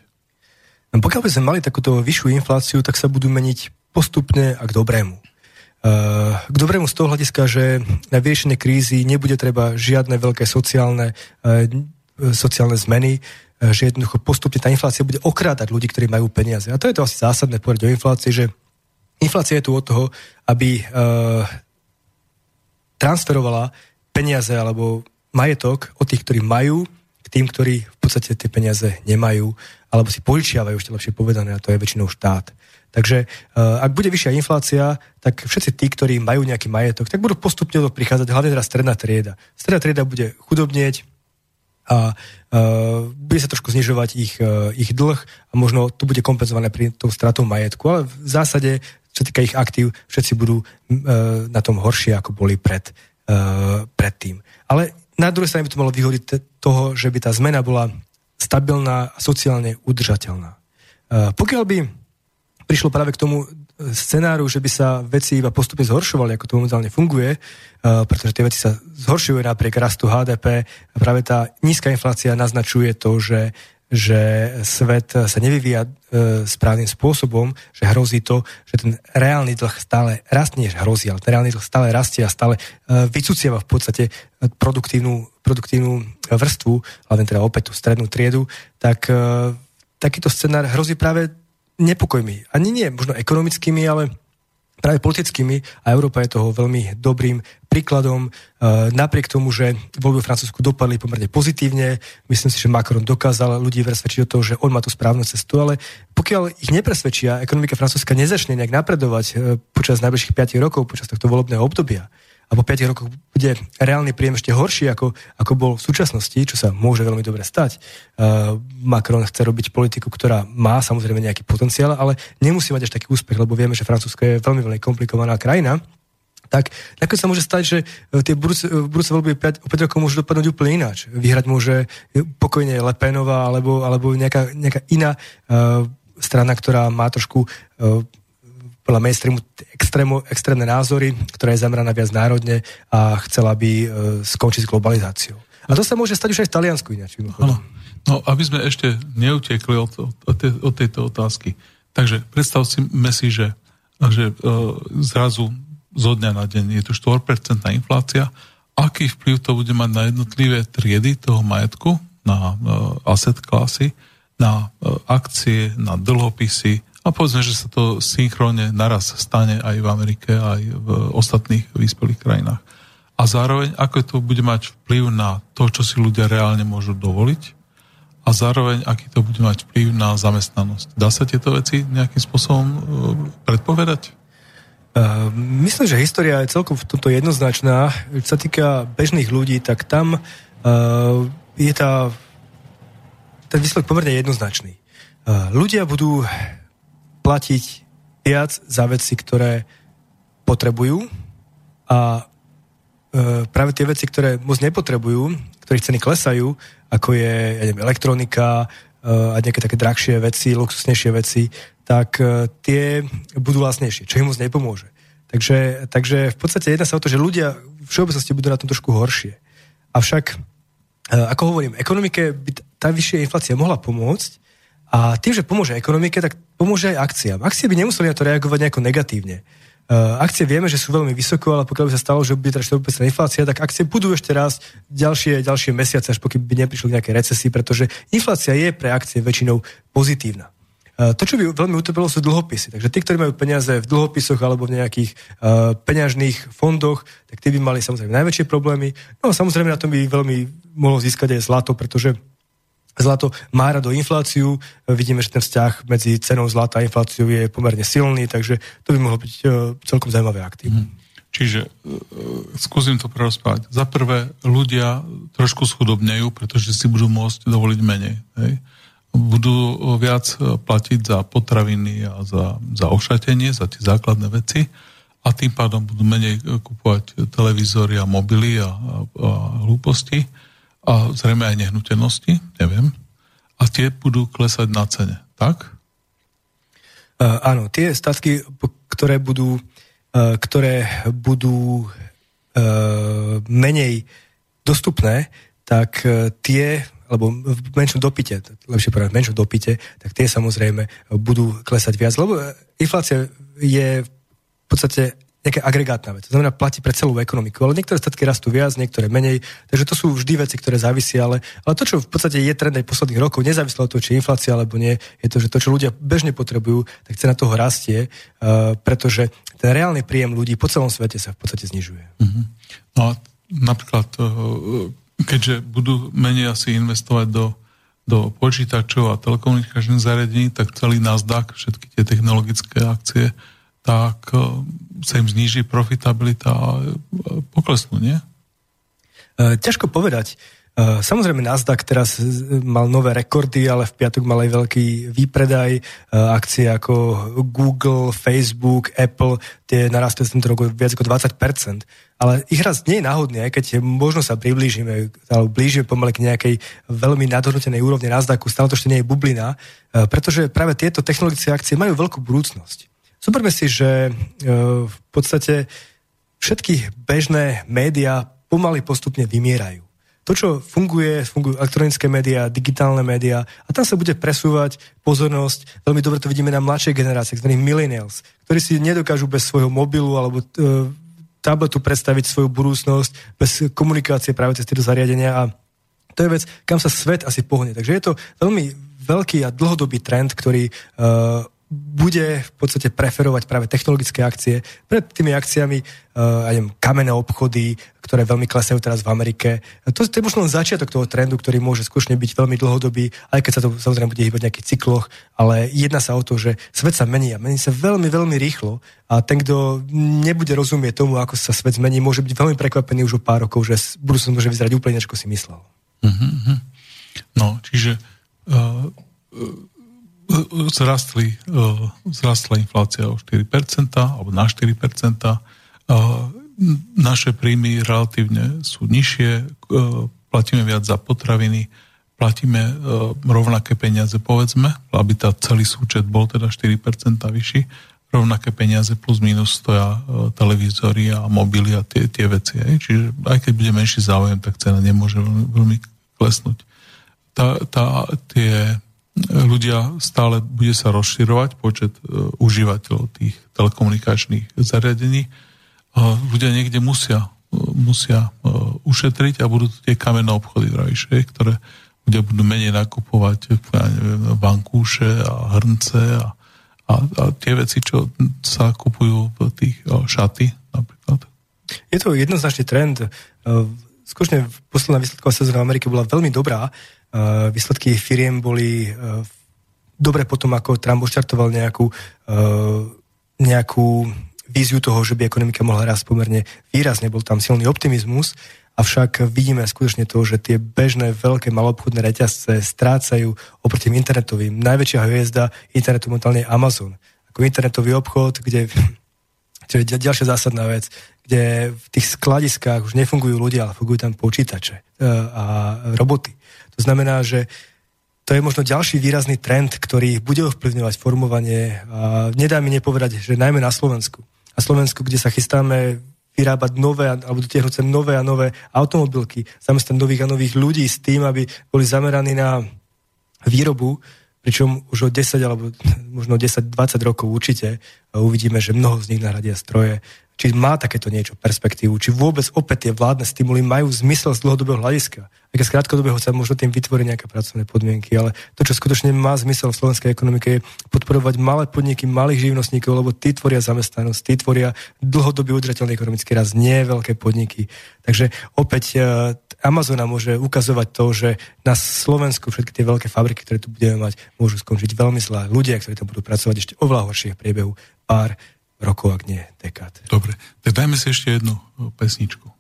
No, pokiaľ by sme mali takúto vyššiu infláciu, tak sa budú meniť postupne a k dobrému. E, k dobrému z toho hľadiska, že na vyriešenie krízy nebude treba žiadne veľké sociálne, sociálne zmeny, že jednoducho postupne tá inflácia bude okrádať ľudí, ktorí majú peniaze. A to je to asi zásadné povedať o inflácii, že Inflácia je tu od toho, aby uh, transferovala peniaze alebo majetok od tých, ktorí majú, k tým, ktorí v podstate tie peniaze nemajú, alebo si požičiavajú, ešte lepšie povedané, a to je väčšinou štát. Takže uh, ak bude vyššia inflácia, tak všetci tí, ktorí majú nejaký majetok, tak budú postupne prichádzať, hlavne teda stredná trieda. Stredná trieda bude chudobnieť, a uh, bude sa trošku znižovať ich, uh, ich dlh a možno to bude kompenzované pri tou stratou majetku, ale v zásade čo týka ich aktív, všetci budú uh, na tom horšie, ako boli pred, uh, predtým. Ale na druhej strane by to malo vyhodiť toho, že by tá zmena bola stabilná a sociálne udržateľná. Uh, pokiaľ by prišlo práve k tomu scenáru, že by sa veci iba postupne zhoršovali, ako to momentálne funguje, pretože tie veci sa zhoršujú napriek rastu HDP. Práve tá nízka inflácia naznačuje to, že že svet sa nevyvíja e, správnym spôsobom, že hrozí to, že ten reálny dlh stále rastne, že hrozí, ale ten reálny dlh stále rastie a stále e, vycúcieva v podstate produktívnu, produktívnu vrstvu, hlavne teda opäť tú strednú triedu, tak e, takýto scenár hrozí práve nepokojmi. Ani nie možno ekonomickými, ale práve politickými a Európa je toho veľmi dobrým príkladom. E, napriek tomu, že voľby v Francúzsku dopadli pomerne pozitívne, myslím si, že Macron dokázal ľudí presvedčiť o toho, že on má tú správnu cestu, ale pokiaľ ich nepresvedčia, ekonomika Francúzska nezačne nejak napredovať e, počas najbližších 5 rokov, počas tohto volebného obdobia, a po 5 rokoch bude reálny príjem ešte horší, ako, ako bol v súčasnosti, čo sa môže veľmi dobre stať. Uh, Macron chce robiť politiku, ktorá má samozrejme nejaký potenciál, ale nemusí mať až taký úspech, lebo vieme, že Francúzsko je veľmi, veľmi komplikovaná krajina tak ako sa môže stať, že e, tie budúce, budúce voľby 5, o 5 rokov môžu dopadnúť úplne ináč. Vyhrať môže pokojne Lepenová alebo, alebo nejaká, nejaká iná uh, strana, ktorá má trošku uh, podľa mainstreamu extrému, extrémne názory, ktorá je zameraná viac národne a chcela by uh, skončiť s globalizáciou. A to sa môže stať už aj v Taliansku ináč.
No, aby sme ešte neutekli od, od, od, te, od tejto otázky. Takže predstavme si, že, že uh, zrazu zo dňa na deň je tu 4% inflácia. Aký vplyv to bude mať na jednotlivé triedy toho majetku, na uh, asset klasy, na uh, akcie, na dlhopisy, a povedzme, že sa to synchrónne naraz stane aj v Amerike, aj v ostatných vyspelých krajinách. A zároveň, ako to bude mať vplyv na to, čo si ľudia reálne môžu dovoliť a zároveň, aký to bude mať vplyv na zamestnanosť. Dá sa tieto veci nejakým spôsobom uh, predpovedať?
Uh, myslím, že história je celkom v tomto jednoznačná. Čo sa týka bežných ľudí, tak tam uh, je tá, ten výsledok pomerne jednoznačný. Uh, ľudia budú platiť viac za veci, ktoré potrebujú A e, práve tie veci, ktoré moc nepotrebujú, ktorých ceny klesajú, ako je ja neviem, elektronika e, a nejaké také drahšie veci, luxusnejšie veci, tak e, tie budú vlastnejšie, čo im moc nepomôže. Takže, takže v podstate jedná sa o to, že ľudia v všeobecnosti budú na tom trošku horšie. Avšak, e, ako hovorím, ekonomike by tá vyššia inflácia mohla pomôcť a tým, že pomôže ekonomike, tak pomôže aj akciám. Akcie by nemuseli na to reagovať nejako negatívne. Uh, akcie vieme, že sú veľmi vysoko, ale pokiaľ by sa stalo, že bude teda 4% inflácia, tak akcie budú ešte raz ďalšie, ďalšie mesiace, až pokým by neprišli k nejakej recesii, pretože inflácia je pre akcie väčšinou pozitívna. Uh, to, čo by veľmi utrpelo, sú dlhopisy. Takže tí, ktorí majú peniaze v dlhopisoch alebo v nejakých uh, peňažných fondoch, tak tí by mali samozrejme najväčšie problémy. No a samozrejme na tom by veľmi mohlo získať aj zlato, pretože Zlato má rado infláciu, vidíme, že ten vzťah medzi cenou zlata a infláciou je pomerne silný, takže to by mohlo byť uh, celkom zaujímavé aktív. Mm.
Čiže uh, skúsim to prerozprávať. Za prvé, ľudia trošku schudobnejú, pretože si budú môcť dovoliť menej. Hej? Budú viac platiť za potraviny a za, za ošatenie, za tie základné veci a tým pádom budú menej kupovať televízory a mobily a, a, a hlúposti a zrejme aj nehnuteľnosti, neviem, a tie budú klesať na cene, tak?
Uh, áno, tie statky, ktoré budú, uh, ktoré budú uh, menej dostupné, tak uh, tie, alebo v menšom dopite, lepšie povedať, v menšom dopite, tak tie samozrejme budú klesať viac, lebo inflácia je v podstate nejaká agregátna vec. To znamená, platí pre celú ekonomiku. Ale niektoré statky rastú viac, niektoré menej. Takže to sú vždy veci, ktoré závisia. Ale, ale to, čo v podstate je trend aj posledných rokov, nezávisle od toho, či je inflácia alebo nie, je to, že to, čo ľudia bežne potrebujú, tak cena toho rastie, uh, pretože ten reálny príjem ľudí po celom svete sa v podstate znižuje.
Uh-huh. No a napríklad, uh, keďže budú menej asi investovať do do počítačov a telekomunikačných zariadení, tak celý Nasdaq, všetky tie technologické akcie, tak uh, sa im zníži profitabilita a poklesnú, nie?
E, ťažko povedať. Samozrejme Nasdaq teraz mal nové rekordy, ale v piatok mal aj veľký výpredaj. Akcie ako Google, Facebook, Apple, tie narastli tento rok viac ako 20%. Ale ich rast nie je náhodný, aj keď možno sa priblížime, alebo blížime pomaly k nejakej veľmi nadhodnotenej úrovne Nasdaqu, stále to ešte nie je bublina, pretože práve tieto technologické akcie majú veľkú budúcnosť. Zoberme si, že e, v podstate všetky bežné médiá pomaly postupne vymierajú. To, čo funguje, fungujú elektronické médiá, digitálne médiá a tam sa bude presúvať pozornosť. Veľmi dobre to vidíme na mladšej generácii, tzv. millennials, ktorí si nedokážu bez svojho mobilu alebo e, tabletu predstaviť svoju budúcnosť bez komunikácie práve cez tieto zariadenia a to je vec, kam sa svet asi pohne. Takže je to veľmi veľký a dlhodobý trend, ktorý uh, bude v podstate preferovať práve technologické akcie pred tými akciami, uh, neviem, kamenné obchody, ktoré veľmi klesajú teraz v Amerike. To, to je možno len začiatok toho trendu, ktorý môže skutočne byť veľmi dlhodobý, aj keď sa to samozrejme bude hýbať v nejakých cykloch, ale jedná sa o to, že svet sa mení a mení sa veľmi, veľmi rýchlo a ten, kto nebude rozumieť tomu, ako sa svet zmení, môže byť veľmi prekvapený už o pár rokov, že budúcnosť môže vyzerať úplne, ako si myslel.
Uh-huh. No, čiže uh, uh zrastli, zrastla inflácia o 4%, alebo na 4%. Naše príjmy relatívne sú nižšie, platíme viac za potraviny, platíme rovnaké peniaze, povedzme, aby tá celý súčet bol teda 4% vyšší, rovnaké peniaze plus minus stoja televízory a mobily a tie, tie veci. Čiže aj keď bude menší záujem, tak cena nemôže veľmi klesnúť. Tá, tá, tie ľudia stále bude sa rozširovať počet uh, užívateľov tých telekomunikačných zariadení. Ľudia niekde musia, uh, musia uh, ušetriť a budú tie kamenné obchody vravíš, ktoré ľudia budú menej nakupovať ja neviem, bankúše a hrnce a, a, a tie veci, čo sa kupujú v tých šaty napríklad.
Je to jednoznačný trend. Skutočne posledná výsledková sezóna Ameriky bola veľmi dobrá výsledky firiem boli uh, dobre potom, ako Trump oštartoval nejakú, uh, nejakú víziu toho, že by ekonomika mohla rásť pomerne výrazne. Bol tam silný optimizmus, avšak vidíme skutočne to, že tie bežné veľké malobchodné reťazce strácajú oproti internetovým. Najväčšia hviezda internetu momentálne je Amazon. Ako internetový obchod, kde čo je ďal- ďalšia zásadná vec, kde v tých skladiskách už nefungujú ľudia, ale fungujú tam počítače a roboty. To znamená, že to je možno ďalší výrazný trend, ktorý bude ovplyvňovať formovanie. A nedá mi nepovedať, že najmä na Slovensku. A Slovensku, kde sa chystáme vyrábať nové, alebo dotiahnuť nové a nové automobilky, zamestnať nových a nových ľudí s tým, aby boli zameraní na výrobu, pričom už o 10 alebo možno 10-20 rokov určite uvidíme, že mnoho z nich nahradia stroje. Či má takéto niečo perspektívu, či vôbec opäť tie vládne stimuly majú zmysel z dlhodobého hľadiska. Keď z krátkodobého sa možno tým vytvorí nejaké pracovné podmienky, ale to, čo skutočne má zmysel v slovenskej ekonomike, je podporovať malé podniky, malých živnostníkov, lebo tí tvoria zamestnanosť, tí tvoria dlhodobý udržateľný ekonomický rast, nie veľké podniky. Takže opäť e, Amazona môže ukazovať to, že na Slovensku všetky tie veľké fabriky, ktoré tu budeme mať, môžu skončiť veľmi zlá. Ľudia, ktorí tam budú pracovať ešte oveľa horšie v priebehu pár rokov, ak nie dekád.
Dobre, tak dajme si ešte jednu o, pesničku.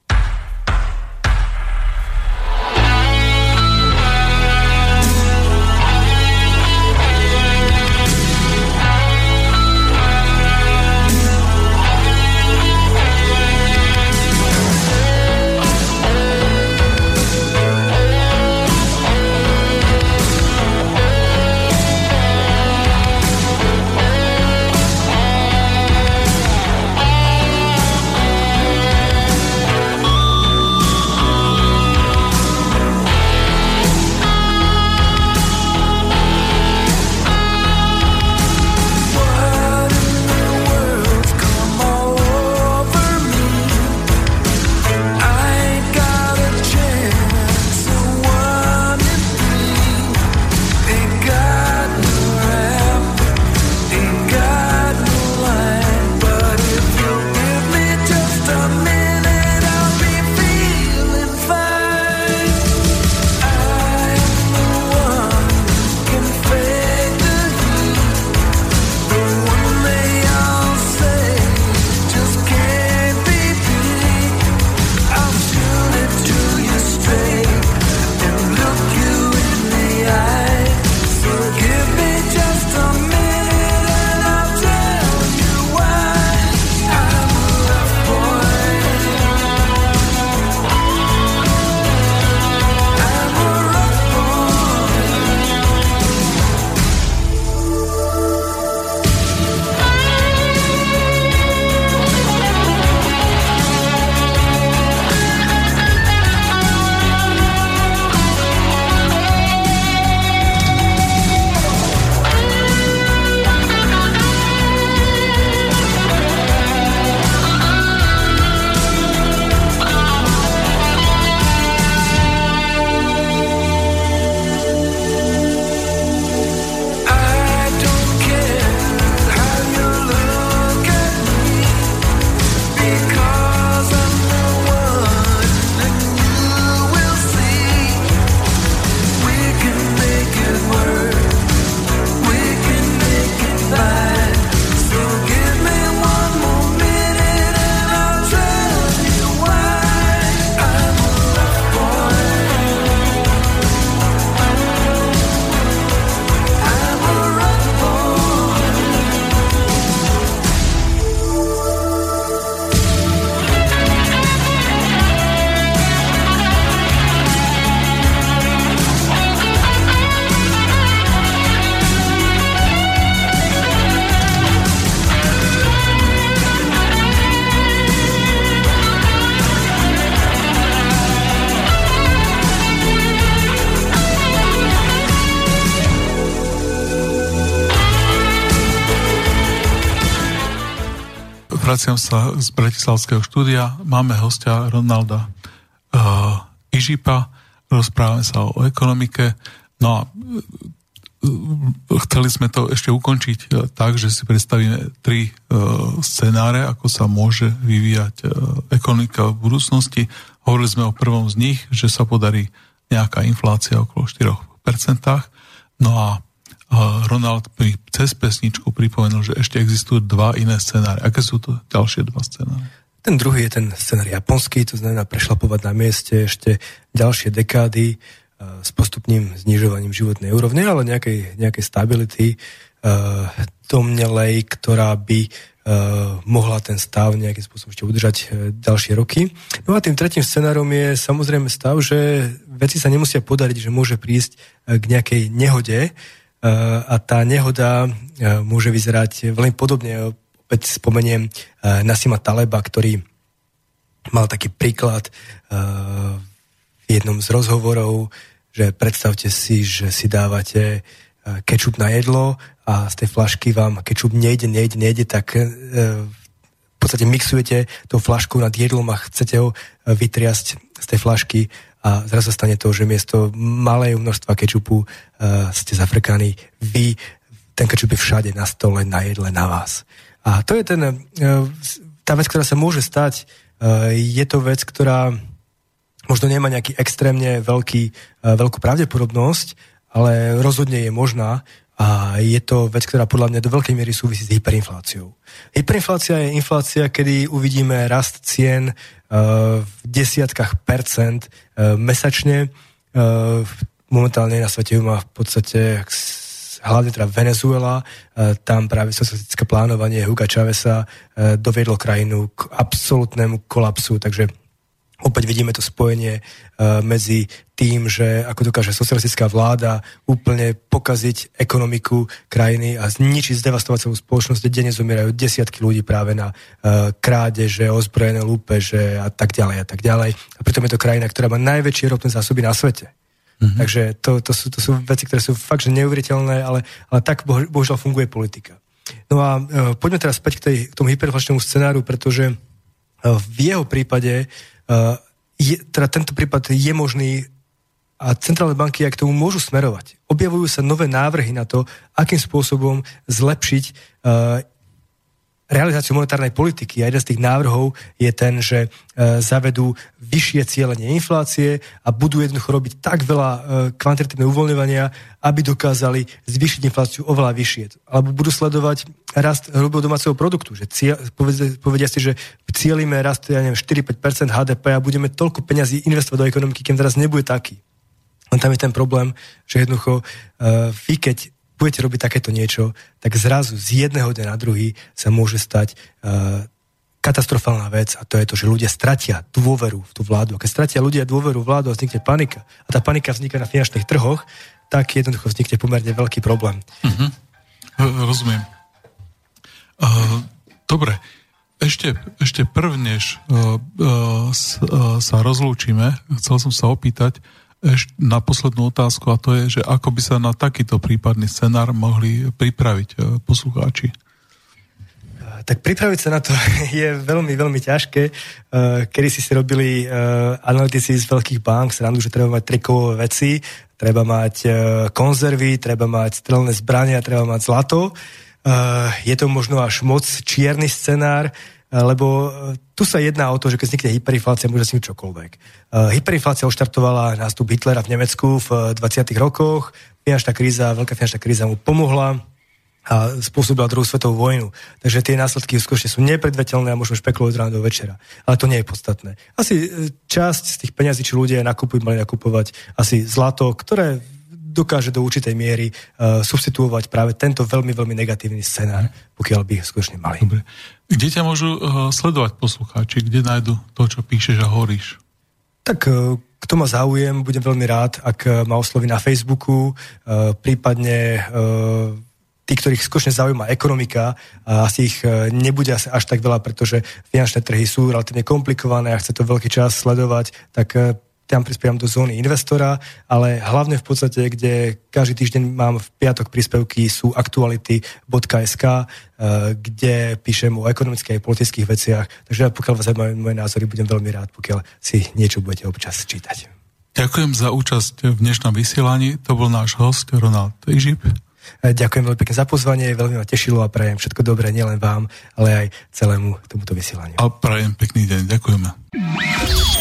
Vraciam sa z Bratislavského štúdia. Máme hostia Ronalda uh, Ižipa, rozprávame sa o ekonomike. No a uh, chceli sme to ešte ukončiť uh, tak, že si predstavíme tri uh, scenáre, ako sa môže vyvíjať uh, ekonomika v budúcnosti. Hovorili sme o prvom z nich, že sa podarí nejaká inflácia okolo 4%. No a Ronald mi cez pesničku pripomenul, že ešte existujú dva iné scenáre. Aké sú to ďalšie dva scenáre?
Ten druhý je ten scenár japonský, to znamená prešlapovať na mieste ešte ďalšie dekády uh, s postupným znižovaním životnej úrovne, ale nejakej, nejakej stability uh, domnelej, ktorá by mohla ten stav nejakým spôsobom ešte udržať ďalšie roky. No a tým tretím scenárom je samozrejme stav, že veci sa nemusia podariť, že môže prísť k nejakej nehode a tá nehoda uh, môže vyzerať veľmi podobne. Opäť spomeniem uh, Nasima Taleba, ktorý mal taký príklad v jednom z rozhovorov, že predstavte si, že si dávate kečup na jedlo a z tej flašky vám kečup nejde, nejde, nejde, tak v podstate mixujete tou flaškou nad jedlom a chcete ho vytriasť z tej flašky a zrazu stane to, že miesto malého množstva kečupu uh, ste zafrkaní vy, ten kečup je všade na stole, na jedle, na vás. A to je ten, uh, tá vec, ktorá sa môže stať, uh, je to vec, ktorá možno nemá nejaký extrémne veľký, uh, veľkú pravdepodobnosť, ale rozhodne je možná a je to vec, ktorá podľa mňa do veľkej miery súvisí s hyperinfláciou. Hyperinflácia je inflácia, kedy uvidíme rast cien v desiatkách percent uh, mesačne. Uh, momentálne na svete má v podstate hlavne teda Venezuela, tam práve socialistické plánovanie Huga Chavesa doviedlo krajinu k absolútnemu kolapsu, takže opäť vidíme to spojenie medzi tým, že ako dokáže socialistická vláda úplne pokaziť ekonomiku krajiny a zničiť, zdevastovať celú spoločnosť, kde denne zomierajú desiatky ľudí práve na krádeže, ozbrojené lúpeže a tak ďalej a tak ďalej. A pritom je to krajina, ktorá má najväčšie ropné zásoby na svete. Mm-hmm. Takže to, to, sú, to sú veci, ktoré sú fakt, že neuveriteľné, ale, ale tak boh, bohužiaľ funguje politika. No a uh, poďme teraz späť k, tej, k tomu hyperinflačnému scenáru, pretože uh, v jeho prípade, uh, je, teda tento prípad je možný a centrálne banky aj k tomu môžu smerovať. Objavujú sa nové návrhy na to, akým spôsobom zlepšiť uh, realizáciu monetárnej politiky. A jeden z tých návrhov je ten, že e, zavedú vyššie cieľenie inflácie a budú jednoducho robiť tak veľa e, kvantitatívne uvoľňovania, aby dokázali zvýšiť infláciu oveľa vyššie. Alebo budú sledovať rast hrubého domáceho produktu. Že cieľ, povedia, povedia si, že cieľíme rast ja neviem, 4-5% HDP a budeme toľko peňazí investovať do ekonomiky, kým teraz nebude taký. Len tam je ten problém, že jednoducho uh, vy keď budete robiť takéto niečo, tak zrazu z jedného dňa na druhý sa môže stať uh, katastrofálna vec a to je to, že ľudia stratia dôveru v tú vládu. A keď stratia ľudia dôveru vládu a vznikne panika a tá panika vzniká na finančných trhoch, tak jednoducho vznikne pomerne veľký problém.
Uh-huh. Rozumiem. Uh, dobre, ešte, ešte prvnež uh, uh, sa rozlúčime, chcel som sa opýtať, na poslednú otázku a to je, že ako by sa na takýto prípadný scenár mohli pripraviť e, poslucháči?
Tak pripraviť sa na to je veľmi, veľmi ťažké. E, kedy si si robili e, analytici z veľkých bank, srandu, že treba mať trikové veci, treba mať konzervy, treba mať strelné zbrania, treba mať zlato. Je to možno až moc čierny scenár, lebo tu sa jedná o to, že keď vznikne hyperinflácia, môže si čokoľvek. Hyperinflácia oštartovala nástup Hitlera v Nemecku v 20. rokoch, finančná kríza, veľká finančná kríza mu pomohla a spôsobila druhú svetovú vojnu. Takže tie následky skutočne sú nepredvetelné a môžeme špekulovať ráno do večera. Ale to nie je podstatné. Asi e, časť z tých peňazí, čo ľudia nakupujú, mali nakupovať asi zlato, ktoré dokáže do určitej miery uh, substituovať práve tento veľmi, veľmi negatívny scenár, pokiaľ by ich skutočne mali.
Dobre. Kde ťa môžu uh, sledovať poslucháči? Kde nájdu to, čo píšeš a hovoríš?
Tak uh, kto má záujem, budem veľmi rád, ak uh, ma osloví na Facebooku, prípadne tí, ktorých skutočne zaujíma ekonomika, a asi ich nebude až tak veľa, pretože finančné trhy sú relatívne komplikované a chce to veľký čas sledovať, tak tam prispievam do zóny investora, ale hlavne v podstate, kde každý týždeň mám v piatok príspevky sú aktuality.sk, eh, kde píšem o ekonomických a politických veciach. Takže pokiaľ vás zaujímajú moje názory, budem veľmi rád, pokiaľ si niečo budete občas čítať.
Ďakujem za účasť v dnešnom vysielaní. To bol náš host Ronald Ižip.
Eh, ďakujem veľmi pekne za pozvanie, veľmi ma tešilo a prajem všetko dobré nielen vám, ale aj celému tomuto vysielaniu.
A prajem pekný deň, ďakujeme.